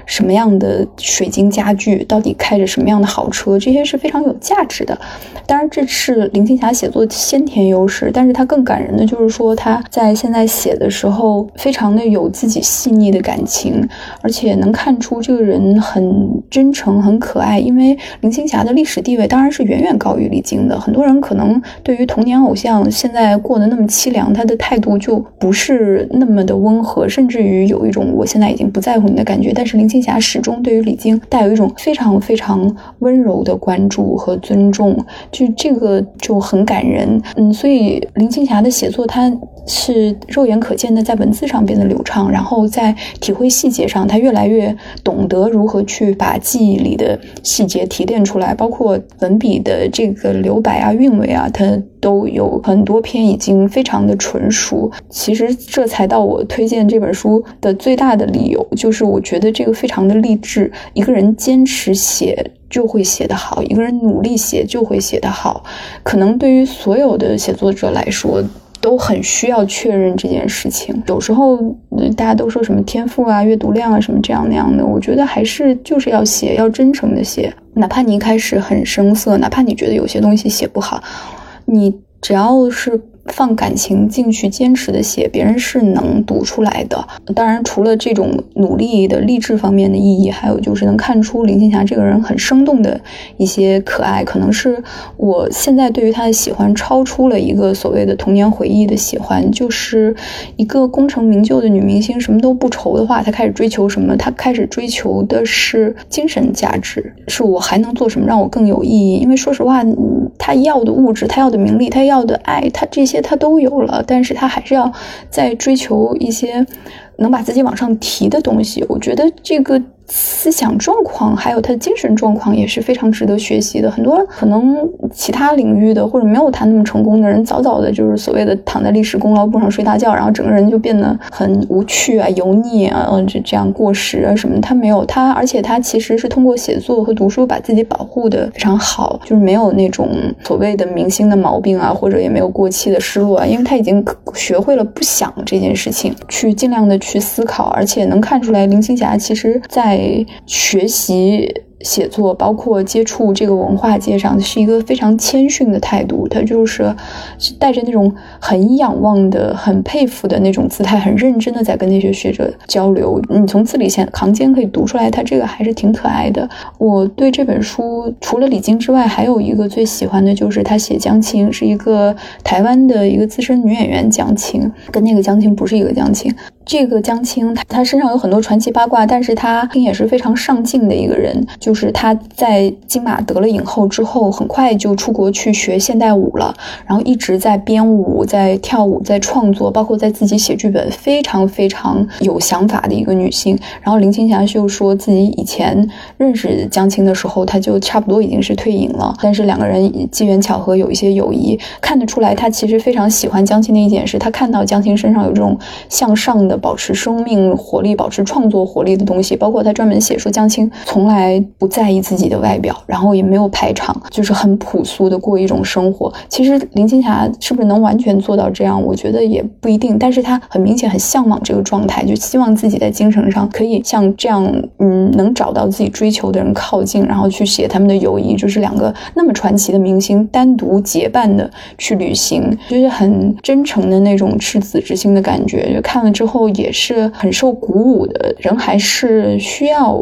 什么样的水晶家具，到底开着什么样的豪车，这些是非常有价值的。当然，这是林青霞写作先天优势，但是她更感人的就是说，她在现在写的时候，非常的有自己细腻的感情，而且能看出这个人很真诚、很可爱。因为林青霞的历史地位当然是远远高于李菁的。很多人可能对于童年偶像现在过得那么凄凉，他的态度就不是那么的温和，甚至于有一种我现在已经不在乎你的感觉。但是林青青霞始终对于李菁带有一种非常非常温柔的关注和尊重。就这个就很感人，嗯，所以林青霞的写作，她是肉眼可见的在文字上变得流畅，然后在体会细节上，她越来越懂得如何去把记忆里的细节提炼出来，包括文笔的这个留白啊、韵味啊，她都有很多篇已经非常的纯熟。其实这才到我推荐这本书的最大的理由，就是我觉得这个非常的励志，一个人坚持写。就会写得好，一个人努力写就会写得好。可能对于所有的写作者来说，都很需要确认这件事情。有时候大家都说什么天赋啊、阅读量啊什么这样那样的，我觉得还是就是要写，要真诚的写。哪怕你一开始很生涩，哪怕你觉得有些东西写不好，你只要是。放感情进去，坚持的写，别人是能读出来的。当然，除了这种努力的励志方面的意义，还有就是能看出林青霞这个人很生动的一些可爱。可能是我现在对于她的喜欢超出了一个所谓的童年回忆的喜欢，就是一个功成名就的女明星，什么都不愁的话，她开始追求什么？她开始追求的是精神价值，是我还能做什么让我更有意义？因为说实话，她要的物质，她要的名利，她要的爱，她这些。他都有了，但是他还是要再追求一些能把自己往上提的东西。我觉得这个。思想状况还有他的精神状况也是非常值得学习的。很多可能其他领域的或者没有他那么成功的人，早早的就是所谓的躺在历史功劳簿上睡大觉，然后整个人就变得很无趣啊、油腻啊，嗯这这样过时啊什么。他没有他，而且他其实是通过写作和读书把自己保护的非常好，就是没有那种所谓的明星的毛病啊，或者也没有过气的失落啊，因为他已经学会了不想这件事情，去尽量的去思考，而且能看出来林青霞其实在。学习写作，包括接触这个文化界上，是一个非常谦逊的态度。他就是带着那种很仰望的、很佩服的那种姿态，很认真的在跟那些学者交流。你从字里行间可以读出来，他这个还是挺可爱的。我对这本书除了李菁之外，还有一个最喜欢的就是他写江青，是一个台湾的一个资深女演员江青，跟那个江青不是一个江青。这个江青，他他身上有很多传奇八卦，但是他也是非常上进的一个人。就就是他在金马得了影后之后，很快就出国去学现代舞了，然后一直在编舞、在跳舞、在创作，包括在自己写剧本，非常非常有想法的一个女性。然后林青霞就说自己以前认识江青的时候，她就差不多已经是退隐了，但是两个人机缘巧合有一些友谊，看得出来她其实非常喜欢江青的一点是，她看到江青身上有这种向上的。保持生命活力、保持创作活力的东西，包括她专门写说江青从来不在意自己的外表，然后也没有排场，就是很朴素的过一种生活。其实林青霞是不是能完全做到这样？我觉得也不一定。但是她很明显很向往这个状态，就希望自己在精神上可以像这样，嗯，能找到自己追求的人靠近，然后去写他们的友谊，就是两个那么传奇的明星单独结伴的去旅行，就是很真诚的那种赤子之心的感觉。就看了之后。也是很受鼓舞的人，还是需要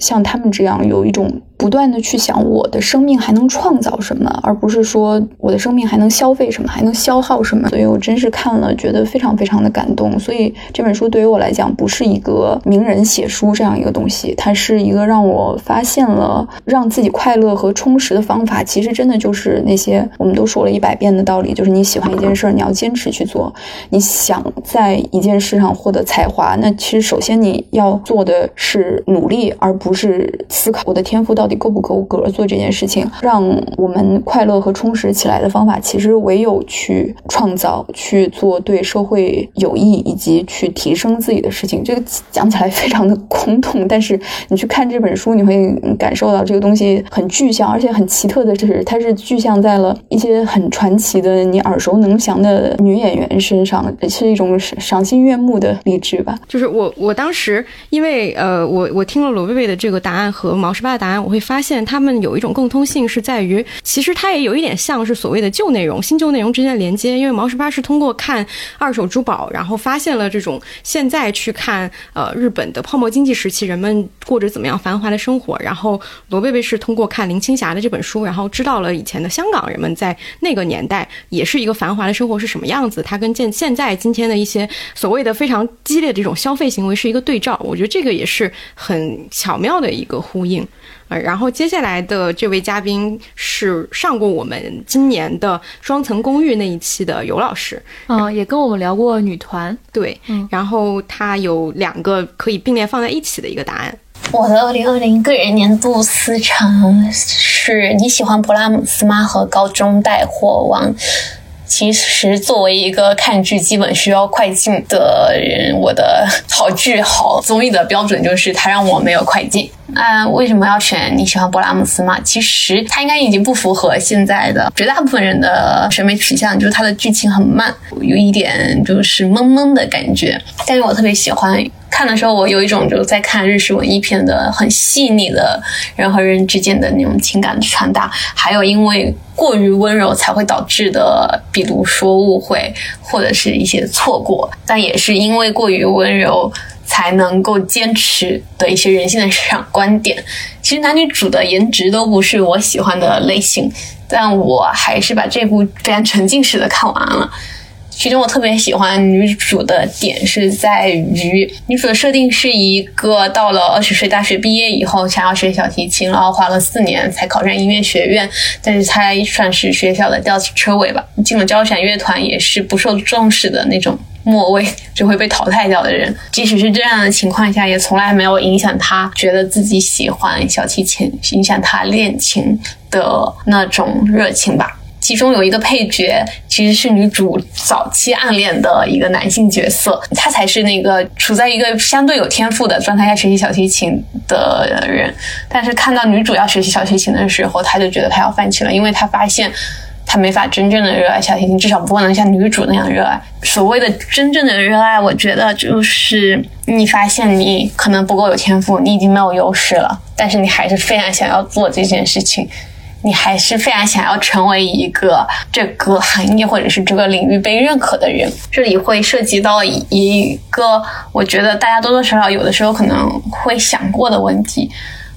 像他们这样有一种。不断的去想我的生命还能创造什么，而不是说我的生命还能消费什么，还能消耗什么。所以我真是看了，觉得非常非常的感动。所以这本书对于我来讲，不是一个名人写书这样一个东西，它是一个让我发现了让自己快乐和充实的方法。其实真的就是那些我们都说了一百遍的道理，就是你喜欢一件事，你要坚持去做。你想在一件事上获得才华，那其实首先你要做的是努力，而不不是思考我的天赋到底。够不够格做这件事情？让我们快乐和充实起来的方法，其实唯有去创造、去做对社会有益以及去提升自己的事情。这个讲起来 非常的空洞，但是你去看这本书，你会感受到这个东西很具象，而且很奇特的是，它是具象在了一些很传奇的、你耳熟能详的女演员身上，是一种赏心悦目的励志吧。就是我，我当时因为呃，我我听了罗贝贝的这个答案和毛十八的答案，我会。发现他们有一种共通性，是在于其实它也有一点像是所谓的旧内容、新旧内容之间的连接。因为毛十八是通过看二手珠宝，然后发现了这种现在去看呃日本的泡沫经济时期人们过着怎么样繁华的生活。然后罗贝贝是通过看林青霞的这本书，然后知道了以前的香港人们在那个年代也是一个繁华的生活是什么样子。它跟现现在今天的一些所谓的非常激烈的这种消费行为是一个对照。我觉得这个也是很巧妙的一个呼应。呃，然后接下来的这位嘉宾是上过我们今年的双层公寓那一期的尤老师，嗯，也跟我们聊过女团，对，嗯，然后他有两个可以并列放在一起的一个答案。我的二零二零个人年度思潮是你喜欢勃拉姆斯吗？和高中带货王。其实，作为一个看剧基本需要快进的人，我的好剧好综艺的标准就是它让我没有快进。啊，为什么要选你喜欢勃拉姆斯嘛？其实他应该已经不符合现在的绝大部分人的审美取向，就是他的剧情很慢，有一点就是懵懵的感觉。但是我特别喜欢。看的时候，我有一种就是在看日式文艺片的很细腻的人和人之间的那种情感的传达，还有因为过于温柔才会导致的，比如说误会或者是一些错过，但也是因为过于温柔才能够坚持的一些人性的市场观点。其实男女主的颜值都不是我喜欢的类型，但我还是把这部非常沉浸式的看完了。其中我特别喜欢女主的点是在于，女主的设定是一个到了二十岁大学毕业以后想要学小提琴，然后花了四年才考上音乐学院，但是她算是学校的吊车尾吧。进了交响乐团也是不受重视的那种末位，就会被淘汰掉的人。即使是这样的情况下，也从来没有影响她觉得自己喜欢小提琴，影响她练琴的那种热情吧。其中有一个配角，其实是女主早期暗恋的一个男性角色，他才是那个处在一个相对有天赋的状态下学习小提琴的人。但是看到女主要学习小提琴的时候，他就觉得他要放弃了，因为他发现。他没法真正的热爱小提琴，至少不能像女主那样热爱。所谓的真正的热爱，我觉得就是你发现你可能不够有天赋，你已经没有优势了，但是你还是非常想要做这件事情。你还是非常想要成为一个这个行业或者是这个领域被认可的人，这里会涉及到一个我觉得大家多多少少有的时候可能会想过的问题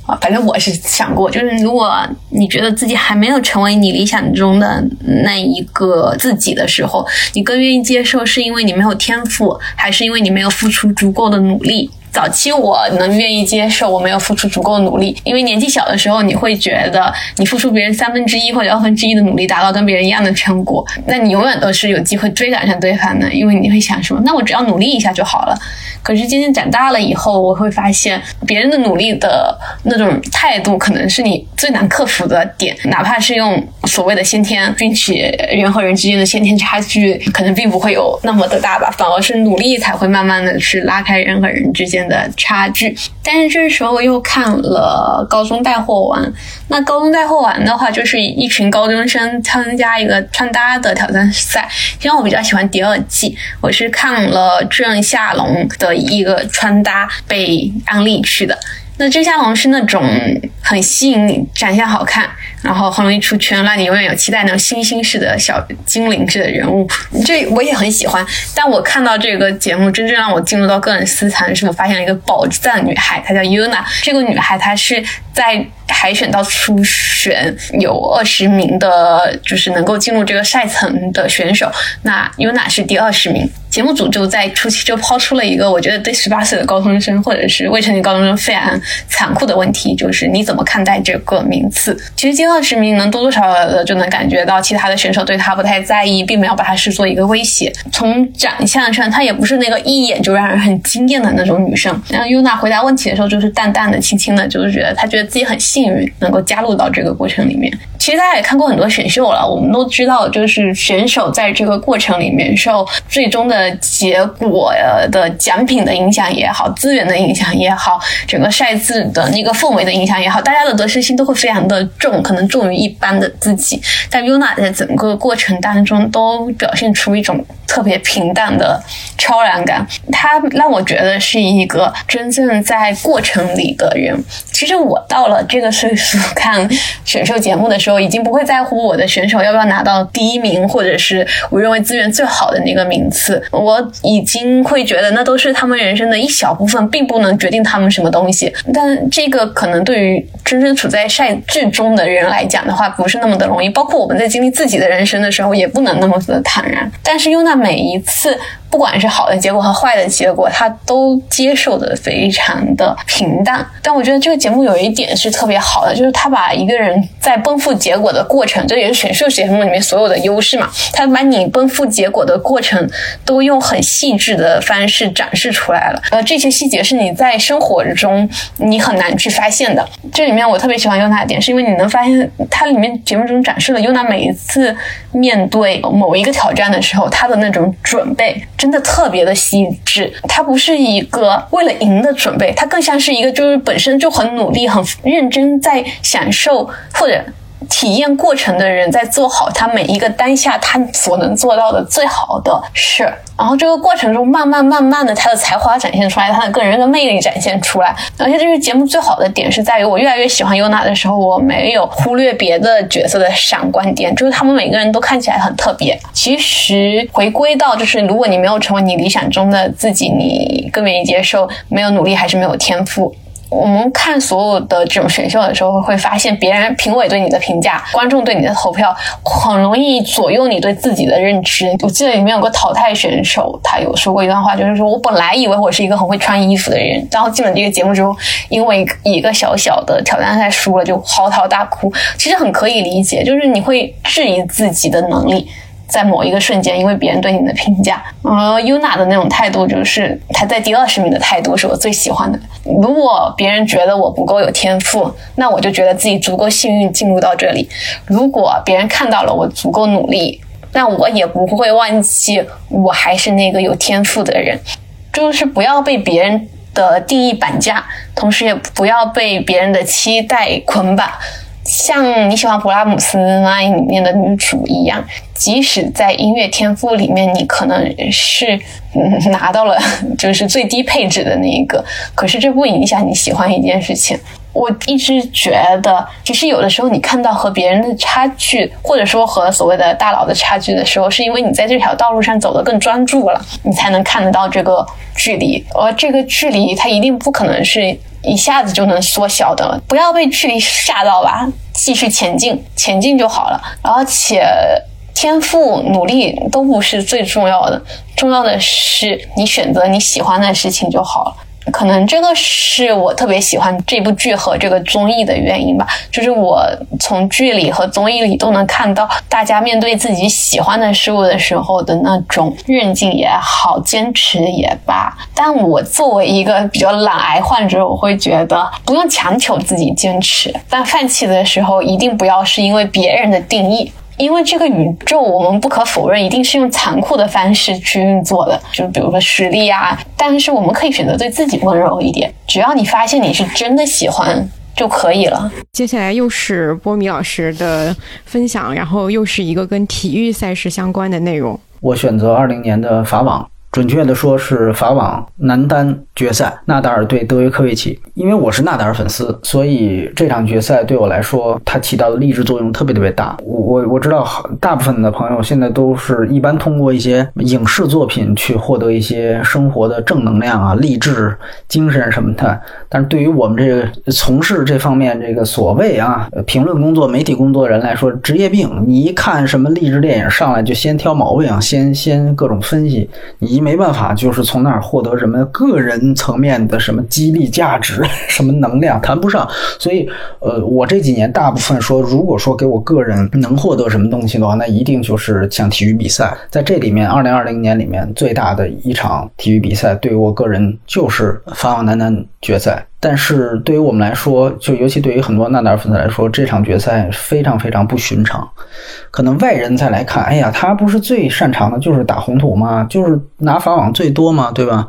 啊，反正我是想过，就是如果你觉得自己还没有成为你理想中的那一个自己的时候，你更愿意接受是因为你没有天赋，还是因为你没有付出足够的努力？早期我能愿意接受我没有付出足够努力，因为年纪小的时候你会觉得你付出别人三分之一或者二分之一的努力达到跟别人一样的成果，那你永远都是有机会追赶上对方的，因为你会想说，那我只要努力一下就好了。可是渐渐长大了以后，我会发现别人的努力的那种态度可能是你最难克服的点，哪怕是用所谓的先天，并且人和人之间的先天差距可能并不会有那么的大吧，反而是努力才会慢慢的去拉开人和人之间。的差距，但是这时候又看了高中带货王。那高中带货王的话，就是一群高中生参加一个穿搭的挑战赛。因为我比较喜欢第二季，我是看了郑夏龙的一个穿搭被安利去的。那郑夏龙是那种很吸引你、长相好看，然后很容易出圈，让你永远有期待那种星星式的小精灵式的人物，这我也很喜欢。但我看到这个节目，真正让我进入到个人私藏的时候，发现了一个宝藏女孩，她叫 Yuna。这个女孩她是在海选到初选有二十名的，就是能够进入这个赛层的选手。那 Yuna 是第二十名。节目组就在初期就抛出了一个我觉得对十八岁的高中生或者是未成年高中生非常残酷的问题，就是你怎么看待这个名次？其实第二十名能多多少少的就能感觉到其他的选手对他不太在意，并没有把他视作一个威胁。从长相上，她也不是那个一眼就让人很惊艳的那种女生。然后 Yuna 回答问题的时候，就是淡淡的、轻轻的，就是觉得她觉得自己很幸运能够加入到这个过程里面。其实大家也看过很多选秀了，我们都知道，就是选手在这个过程里面受最终的。结果的奖品的影响也好，资源的影响也好，整个赛制的那个氛围的影响也好，大家的得失心都会非常的重，可能重于一般的自己。但 Yuna 在整个过程当中都表现出一种特别平淡的超然感，他让我觉得是一个真正在过程里的人。其实我到了这的岁数看选秀节目的时候，已经不会在乎我的选手要不要拿到第一名，或者是我认为资源最好的那个名次。我已经会觉得那都是他们人生的一小部分，并不能决定他们什么东西。但这个可能对于真正处在赛制中的人来讲的话，不是那么的容易。包括我们在经历自己的人生的时候，也不能那么的坦然。但是优娜每一次。不管是好的结果和坏的结果，他都接受的非常的平淡。但我觉得这个节目有一点是特别好的，就是他把一个人在奔赴结果的过程，这也是选秀节目里面所有的优势嘛。他把你奔赴结果的过程都用很细致的方式展示出来了。呃，这些细节是你在生活中你很难去发现的。这里面我特别喜欢优娜的点，是因为你能发现它里面节目中展示了优娜每一次面对某一个挑战的时候，她的那种准备。真的特别的细致，它不是一个为了赢的准备，它更像是一个就是本身就很努力、很认真在享受或者。体验过程的人在做好他每一个当下他所能做到的最好的事，然后这个过程中慢慢慢慢的他的才华展现出来，他的个人的魅力展现出来。而且这个节目最好的点是在于，我越来越喜欢优娜的时候，我没有忽略别的角色的闪光点，就是他们每个人都看起来很特别。其实回归到就是，如果你没有成为你理想中的自己，你更愿意接受没有努力还是没有天赋。我们看所有的这种选秀的时候，会发现别人评委对你的评价、观众对你的投票，很容易左右你对自己的认知。我记得里面有个淘汰选手，他有说过一段话，就是说我本来以为我是一个很会穿衣服的人，然后进了这个节目之后，因为一个小小的挑战赛输了，就嚎啕大哭。其实很可以理解，就是你会质疑自己的能力。在某一个瞬间，因为别人对你的评价，而 Yuna 的那种态度，就是他在第二十名的态度，是我最喜欢的。如果别人觉得我不够有天赋，那我就觉得自己足够幸运进入到这里；如果别人看到了我足够努力，那我也不会忘记我还是那个有天赋的人。就是不要被别人的定义绑架，同时也不要被别人的期待捆绑。像你喜欢勃拉姆斯那里面的女主一样，即使在音乐天赋里面，你可能是嗯拿到了就是最低配置的那一个，可是这不影响你喜欢一件事情。我一直觉得，其实有的时候你看到和别人的差距，或者说和所谓的大佬的差距的时候，是因为你在这条道路上走得更专注了，你才能看得到这个距离。而这个距离，它一定不可能是一下子就能缩小的。不要被距离吓到吧，继续前进，前进就好了。而且，天赋、努力都不是最重要的，重要的是你选择你喜欢的事情就好了。可能这个是我特别喜欢这部剧和这个综艺的原因吧，就是我从剧里和综艺里都能看到大家面对自己喜欢的事物的时候的那种韧劲也好，坚持也罢。但我作为一个比较懒癌患者，我会觉得不用强求自己坚持，但放弃的时候一定不要是因为别人的定义。因为这个宇宙，我们不可否认，一定是用残酷的方式去运作的，就比如说实力啊。但是我们可以选择对自己温柔一点，只要你发现你是真的喜欢就可以了。接下来又是波米老师的分享，然后又是一个跟体育赛事相关的内容。我选择二零年的法网。准确的说是法网男单决赛，纳达尔对德约科维奇。因为我是纳达尔粉丝，所以这场决赛对我来说，它起到的励志作用特别特别大。我我我知道，大部分的朋友现在都是一般通过一些影视作品去获得一些生活的正能量啊、励志精神什么的。但是对于我们这个从事这方面这个所谓啊评论工作、媒体工作的人来说，职业病。你一看什么励志电影，上来就先挑毛病，先先各种分析，你。没办法，就是从那儿获得什么个人层面的什么激励价值、什么能量，谈不上。所以，呃，我这几年大部分说，如果说给我个人能获得什么东西的话，那一定就是像体育比赛。在这里面，二零二零年里面最大的一场体育比赛，对于我个人就是法网男单决赛。但是对于我们来说，就尤其对于很多纳达尔粉丝来说，这场决赛非常非常不寻常。可能外人再来看，哎呀，他不是最擅长的就是打红土吗？就是拿法网最多吗？对吧？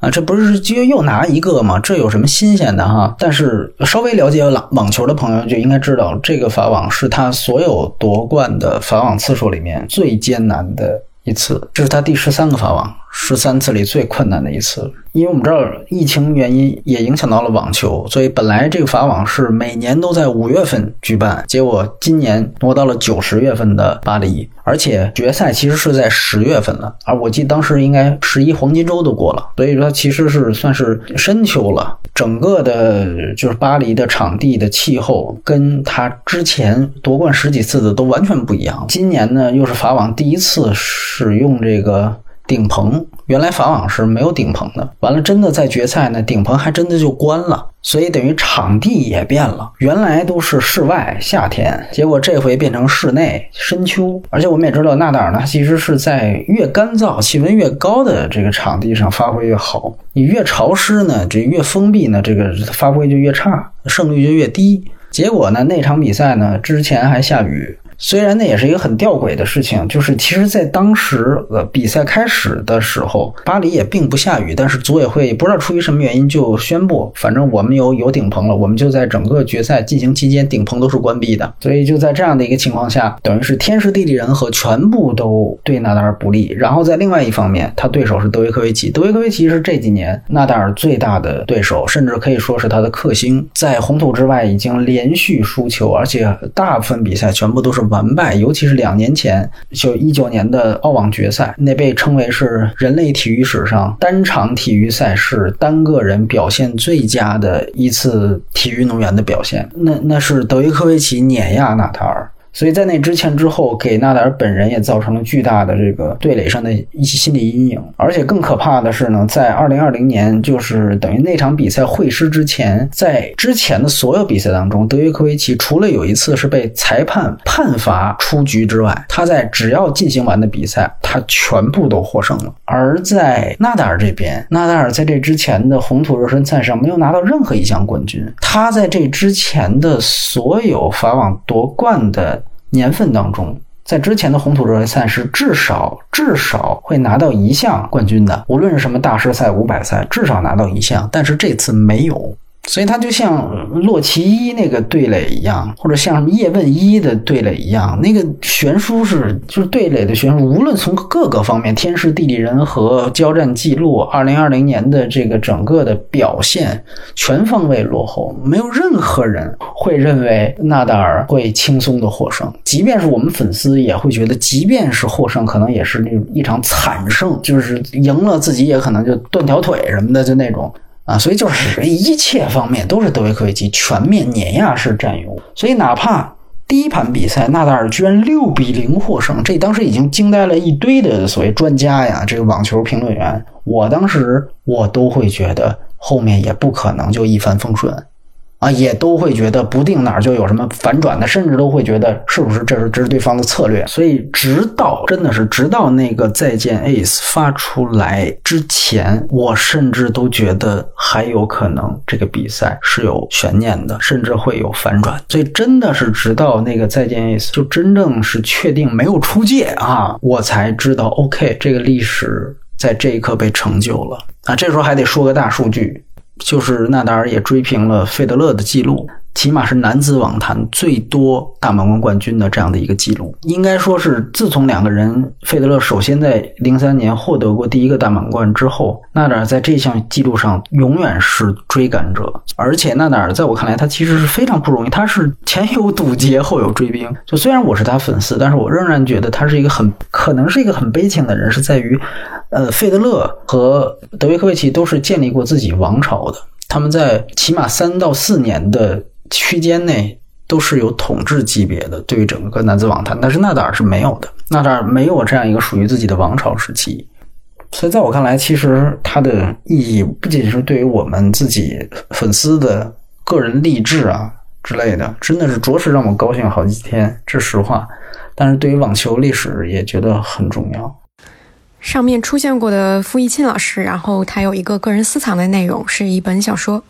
啊，这不是就又拿一个吗？这有什么新鲜的哈？但是稍微了解网网球的朋友就应该知道，这个法网是他所有夺冠的法网次数里面最艰难的一次，这是他第十三个法网。十三次里最困难的一次，因为我们知道疫情原因也影响到了网球，所以本来这个法网是每年都在五月份举办，结果今年挪到了九十月份的巴黎，而且决赛其实是在十月份了，而我记得当时应该十一黄金周都过了，所以说其实是算是深秋了。整个的就是巴黎的场地的气候跟他之前夺冠十几次的都完全不一样，今年呢又是法网第一次使用这个。顶棚原来法网是没有顶棚的，完了真的在决赛呢，顶棚还真的就关了，所以等于场地也变了。原来都是室外夏天，结果这回变成室内深秋。而且我们也知道，纳达尔呢其实是在越干燥、气温越高的这个场地上发挥越好，你越潮湿呢，这越封闭呢，这个发挥就越差，胜率就越低。结果呢，那场比赛呢之前还下雨。虽然那也是一个很吊诡的事情，就是其实，在当时呃比赛开始的时候，巴黎也并不下雨，但是组委会不知道出于什么原因就宣布，反正我们有有顶棚了，我们就在整个决赛进行期间顶棚都是关闭的。所以就在这样的一个情况下，等于是天时地利人和全部都对纳达尔不利。然后在另外一方面，他对手是德约科维奇，德约科维奇是这几年纳达尔最大的对手，甚至可以说是他的克星，在红土之外已经连续输球，而且大部分比赛全部都是。完败，尤其是两年前就一九年的澳网决赛，那被称为是人类体育史上单场体育赛事单个人表现最佳的一次体育运动员的表现。那那是德约科维奇碾压纳塔尔。所以在那之前之后，给纳达尔本人也造成了巨大的这个对垒上的一些心理阴影。而且更可怕的是呢，在二零二零年，就是等于那场比赛会师之前，在之前的所有比赛当中，德约科维奇除了有一次是被裁判判罚出局之外，他在只要进行完的比赛，他全部都获胜了。而在纳达尔这边，纳达尔在这之前的红土热身赛上没有拿到任何一项冠军，他在这之前的所有法网夺冠的。年份当中，在之前的红土热力赛是至少至少会拿到一项冠军的，无论是什么大师赛、五百赛，至少拿到一项。但是这次没有，所以他就像洛奇一那个对垒一样，或者像什么叶问一的对垒一样，那个悬殊是就是对垒的悬殊，无论从各个方面，天时地利人和、交战记录，二零二零年的这个整个的表现，全方位落后，没有任何人会认为纳达尔会轻松的获胜，即便是我们粉丝也会觉得，即便是获胜，可能也是那种一场惨胜，就是赢了自己也可能就断条腿什么的，就那种。啊，所以就是 一切方面都是德维科维奇全面碾压式占有。所以哪怕第一盘比赛纳达尔居然六比零获胜，这当时已经惊呆了一堆的所谓专家呀，这个网球评论员。我当时我都会觉得后面也不可能就一帆风顺。啊，也都会觉得不定哪儿就有什么反转的，甚至都会觉得是不是这是这是对方的策略。所以直到真的是直到那个再见 Ace 发出来之前，我甚至都觉得还有可能这个比赛是有悬念的，甚至会有反转。所以真的是直到那个再见 Ace 就真正是确定没有出界啊，我才知道 OK 这个历史在这一刻被成就了啊。这时候还得说个大数据。就是纳达尔也追平了费德勒的记录，起码是男子网坛最多大满贯冠军的这样的一个记录。应该说是自从两个人，费德勒首先在零三年获得过第一个大满贯之后，纳达尔在这项记录上永远是追赶者。而且纳达尔在我看来，他其实是非常不容易，他是前有堵截，后有追兵。就虽然我是他粉丝，但是我仍然觉得他是一个很可能是一个很悲情的人，是在于。呃，费德勒和德约科维奇都是建立过自己王朝的，他们在起码三到四年的区间内都是有统治级别的，对于整个男子网坛。但是纳达尔是没有的，纳达尔没有这样一个属于自己的王朝时期。所以在我看来，其实它的意义不仅是对于我们自己粉丝的个人励志啊之类的，真的是着实让我高兴好几天，这实话。但是对于网球历史也觉得很重要。上面出现过的傅一钦老师，然后他有一个个人私藏的内容，是一本小说。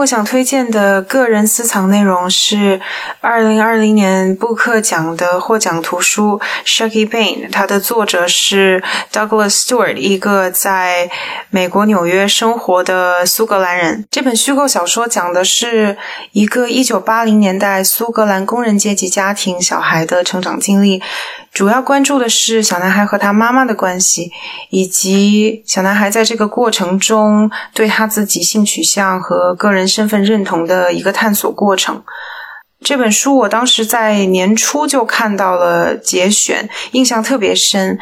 我想推荐的个人私藏内容是二零二零年布克奖的获奖图书《Shaggy Bane》，它的作者是 Douglas Stewart，一个在美国纽约生活的苏格兰人。这本虚构小说讲的是一个一九八零年代苏格兰工人阶级家庭小孩的成长经历。主要关注的是小男孩和他妈妈的关系，以及小男孩在这个过程中对他自己性取向和个人身份认同的一个探索过程。这本书我当时在年初就看到了节选，印象特别深。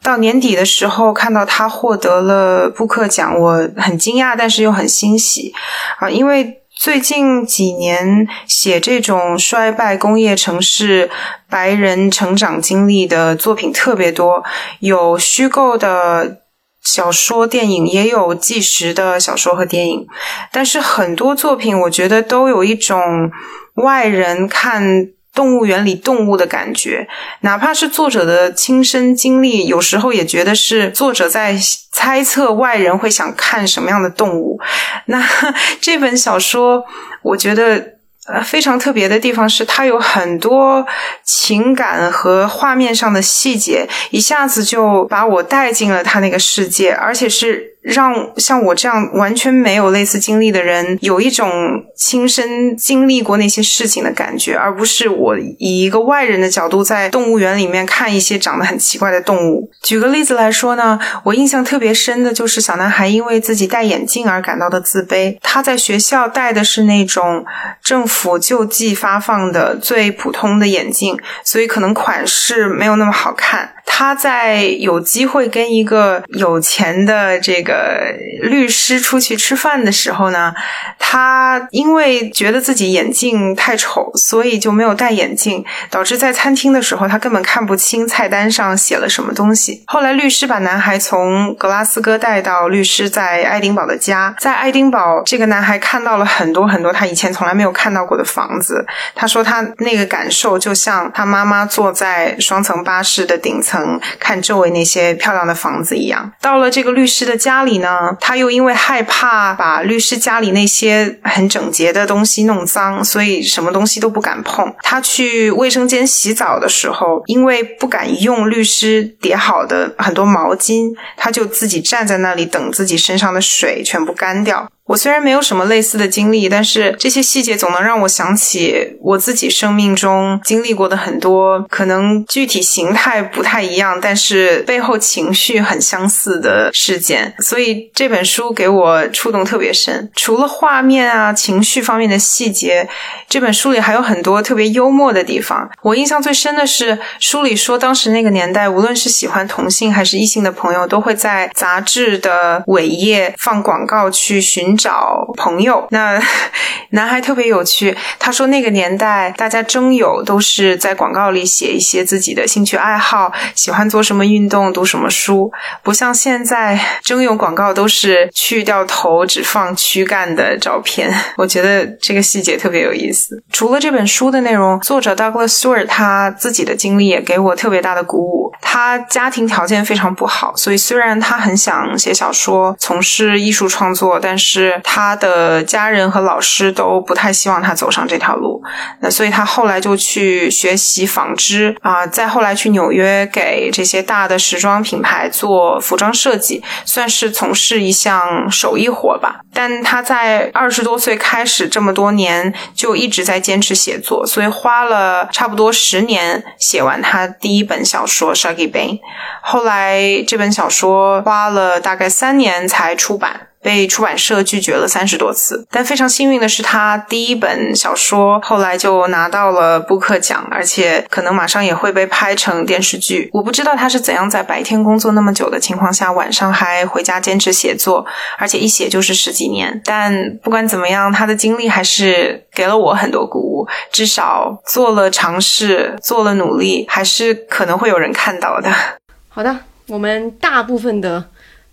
到年底的时候看到他获得了布克奖，我很惊讶，但是又很欣喜啊，因为。最近几年写这种衰败工业城市白人成长经历的作品特别多，有虚构的小说、电影，也有纪实的小说和电影。但是很多作品，我觉得都有一种外人看。动物园里动物的感觉，哪怕是作者的亲身经历，有时候也觉得是作者在猜测外人会想看什么样的动物。那 这本小说，我觉得。呃，非常特别的地方是，它有很多情感和画面上的细节，一下子就把我带进了他那个世界，而且是让像我这样完全没有类似经历的人，有一种亲身经历过那些事情的感觉，而不是我以一个外人的角度在动物园里面看一些长得很奇怪的动物。举个例子来说呢，我印象特别深的就是小男孩因为自己戴眼镜而感到的自卑，他在学校戴的是那种政府。救济发放的最普通的眼镜，所以可能款式没有那么好看。他在有机会跟一个有钱的这个呃律师出去吃饭的时候呢，他因为觉得自己眼镜太丑，所以就没有戴眼镜，导致在餐厅的时候他根本看不清菜单上写了什么东西。后来律师把男孩从格拉斯哥带到律师在爱丁堡的家，在爱丁堡，这个男孩看到了很多很多他以前从来没有看到过的房子。他说他那个感受就像他妈妈坐在双层巴士的顶层。看周围那些漂亮的房子一样，到了这个律师的家里呢，他又因为害怕把律师家里那些很整洁的东西弄脏，所以什么东西都不敢碰。他去卫生间洗澡的时候，因为不敢用律师叠好的很多毛巾，他就自己站在那里等自己身上的水全部干掉。我虽然没有什么类似的经历，但是这些细节总能让我想起我自己生命中经历过的很多，可能具体形态不太一样，但是背后情绪很相似的事件。所以这本书给我触动特别深。除了画面啊、情绪方面的细节，这本书里还有很多特别幽默的地方。我印象最深的是书里说，当时那个年代，无论是喜欢同性还是异性的朋友，都会在杂志的尾页放广告去寻。找朋友，那 男孩特别有趣。他说那个年代，大家征友都是在广告里写一些自己的兴趣爱好，喜欢做什么运动，读什么书，不像现在征友广告都是去掉头只放躯干的照片。我觉得这个细节特别有意思。除了这本书的内容，作者 Douglas Stewart 他自己的经历也给我特别大的鼓舞。他家庭条件非常不好，所以虽然他很想写小说，从事艺术创作，但是。是他的家人和老师都不太希望他走上这条路，那所以他后来就去学习纺织啊，再后来去纽约给这些大的时装品牌做服装设计，算是从事一项手艺活吧。但他在二十多岁开始，这么多年就一直在坚持写作，所以花了差不多十年写完他第一本小说《Shaggy Bane》，后来这本小说花了大概三年才出版。被出版社拒绝了三十多次，但非常幸运的是，他第一本小说后来就拿到了布克奖，而且可能马上也会被拍成电视剧。我不知道他是怎样在白天工作那么久的情况下，晚上还回家坚持写作，而且一写就是十几年。但不管怎么样，他的经历还是给了我很多鼓舞，至少做了尝试，做了努力，还是可能会有人看到的。好的，我们大部分的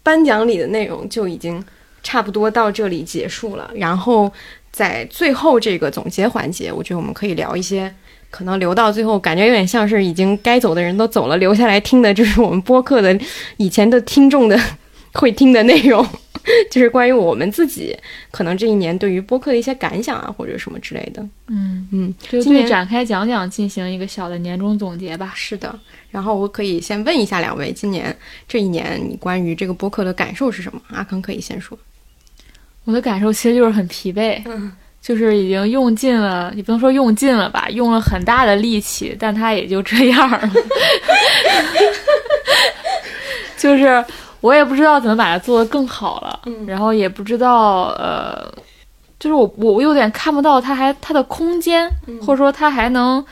颁奖礼的内容就已经。差不多到这里结束了，然后在最后这个总结环节，我觉得我们可以聊一些可能留到最后，感觉有点像是已经该走的人都走了，留下来听的就是我们播客的以前的听众的会听的内容，就是关于我们自己可能这一年对于播客的一些感想啊，或者什么之类的。嗯嗯，就对展开讲讲进行一个小的年终总结吧。是的，然后我可以先问一下两位，今年这一年你关于这个播客的感受是什么？阿康可以先说。我的感受其实就是很疲惫，就是已经用尽了，也不能说用尽了吧，用了很大的力气，但它也就这样了。就是我也不知道怎么把它做得更好了，然后也不知道，呃，就是我我有点看不到它还它的空间，或者说它还能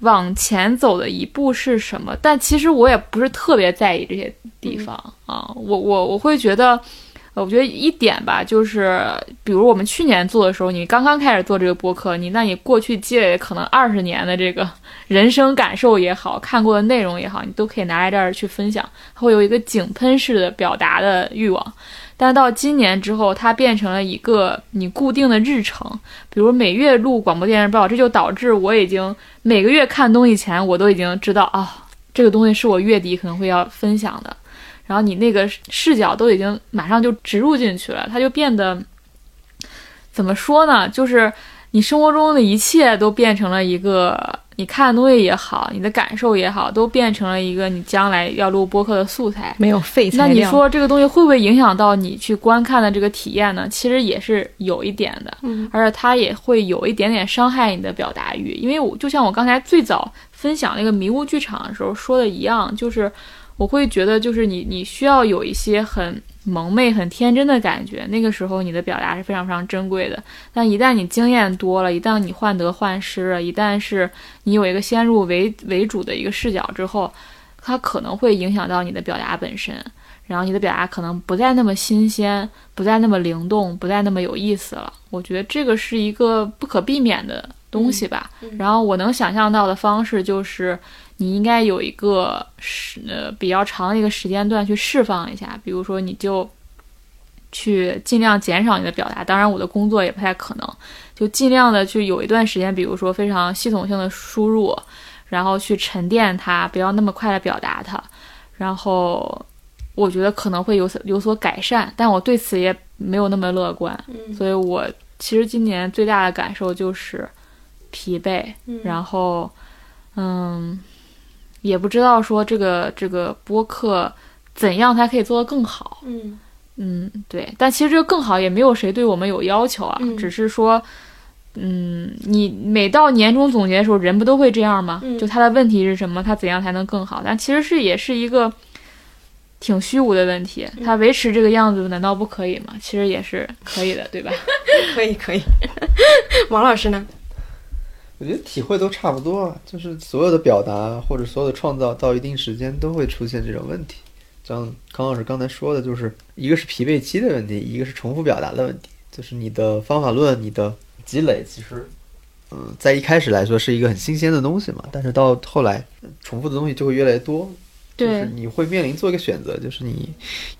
往前走的一步是什么。但其实我也不是特别在意这些地方啊，我我我会觉得。我觉得一点吧，就是比如我们去年做的时候，你刚刚开始做这个播客，你那你过去积累可能二十年的这个 人生感受也好，看过的内容也好，你都可以拿来这儿去分享，会有一个井喷式的表达的欲望。但到今年之后，它变成了一个你固定的日程，比如每月录广播电视报，这就导致我已经每个月看东西前，我都已经知道啊，这个东西是我月底可能会要分享的。然后你那个视角都已经马上就植入进去了，它就变得怎么说呢？就是你生活中的一切都变成了一个你看的东西也好，你的感受也好，都变成了一个你将来要录播客的素材。没有废材那你说这个东西会不会影响到你去观看的这个体验呢？其实也是有一点的，嗯，而且它也会有一点点伤害你的表达欲，因为我就像我刚才最早分享那个迷雾剧场的时候说的一样，就是。我会觉得，就是你，你需要有一些很萌妹、很天真的感觉，那个时候你的表达是非常非常珍贵的。但一旦你经验多了，一旦你患得患失了，一旦是你有一个先入为为主的一个视角之后，它可能会影响到你的表达本身，然后你的表达可能不再那么新鲜，不再那么灵动，不再那么有意思了。我觉得这个是一个不可避免的东西吧。然后我能想象到的方式就是。你应该有一个时呃比较长的一个时间段去释放一下，比如说你就去尽量减少你的表达。当然，我的工作也不太可能，就尽量的去有一段时间，比如说非常系统性的输入，然后去沉淀它，不要那么快的表达它。然后我觉得可能会有所有所改善，但我对此也没有那么乐观。所以我其实今年最大的感受就是疲惫，然后嗯。也不知道说这个这个播客怎样才可以做得更好，嗯，嗯，对，但其实这个更好，也没有谁对我们有要求啊，嗯只是说，嗯，你每到年终总结的时候，人不都会这样吗？嗯就他的问题是什么，他怎样才能更好？但其实是也是一个挺虚无的问题，嗯他维持这个样子难道不可以吗？其实也是可以的，对吧？可 以可以。王老师呢？我觉得体会都差不多啊，就是所有的表达或者所有的创造到一定时间都会出现这种问题。像康老师刚才说的，就是一个是疲惫期的问题，一个是重复表达的问题。就是你的方法论、你的积累，其实，嗯，在一开始来说是一个很新鲜的东西嘛，但是到后来，重复的东西就会越来越多。就是对，你会面临做一个选择，就是你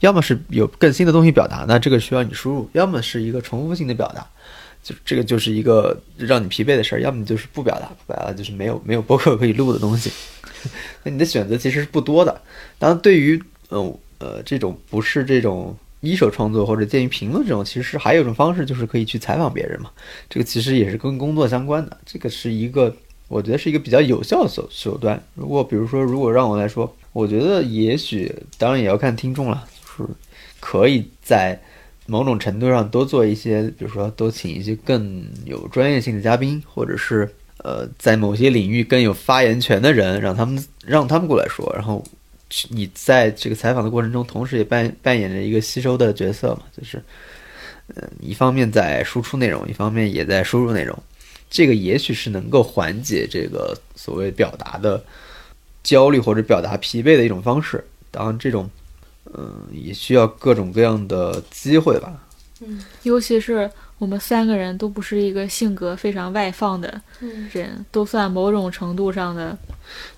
要么是有更新的东西表达，那这个需要你输入；要么是一个重复性的表达，就这个就是一个让你疲惫的事儿；要么就是不表达，不表达就是没有没有播客可以录的东西。那你的选择其实是不多的。当然，对于嗯呃这种不是这种一手创作或者介于评论这种，其实还有一种方式，就是可以去采访别人嘛。这个其实也是跟工作相关的，这个是一个我觉得是一个比较有效的手手段。如果比如说，如果让我来说，我觉得也许当然也要看听众了，就是可以在某种程度上多做一些，比如说多请一些更有专业性的嘉宾，或者是呃在某些领域更有发言权的人，让他们让他们过来说，然后你在这个采访的过程中，同时也扮扮演着一个吸收的角色嘛，就是呃一方面在输出内容，一方面也在输入内容。这个也许是能够缓解这个所谓表达的焦虑或者表达疲惫的一种方式。当然，这种嗯、也需要各种各样的机会吧。嗯尤其是我们三个人都不是一个性格非常外放的人，都算某种程度上的，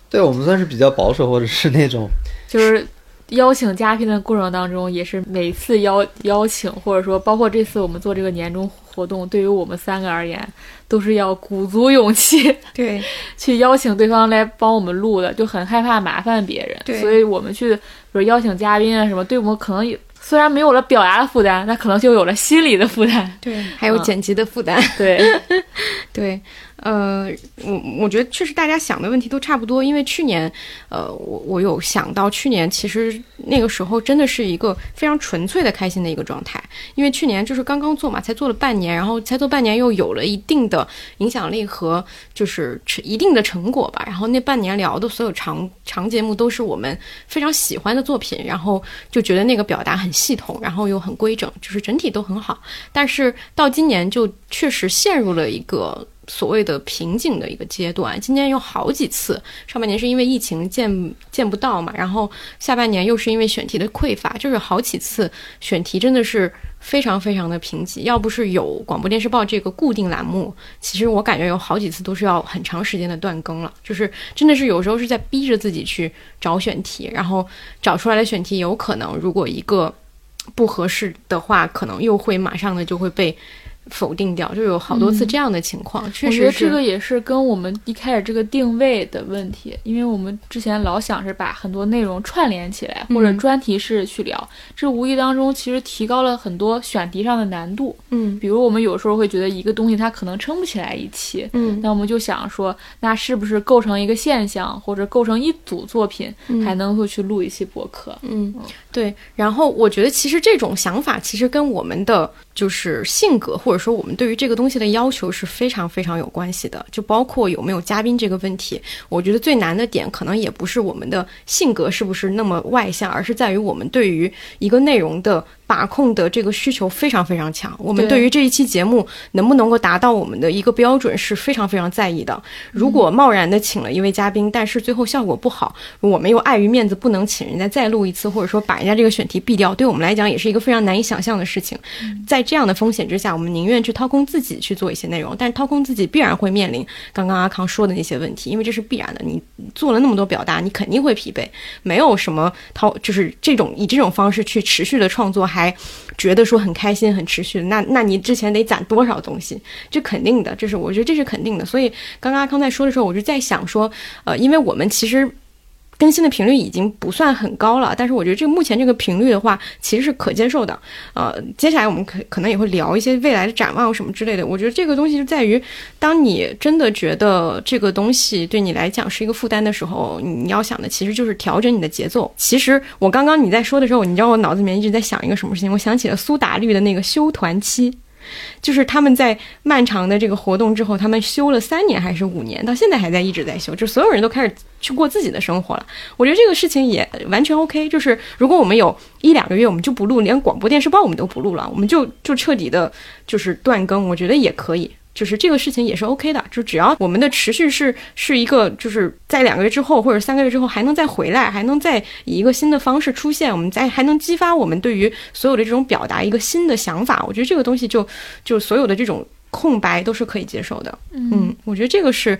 对我们算是比较保守，或者是那种就是邀请嘉宾的过程当中，也是每次邀邀请，或者说包括这次我们做这个年终活动，对于我们三个而言，都是要鼓足勇气对，去邀请对方来帮我们录的，就很害怕麻烦别人，对。所以我们去比如邀请嘉宾啊什么，对我们可能也虽然没有了表达的负担，那可能就有了心理的负担。对，还有嗯剪辑的负担。对，对，呃，我我觉得确实大家想的问题都差不多，因为去年，呃，我我有想到去年其实那个时候真的是一个非常纯粹的开心的一个状态，因为去年就是刚刚做嘛，才做了半年，然后才做半年又有了一定的影响力和就是一定的成果吧，然后那半年聊的所有长长节目都是我们非常喜欢的作品，然后就觉得那个表达很系统，然后又很规整，就是整体都很好。但是到今年就确实陷入了一个所谓的瓶颈的一个阶段。今年有好几次，上半年是因为疫情见见不到嘛，然后下半年又是因为选题的匮乏，就是好几次选题真的是非常非常的贫瘠。要不是有广播电视报这个固定栏目，其实我感觉有好几次都是要很长时间的断更了，就是真的是有时候是在逼着自己去找选题，然后找出来的选题有可能如果一个不合适的话，可能又会马上的就会被否定掉，就有好多次这样的情况。确我觉得这个也是跟我们一开始这个定位的问题，因为我们之前老想是把很多内容串联起来，或者嗯专题式去聊，这无意当中其实提高了很多选题上的难度。嗯比如我们有时候会觉得一个东西它可能撑不起来一期，嗯那我们就想说，那是不是构成一个现象，或者构成一组作品，嗯还能够去录一期博客？嗯，对。然后我觉得其实这种想法其实跟我们的就是性格，或者说我们对于这个东西的要求是非常非常有关系的。就包括有没有嘉宾这个问题，我觉得最难的点可能也不是我们的性格是不是那么外向，而是在于我们对于一个内容的把控的这个需求非常非常强。我们对对于这一期节目能不能够达到我们的一个标准是非常非常在意的。如果贸然的请了一位嘉宾，但是最后效果不好，我们又碍于面子不能请人家再录一次，或者说把人家这个选题毙掉，对我们来讲也是一个非常难以想象的事情。在这样的风险之下，我们宁愿去掏空自己去做一些内容，但是掏空自己必然会面临刚刚阿康说的那些问题，因为这是必然的。你做了那么多表达，你肯定会疲惫，没有什么掏，就是这种以这种方式去持续的创作，还还觉得说很开心、很持续，那那你之前得攒多少东西？这肯定的，这是我觉得这是肯定的。所以刚刚阿康在说的时候，我就在想说，呃，因为我们其实。更新的频率已经不算很高了，但是我觉得这个目前这个频率的话，其实是可接受的。呃，接下来我们可可能也会聊一些未来的展望什么之类的。我觉得这个东西就在于，当你真的觉得这个东西对你来讲是一个负担的时候，你要想的其实就是调整你的节奏。其实我刚刚你在说的时候，你知道我脑子里面一直在想一个什么事情？我想起了苏打绿的那个休团期。就是他们在漫长的这个活动之后，他们休了三年还是五年，到现在还在一直在休，就所有人都开始去过自己的生活了。我觉得这个事情也完全 OK。就是如果我们有一两个月我们就不录，连广播电视报我们都不录了，我们就就彻底的就是断更，我觉得也可以。就是这个事情也是 OK 的，就只要我们的持续是是一个，就是在两个月之后或者三个月之后还能再回来，还能再以一个新的方式出现，我们再还能激发我们对于所有的这种表达一个新的想法，我觉得这个东西就就所有的这种空白都是可以接受的。嗯，我觉得这个是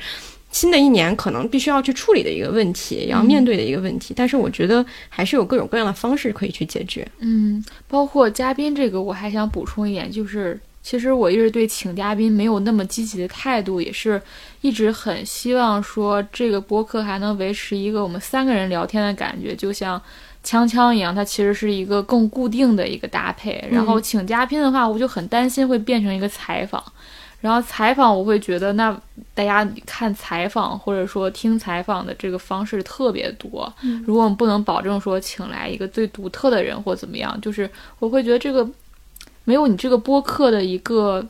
新的一年可能必须要去处理的一个问题，要面对的一个问题。但是我觉得还是有各种各样的方式可以去解决。嗯，包括嘉宾这个，我还想补充一点，就是。其实我一直对请嘉宾没有那么积极的态度，也是一直很希望说这个播客还能维持一个我们三个人聊天的感觉，就像锵锵一样，它其实是一个更固定的一个搭配。然后请嘉宾的话，我就很担心会变成一个采访，然后采访我会觉得那大家看采访或者说听采访的这个方式特别多，如果我们不能保证说请来一个最独特的人或怎么样，就是我会觉得这个。没有你这个播客的一个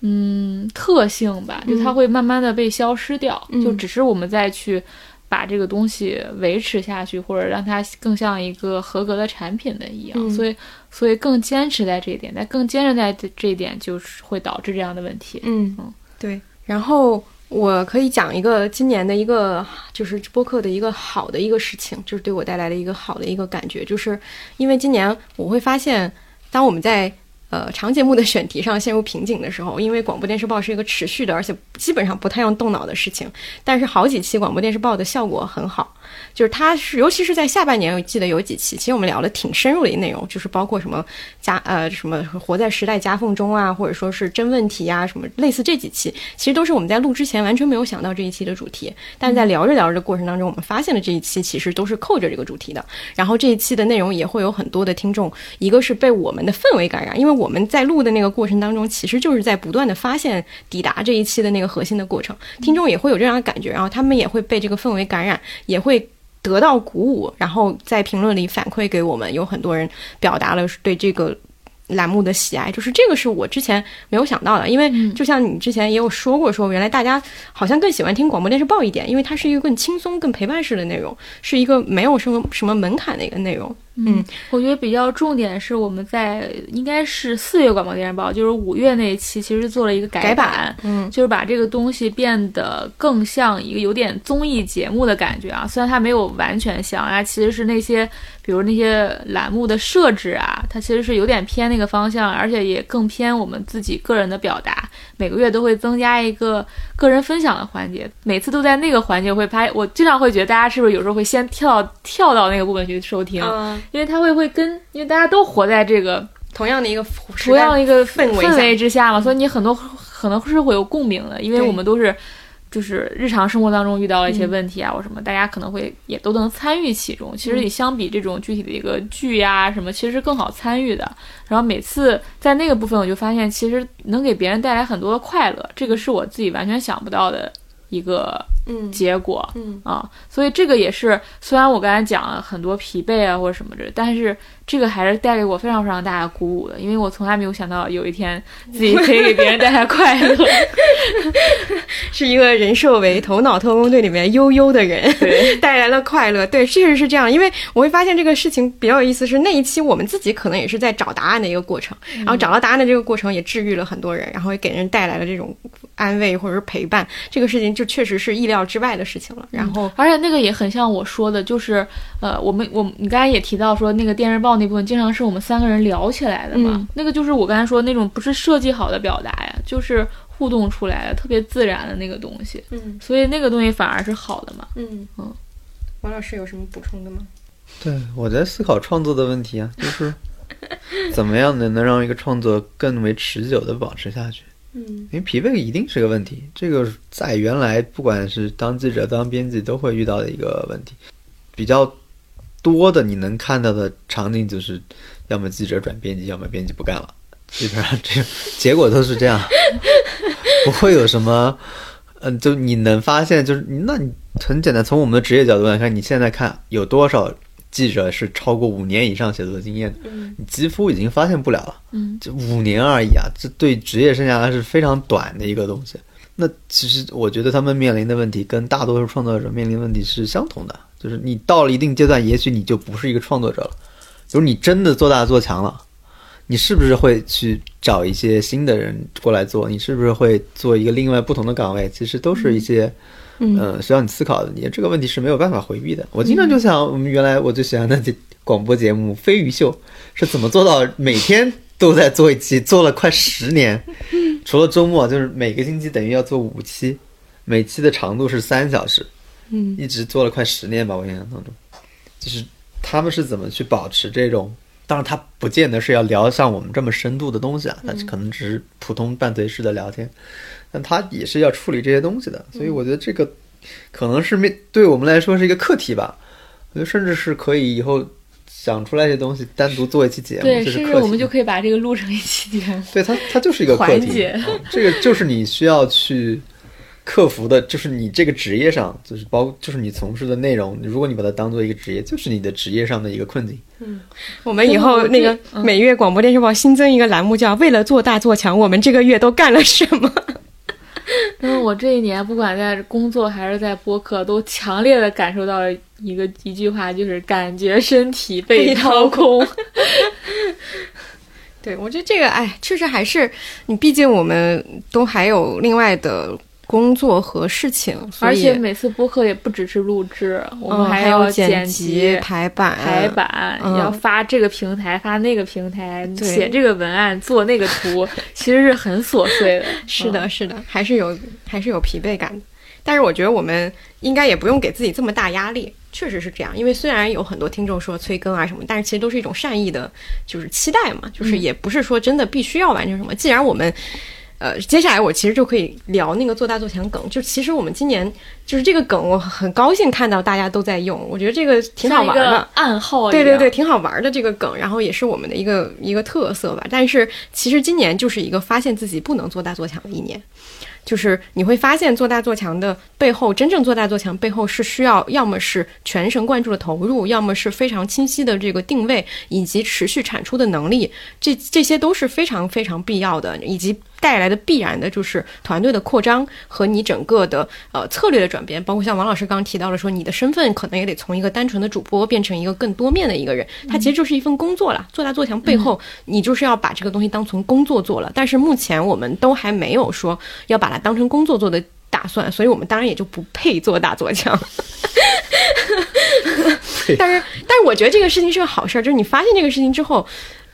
嗯特性吧，就它会慢慢的被消失掉，就只是我们再去把这个东西维持下去，或者让它更像一个合格的产品的一样，所以所以更坚持在这一点，但更坚持在这一点，就是会导致这样的问题。嗯嗯，对。然后我可以讲一个今年的一个就是播客的一个好的一个事情，就是对我带来的一个好的一个感觉，就是因为今年我会发现，当我们在呃，长节目的选题上陷入瓶颈的时候，因为广播电视报是一个持续的，而且基本上不太用动脑的事情，但是好几期广播电视报的效果很好。就是它是，尤其是在下半年，我记得有几期，其实我们聊的挺深入的一内容，就是包括什么夹呃什么活在时代夹缝中啊，或者说是真问题啊，什么类似这几期，其实都是我们在录之前完全没有想到这一期的主题，但是在聊着聊着的过程当中，我们发现了这一期其实都是扣着这个主题的。然后这一期的内容也会有很多的听众，一个是被我们的氛围感染，因为我们在录的那个过程当中，其实就是在不断的发现抵达这一期的那个核心的过程，听众也会有这样的感觉，然后他们也会被这个氛围感染，也会。得到鼓舞，然后在评论里反馈给我们，有很多人表达了对这个栏目的喜爱，就是这个是我之前没有想到的，因为就像你之前也有说过，说原来大家好像更喜欢听广播电视报一点，因为它是一个更轻松、更陪伴式的内容，是一个没有什么什么门槛的一个内容。嗯，我觉得比较重点是我们在应该是四月广播电视报，就是五月那一期，其实做了一个改版，嗯，就是把这个东西变得更像一个有点综艺节目的感觉啊。虽然它没有完全像啊，其实是那些比如那些栏目的设置啊，它其实是有点偏那个方向，而且也更偏我们自己个人的表达。每个月都会增加一个个人分享的环节，每次都在那个环节会拍。我经常会觉得大家是不是有时候会先跳跳到那个部分去收听。因为他会会跟，因为大家都活在这个同样的一个同样的一个氛围氛围之下嘛，所以你很多可能是会有共鸣的，因为我们都是就是日常生活当中遇到了一些问题啊或什么，大家可能会也都能参与其中。其实你相比这种具体的一个剧呀什么，其实是更好参与的。然后每次在那个部分，我就发现其实能给别人带来很多的快乐，这个是我自己完全想不到的一个。嗯，结果，嗯啊，所以这个也是，虽然我刚才讲了很多疲惫啊或者什么的，但是这个还是带给我非常非常大的鼓舞的，因为我从来没有想到有一天自己可以给别人带来快乐，是一个人设为《头脑特工队》里面悠悠的人，对，带来了快乐，对，确实是这样。因为我会发现这个事情比较有意思，是那一期我们自己可能也是在找答案的一个过程，然后找到答案的这个过程也治愈了很多人，然后也给人带来了这种安慰或者是陪伴，这个事情就确实是意料之外的事情了。然后，而且那个也很像我说的，就是呃，我们我你刚才也提到说，那个电视报那部分经常是我们三个人聊起来的嘛。那个就是我刚才说那种不是设计好的表达呀，就是互动出来的，特别自然的那个东西。嗯，所以那个东西反而是好的嘛。嗯嗯，王老师有什么补充的吗？对，我在思考创作的问题啊，就是 怎么样的能让一个创作更为持久的保持下去。嗯，因为疲惫一定是个问题，这个在原来不管是当记者、当编辑都会遇到的一个问题。比较多的你能看到的场景就是，要么记者转编辑，要么编辑不干了，基本上这个结果都是这样，不会有什么。嗯，就你能发现，就是那你很简单，从我们的职业角度来看，你现在看有多少记者是超过五年以上写作经验的，你几乎已经发现不了了。嗯，就五年而已啊，这对职业生涯来是非常短的一个东西。那其实我觉得他们面临的问题跟大多数创作者面临的问题是相同的，就是你到了一定阶段，也许你就不是一个创作者了，就是你真的做大做强了。你是不是会去找一些新的人过来做？你是不是会做一个另外不同的岗位？其实都是一些，嗯呃，需要你思考的。你这个问题是没有办法回避的。我经常就想，我们原来我最喜欢的这广播节目《飞鱼秀》是怎么做到每天都在做一期，做了快十年，除了周末，就是每个星期等于要做五期，每期的长度是三小时，嗯一直做了快十年吧，我印象当中，就是他们是怎么去保持这种。当然，它不见得是要聊像我们这么深度的东西啊，它可能只是普通伴随式的聊天，但它也是要处理这些东西的，所以我觉得这个可能是面对我们来说是一个课题吧。我觉得甚至是可以以后想出来一些东西，单独做一期节目，对，这是课题。甚至我们就可以把这个录成一期节目。对它，它就是一个课题环节。嗯这个就是你需要去克服的，就是你这个职业上，就是包，就是你从事的内容，如果你把它当做一个职业，就是你的职业上的一个困境。嗯我们以后那个嗯每月广播电视报新增一个栏目，叫“为了做大做强，我们这个月都干了什么 因为我这一年不管在工作还是在播客，都强烈的感受到了一个一句话，就是感觉身体被掏空。对，我觉得这个，哎，确实还是你，毕竟我们都还有另外的工作和事情，而且每次播客也不只是录制，我们嗯还要剪辑、排版、排版，嗯要发这个平台，发那个平台，写这个文案，做那个图，其实是很琐碎的。是的，是的，还是有还是有疲惫感的。但是我觉得我们应该也不用给自己这么大压力，确实是这样。因为虽然有很多听众说催更啊什么，但是其实都是一种善意的，就是期待嘛，就是也不是说真的必须要完成什么。既然我们呃，接下来我其实就可以聊那个做大做强梗。就其实我们今年就是这个梗，我很高兴看到大家都在用，我觉得这个挺好玩的。暗号对对对，挺好玩的这个梗，然后也是我们的一个一个特色吧。但是其实今年就是一个发现自己不能做大做强的一年，就是你会发现做大做强的背后，真正做大做强背后是需要要么是全神贯注的投入，要么是非常清晰的这个定位以及持续产出的能力，这这些都是非常非常必要的，以及。带来的必然的就是团队的扩张和你整个的呃策略的转变，包括像王老师刚刚提到了说，你的身份可能也得从一个单纯的主播变成一个更多面的一个人，它其实就是一份工作了。做大做强背后，你就是要把这个东西当成工作做了。但是目前我们都还没有说要把它当成工作做的打算，所以我们当然也就不配做大做强。但是，但是我觉得这个事情是个好事儿，就是你发现这个事情之后。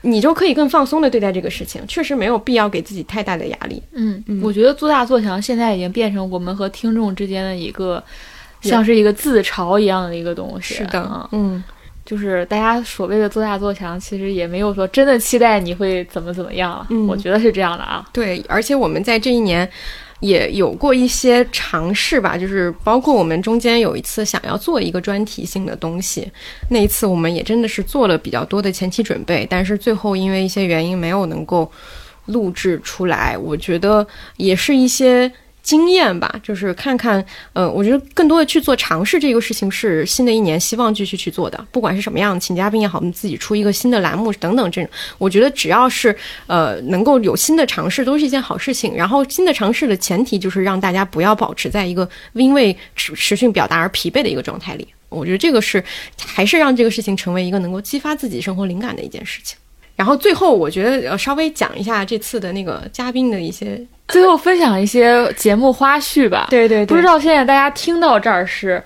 你就可以更放松的对待这个事情，确实没有必要给自己太大的压力。嗯，嗯我觉得做大做强现在已经变成我们和听众之间的一个，像是一个自嘲一样的一个东西。是的，嗯，嗯，就是大家所谓的做大做强，其实也没有说真的期待你会怎么怎么样了。嗯我觉得是这样的啊。对，而且我们在这一年。也有过一些尝试吧，就是包括我们中间有一次想要做一个专题性的东西，那一次我们也真的是做了比较多的前期准备，但是最后因为一些原因没有能够录制出来。我觉得也是一些经验吧，就是看看，呃，我觉得更多的去做尝试这个事情是新的一年希望继续去做的，不管是什么样，请嘉宾也好，我们自己出一个新的栏目等等这种，我觉得只要是呃能够有新的尝试，都是一件好事情。然后新的尝试的前提就是让大家不要保持在一个因为持持续表达而疲惫的一个状态里。我觉得这个是还是让这个事情成为一个能够激发自己生活灵感的一件事情。然后最后，我觉得呃稍微讲一下这次的那个嘉宾的一些，最后分享一些节目花絮吧。对对对，不知道现在大家听到这儿是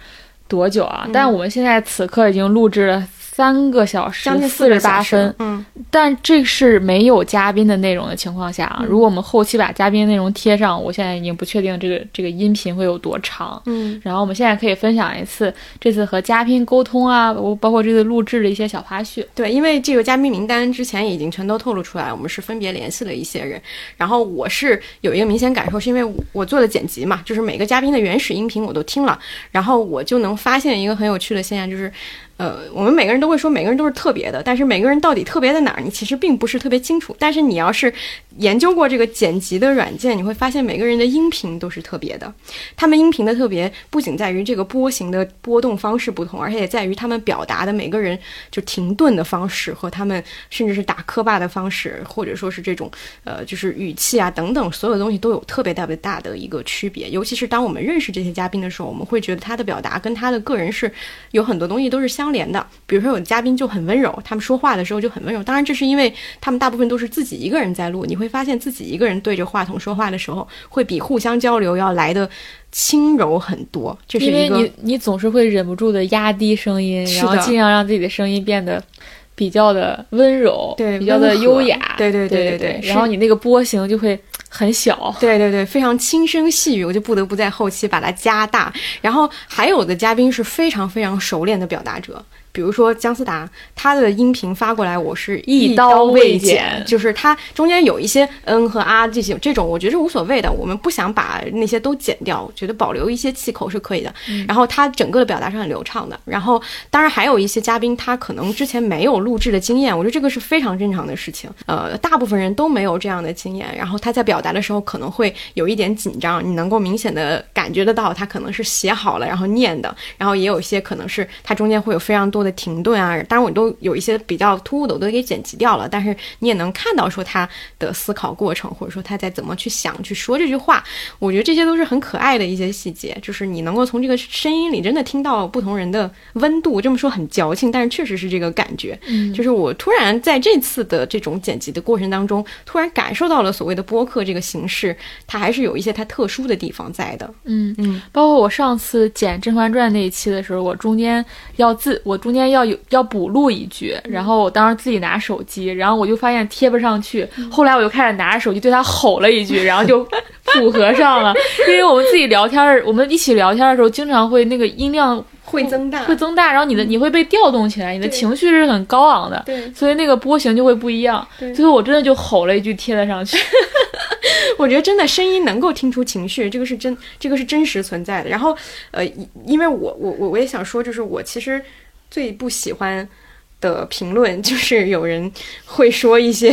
多久啊？但我们现在此刻已经录制了三个小时将近四十八分，嗯，但这是没有嘉宾的内容的情况下啊。嗯如果我们后期把嘉宾内容贴上，我现在已经不确定这个这个音频会有多长。嗯，然后我们现在可以分享一次这次和嘉宾沟通啊，包包括这次录制的一些小花絮。对，因为这个嘉宾名单之前已经全都透露出来，我们是分别联系了一些人。然后我是有一个明显感受，是因为我做的剪辑嘛，就是每个嘉宾的原始音频我都听了，然后我就能发现一个很有趣的现象，就是。呃，我们每个人都会说每个人都是特别的，但是每个人到底特别在哪儿，你其实并不是特别清楚。但是你要是研究过这个剪辑的软件，你会发现每个人的音频都是特别的。他们音频的特别不仅在于这个波形的波动方式不同，而且也在于他们表达的每个人就停顿的方式和他们甚至是打磕巴的方式，或者说是这种呃就是语气啊等等所有东西都有特别特别大的一个区别。尤其是当我们认识这些嘉宾的时候，我们会觉得他的表达跟他的个人是有很多东西都是相连的。比如说有的嘉宾就很温柔，他们说话的时候就很温柔。当然这是因为他们大部分都是自己一个人在录，你会发现自己一个人对着话筒说话的时候，会比互相交流要来的轻柔很多。这是因为你你总是会忍不住的压低声音，然后尽量让自己的声音变得比较的温柔，对比较的优雅，对对对对对是然后你那个波形就会很小，对对对，非常轻声细语，我就不得不在后期把它加大。然后还有的嘉宾是非常非常熟练的表达者。比如说姜思达，他的音频发过来，我是一刀刀未剪，剪就是他中间有一些嗯和啊这些这种，我觉得是无所谓的，我们不想把那些都剪掉，我觉得保留一些气口是可以的。然后他整个的表达是很流畅的。然后当然还有一些嘉宾，他可能之前没有录制的经验，我觉得这个是非常正常的事情。呃，大部分人都没有这样的经验，然后他在表达的时候可能会有一点紧张，你能够明显的感觉得到他可能是写好了然后念的，然后也有一些可能是他中间会有非常多的停顿啊。当然我都有一些比较突兀的，我都给剪辑掉了，但是你也能看到说他的思考过程，或者说他在怎么去想去说这句话。我觉得这些都是很可爱的一些细节，就是你能够从这个声音里真的听到不同人的温度。这么说很矫情，但是确实是这个感觉。嗯就是我突然在这次的这种剪辑的过程当中，突然感受到了所谓的播客这个形式，它还是有一些它特殊的地方在的。嗯嗯，包括我上次剪《甄嬛传》那一期的时候，我中间要自我中间要有要补录一句，然后我当时自己拿手机，然后我就发现贴不上去，后来我就开始拿着手机对他吼了一句，然后就符合上了。因为我们自己聊天儿，我们一起聊天的时候，经常会那个音量会增大，会增大，然后你的你会被调动起来，你的情绪是很高昂的，对所以那个波形就会不一样。对最后我真的就吼了一句贴了上去。我觉得真的声音能够听出情绪，这个是真，这个是真实存在的。然后，呃，因因为我我我我也想说，就是我其实最不喜欢的评论，就是有人会说一些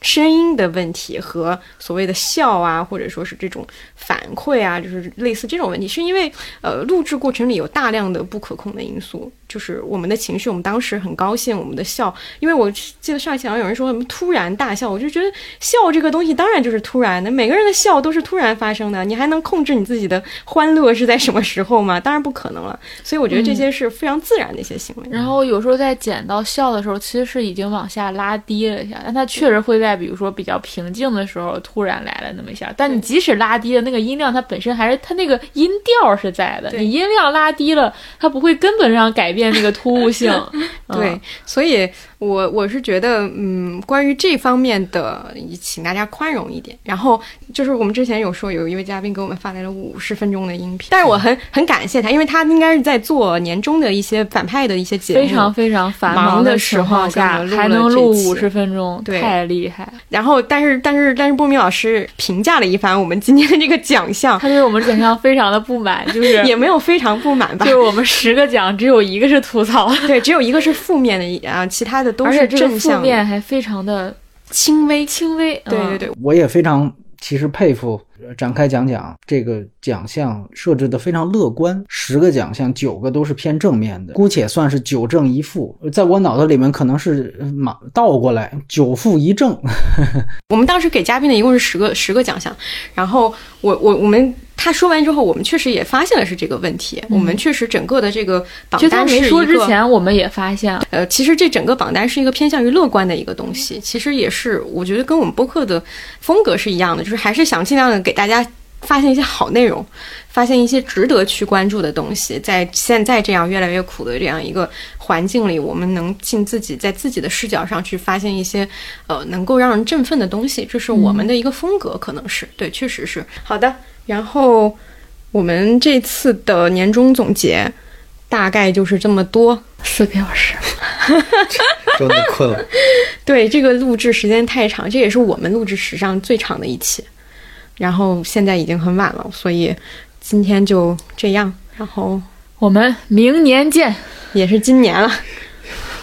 声音的问题和所谓的笑啊，或者说是这种反馈啊，就是类似这种问题，是因为呃录制过程里有大量的不可控的因素，就是我们的情绪，我们当时很高兴，我们的笑，因为我记得上一期好像有人说什么突然大笑，我就觉得笑这个东西当然就是突然的，每个人的笑都是突然发生的，你还能控制你自己的欢乐是在什么时候吗？当然不可能了，所以我觉得这些是非常自然的一些行为。然后有时候在剪到笑的时候，其实是已经往下拉低了一下，但它确实会在比如说比较平静的时候突然来了那么一下。但你即使拉低了那个音量，它本身还是它那个音调是在的。你音量拉低了，它不会根本上改变那个突兀性。对嗯，所以我我是觉得，嗯，关于这方面的，请大家宽容一点。然后就是我们之前有说，有一位嘉宾给我们发来了五十分钟的音频，但是我很很感谢他，因为他应该是在做年终的一些反派的一些节目，非常非常繁忙的时候下还能录五十分钟，对太厉害！然后，但是但是但是波米老师评价了一番我们今天的这个奖项，他对我们奖项非常的不满，就是 也没有非常不满吧就？是我们十个奖只有一个是吐槽，对，只有一个是负面的啊，其他的都是而且这个负正向的面还非常的轻微。轻微。嗯对对对，我也非常其实佩服呃展开讲讲这个奖项设置的非常乐观，十个奖项九个都是偏正面的，姑且算是九正一负。在我脑子里面可能是呃马倒过来九负一正。我们当时给嘉宾的一共是十个十个奖项，然后我我我们他说完之后，我们确实也发现了是这个问题，我们确实整个的这个榜就他单是一没说之。前，我们也发现了，呃，其实这整个榜单是一个偏向于乐观的一个东西，其实也是我觉得跟我们播客的风格是一样的，就是还是想尽量的给大家发现一些好内容，发现一些值得去关注的东西。在现在这样越来越苦的这样一个环境里，我们能尽自己在自己的视角上去发现一些呃能够让人振奋的东西，这是我们的一个风格，可能是对，确实是好的。然后我们这次的年终总结大概就是这么多。四个小时，真的困了。对，这个录制时间太长，这也是我们录制史上最长的一期。然后现在已经很晚了，所以今天就这样。然后我们明年见，也是今年了。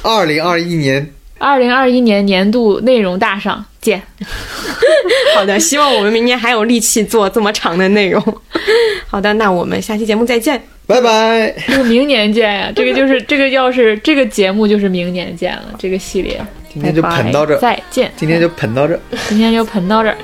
二零二一年，二零二一年年度内容大赏见。好的，希望我们明年还有力气做这么长的内容。好的，那我们下期节目再见。拜拜。这个明年见呀，这个就是这个，要是这个节目就是明年见了，这个系列。今天就喷到这，再见。今天就喷到这，今天就喷到这儿。